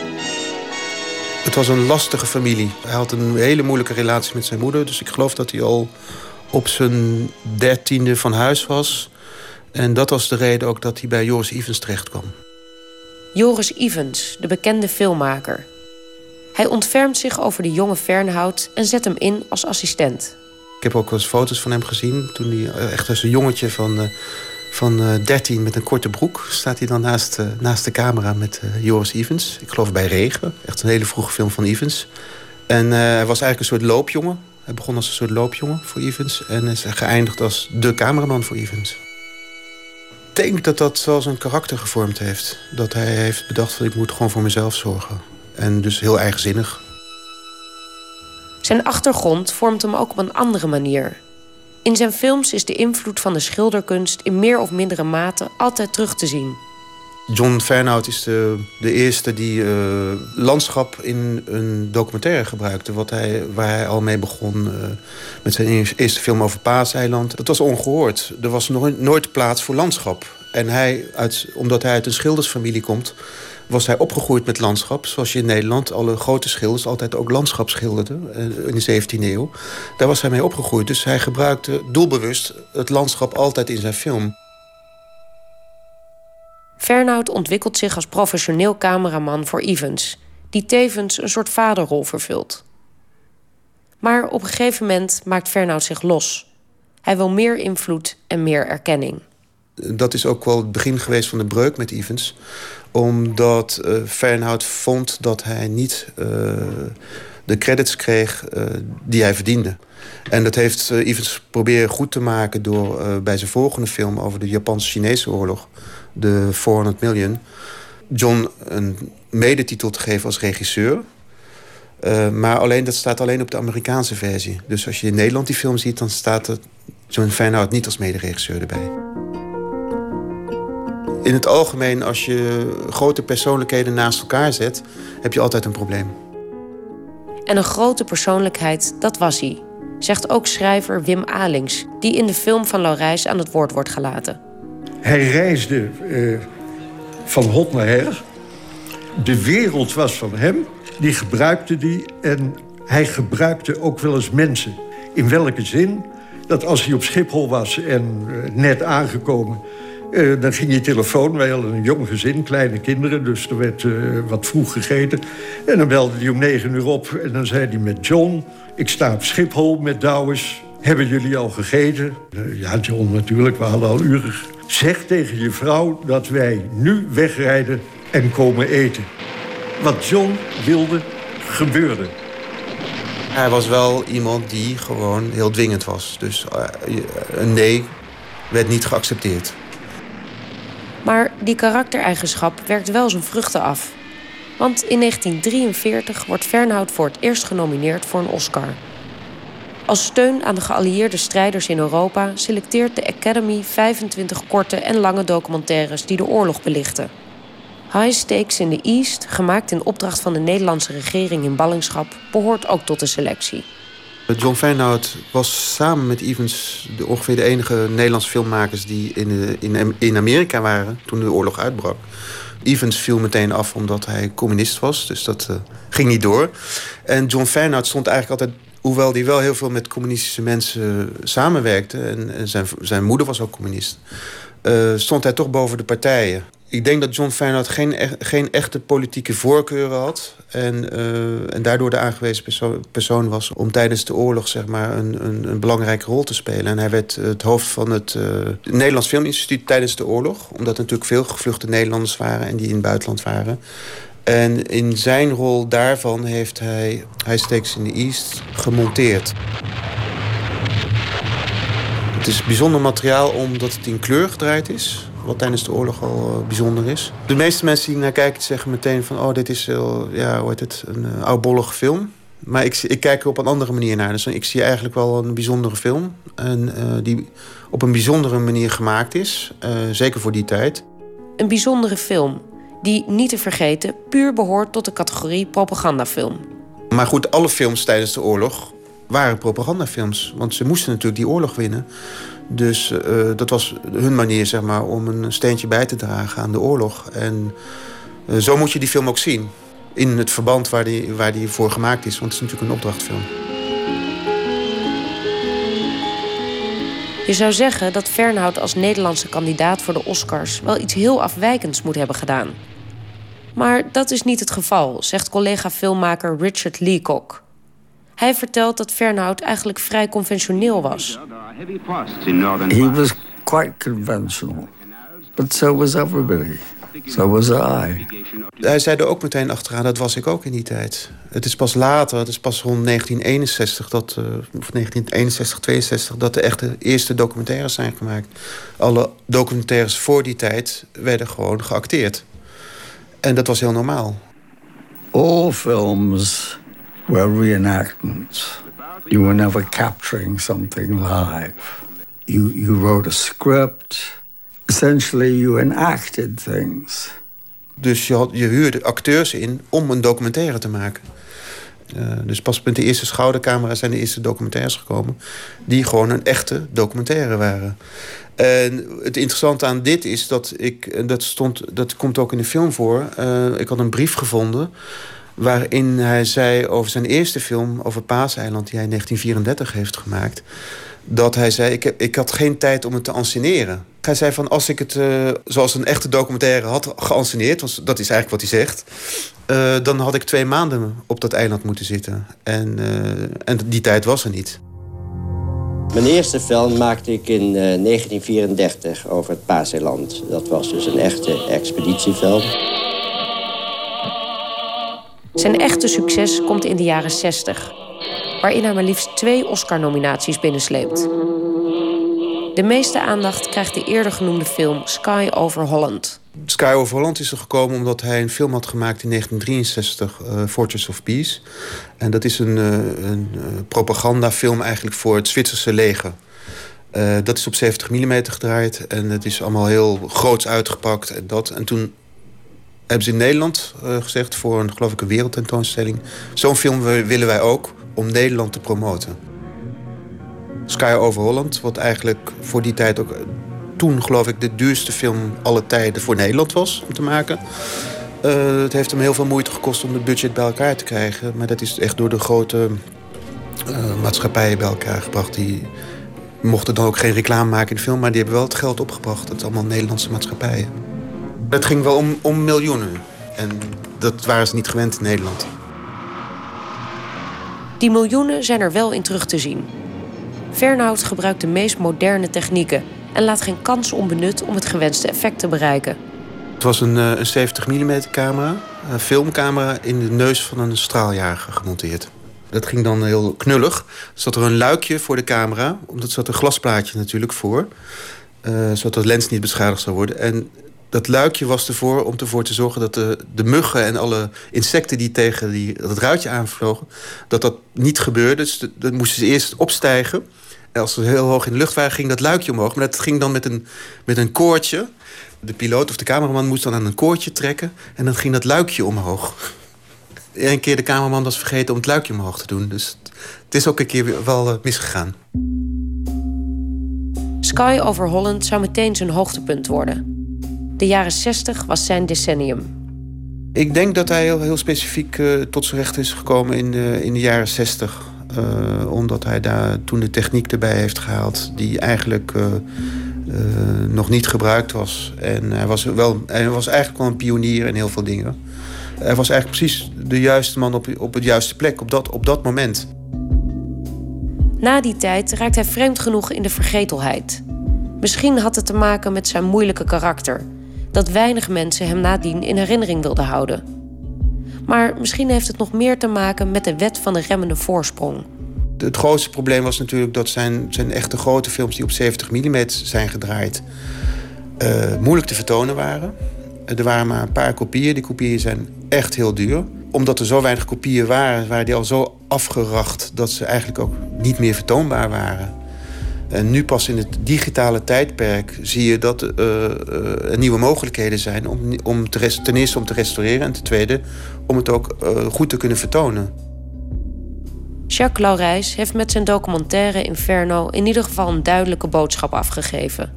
Het was een lastige familie. Hij had een hele moeilijke relatie met zijn moeder. Dus ik geloof dat hij al op zijn dertiende van huis was. En dat was de reden ook dat hij bij Joris Evans terecht kwam. Joris Evans, de bekende filmmaker. Hij ontfermt zich over de jonge Fernhout en zet hem in als assistent. Ik heb ook wel eens foto's van hem gezien. Toen hij eh, echt als een jongetje van, uh, van uh, 13 met een korte broek... staat hij dan naast, naast de camera met Joris Evans. Ik geloof bij Regen. Echt een hele vroege film van Evans. En hij was eigenlijk een soort loopjongen. Hij begon als een soort loopjongen voor Evans. En is geëindigd als de cameraman voor Evans. Denk dat dat wel zijn karakter gevormd heeft. Dat hij heeft bedacht van ik moet gewoon voor mezelf zorgen. En dus heel eigenzinnig. Zijn achtergrond vormt hem ook op een andere manier. In zijn films is de invloed van de schilderkunst in meer of mindere mate altijd terug te zien. John Fernhout is de, de eerste die uh, landschap in een documentaire gebruikte. Wat hij, waar hij al mee begon uh, met zijn eerste film over Paaseiland. Dat was ongehoord. Er was nooit, nooit plaats voor landschap. En hij, uit, omdat hij uit een schildersfamilie komt was hij opgegroeid met landschap. Zoals je in Nederland alle grote schilders altijd ook landschap schilderden eh, in de 17e eeuw. Daar was hij mee opgegroeid. Dus hij gebruikte doelbewust het landschap altijd in zijn film. Fernhout ontwikkelt zich als professioneel cameraman voor Evans... die tevens een soort vaderrol vervult. Maar op een gegeven moment maakt Fernhout zich los. Hij wil meer invloed en meer erkenning. Dat is ook wel het begin geweest van de breuk met Evans. Omdat uh, Fernhout vond dat hij niet uh, de credits kreeg uh, die hij verdiende. En dat heeft Evans proberen goed te maken door bij zijn volgende film over de Japanse-Chinese oorlog, de 400 Million, John een medetitel te geven als regisseur. Uh, maar alleen, dat staat alleen op de Amerikaanse versie. Dus als je in Nederland die film ziet, dan staat er John Feyenoord niet als mederegisseur erbij. In het algemeen, als je grote persoonlijkheden naast elkaar zet, heb je altijd een probleem. En een grote persoonlijkheid, dat was hij. Zegt ook schrijver Wim Alings, die in de film van Laurijs aan het woord wordt gelaten. Hij reisde uh, van hot naar her. De wereld was van hem, die gebruikte die en hij gebruikte ook wel eens mensen. In welke zin? Dat als hij op Schiphol was en uh, net aangekomen... Uh, dan ging je telefoon. Wij hadden een jong gezin, kleine kinderen, dus er werd wat vroeg gegeten. En dan belde hij om negen uur op en dan zei hij met John... ik sta op Schiphol met Douwes. Hebben jullie al gegeten? ja, John natuurlijk, we hadden al uren. Zeg tegen je vrouw dat wij nu wegrijden en komen eten. Wat John wilde, gebeurde. Hij was wel iemand die gewoon heel dwingend was. Dus uh, een nee werd niet geaccepteerd. Maar die karaktereigenschap werkt wel zijn vruchten af. Want in 1943 wordt Fernhout voor het eerst genomineerd voor een Oscar. Als steun aan de geallieerde strijders in Europa selecteert de Academy 25 korte en lange documentaires die de oorlog belichten. High Stakes in the East, gemaakt in opdracht van de Nederlandse regering in ballingschap, behoort ook tot de selectie. John Feyenoord was samen met Evans de, ongeveer de enige Nederlandse filmmakers die in, in, Amerika waren toen de oorlog uitbrak. Evans viel meteen af omdat hij communist was, dus dat uh, ging niet door. En John Feyenoord stond eigenlijk altijd hoewel hij wel heel veel met communistische mensen samenwerkte... en, zijn, zijn moeder was ook communist... Uh, stond hij toch boven de partijen. Ik denk dat John Feyenoord geen, geen echte politieke voorkeuren had... en, uh, en daardoor de aangewezen perso persoon was... om tijdens de oorlog zeg maar, een, een, een belangrijke rol te spelen. En hij werd het hoofd van het uh, Nederlands Filminstituut tijdens de oorlog... omdat er natuurlijk veel gevluchte Nederlanders waren... en die in het buitenland waren. En in zijn rol daarvan heeft hij High Stakes in the East gemonteerd. Het is bijzonder materiaal omdat het in kleur gedraaid is. Wat tijdens de oorlog al bijzonder is. De meeste mensen die naar kijken zeggen meteen van... oh, dit is ja, hoe heet het, een uh, oudbollige film. Maar ik, ik kijk er op een andere manier naar. Dus ik zie eigenlijk wel een bijzondere film. En, uh, die op een bijzondere manier gemaakt is. Zeker voor die tijd. Een bijzondere film die niet te vergeten puur behoort tot de categorie propagandafilm. Maar goed, alle films tijdens de oorlog waren propagandafilms. Want ze moesten natuurlijk die oorlog winnen. Dus uh, dat was hun manier zeg maar, om een steentje bij te dragen aan de oorlog. En uh, zo moet je die film ook zien. In het verband waar die, waar die voor gemaakt is. Want het is natuurlijk een opdrachtfilm. Je zou zeggen dat Fernhout als Nederlandse kandidaat voor de Oscars wel iets heel afwijkends moet hebben gedaan. Maar dat is niet het geval, zegt collega-filmmaker Richard Leacock. Hij vertelt dat Fernhout eigenlijk vrij conventioneel was. He was quite conventional, but so was everybody. So was I. Hij zei er ook meteen achteraan, dat was ik ook in die tijd. Het is pas later, het is pas rond 1961, dat, uh, of 1961, 62... dat de echte eerste documentaires zijn gemaakt. Alle documentaires voor die tijd werden gewoon geacteerd. En dat was heel normaal. All films were reenactments. You were never capturing something live. You, you wrote a script. Essentially, you enacted things. Dus je, had, je huurde acteurs in om een documentaire te maken. Uh, dus pas met de eerste schoudercamera zijn de eerste documentaires gekomen... die gewoon een echte documentaire waren. En het interessante aan dit is dat ik... dat, stond, dat komt ook in de film voor. Uh, ik had een brief gevonden waarin hij zei over zijn eerste film... over Paaseiland, die hij in 1934 heeft gemaakt... dat hij zei: ik, heb, ik had geen tijd om het te anseneren. Hij zei van als ik het uh, zoals een echte documentaire had geanceneerd, want dat is eigenlijk wat hij zegt, uh, dan had ik twee maanden op dat eiland moeten zitten. En, uh, en die tijd was er niet. Mijn eerste film maakte ik in 1934 over het Paaseiland. Dat was dus een echte expeditiefilm. Zijn echte succes komt in de jaren 60, waarin hij maar liefst twee Oscar-nominaties binnensleept. De meeste aandacht krijgt de eerder genoemde film Sky Over Holland. Sky Over Holland is er gekomen omdat hij een film had gemaakt in 1963, uh, Fortress of Peace. En dat is een, uh, een uh, propagandafilm eigenlijk voor het Zwitserse leger. Dat is op 70 mm gedraaid en het is allemaal heel groots uitgepakt. En, dat. en toen hebben ze in Nederland gezegd voor een, geloof ik, een wereldtentoonstelling... zo'n film willen wij ook om Nederland te promoten. Sky Over Holland, wat eigenlijk voor die tijd ook... toen, geloof ik, de duurste film alle tijden voor Nederland was om te maken. Uh, het heeft hem heel veel moeite gekost om het budget bij elkaar te krijgen. Maar dat is echt door de grote uh, maatschappijen bij elkaar gebracht... die mochten dan ook geen reclame maken in de film... maar die hebben wel het geld opgebracht. Dat allemaal Nederlandse maatschappijen. Het ging wel om, om miljoenen. En dat waren ze niet gewend in Nederland. Die miljoenen zijn er wel in terug te zien. Fernhout gebruikt de meest moderne technieken en laat geen kans onbenut om het gewenste effect te bereiken. Het was een, een 70 mm camera, een filmcamera in de neus van een straaljager gemonteerd. Dat ging dan heel knullig. Er zat er een luikje voor de camera, omdat er een glasplaatje natuurlijk voor. Uh, zodat de lens niet beschadigd zou worden. En dat luikje was ervoor om ervoor te zorgen dat de, de muggen en alle insecten die tegen die, dat ruitje aanvlogen, dat dat niet gebeurde. Dus dat moesten ze eerst opstijgen. En als ze heel hoog in de lucht waren, ging dat luikje omhoog. Maar dat ging dan met een, met een koordje. De piloot of de cameraman moest dan aan een koordje trekken. En dan ging dat luikje omhoog. Eén keer de cameraman was vergeten om het luikje omhoog te doen. Dus het is ook een keer wel misgegaan. Sky over Holland zou meteen zijn hoogtepunt worden. De jaren 60 was zijn decennium. Ik denk dat hij heel, heel specifiek uh, tot zijn recht is gekomen in de, in de jaren 60. Uh, omdat hij daar toen de techniek erbij heeft gehaald... die eigenlijk uh, nog niet gebruikt was. En hij was, wel, hij was eigenlijk wel een pionier in heel veel dingen. Hij was eigenlijk precies de juiste man op, op het juiste plek, op dat, op dat moment. Na die tijd raakt hij vreemd genoeg in de vergetelheid. Misschien had het te maken met zijn moeilijke karakter dat weinig mensen hem nadien in herinnering wilden houden. Maar misschien heeft het nog meer te maken met de wet van de remmende voorsprong. Het grootste probleem was natuurlijk dat zijn, zijn echte grote films die op 70 mm zijn gedraaid, uh, moeilijk te vertonen waren. Er waren maar een paar kopieën. Die kopieën zijn echt heel duur. Omdat er zo weinig kopieën waren, waren die al zo afgeracht dat ze eigenlijk ook niet meer vertoonbaar waren. En nu pas in het digitale tijdperk zie je dat uh, uh, er nieuwe mogelijkheden zijn om, om te ten eerste om te restaureren en ten tweede om het ook uh, goed te kunnen vertonen. Jacques Laurijs heeft met zijn documentaire Inferno in ieder geval een duidelijke boodschap afgegeven.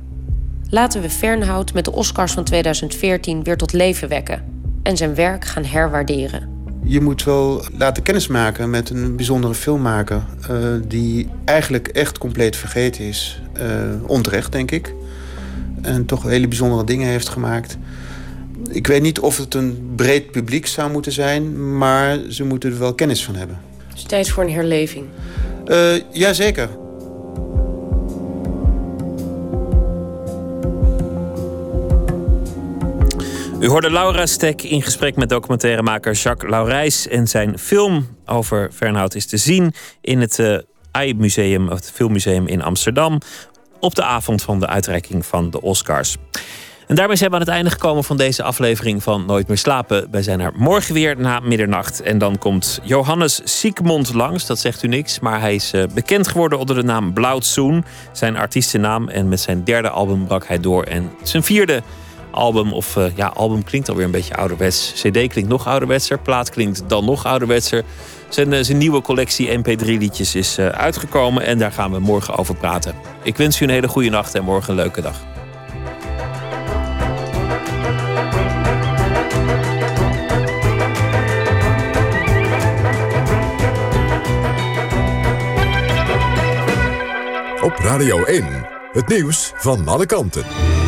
Laten we Fernhout met de Oscars van 2014 weer tot leven wekken en zijn werk gaan herwaarderen je moet wel laten kennismaken met een bijzondere filmmaker... Uh, die eigenlijk echt compleet vergeten is. Uh, onterecht, denk ik. En toch hele bijzondere dingen heeft gemaakt. Ik weet niet of het een breed publiek zou moeten zijn... maar ze moeten er wel kennis van hebben. Dus tijd voor een herleving? Uh, jazeker. U hoorde Laura Stek in gesprek met documentairemaker Jacques Laurijs. En zijn film over Fernhout is te zien in het uh, AI-museum, of het Filmmuseum in Amsterdam. Op de avond van de uitreiking van de Oscars. En daarmee zijn we aan het einde gekomen van deze aflevering van Nooit meer slapen. Wij zijn er morgen weer na middernacht. En dan komt Johannes Siekmond langs. Dat zegt u niks, maar hij is uh, bekend geworden onder de naam Blauwtsoen. Zijn artiestennaam. En met zijn derde album brak hij door. En zijn vierde album. Of uh, ja, album klinkt alweer een beetje ouderwets. CD klinkt nog ouderwetser. Plaat klinkt dan nog ouderwetser. Zijn, uh, zijn nieuwe collectie MP3-liedjes is uh, uitgekomen. En daar gaan we morgen over praten. Ik wens u een hele goede nacht en morgen een leuke dag. Op Radio 1, het nieuws van alle kanten.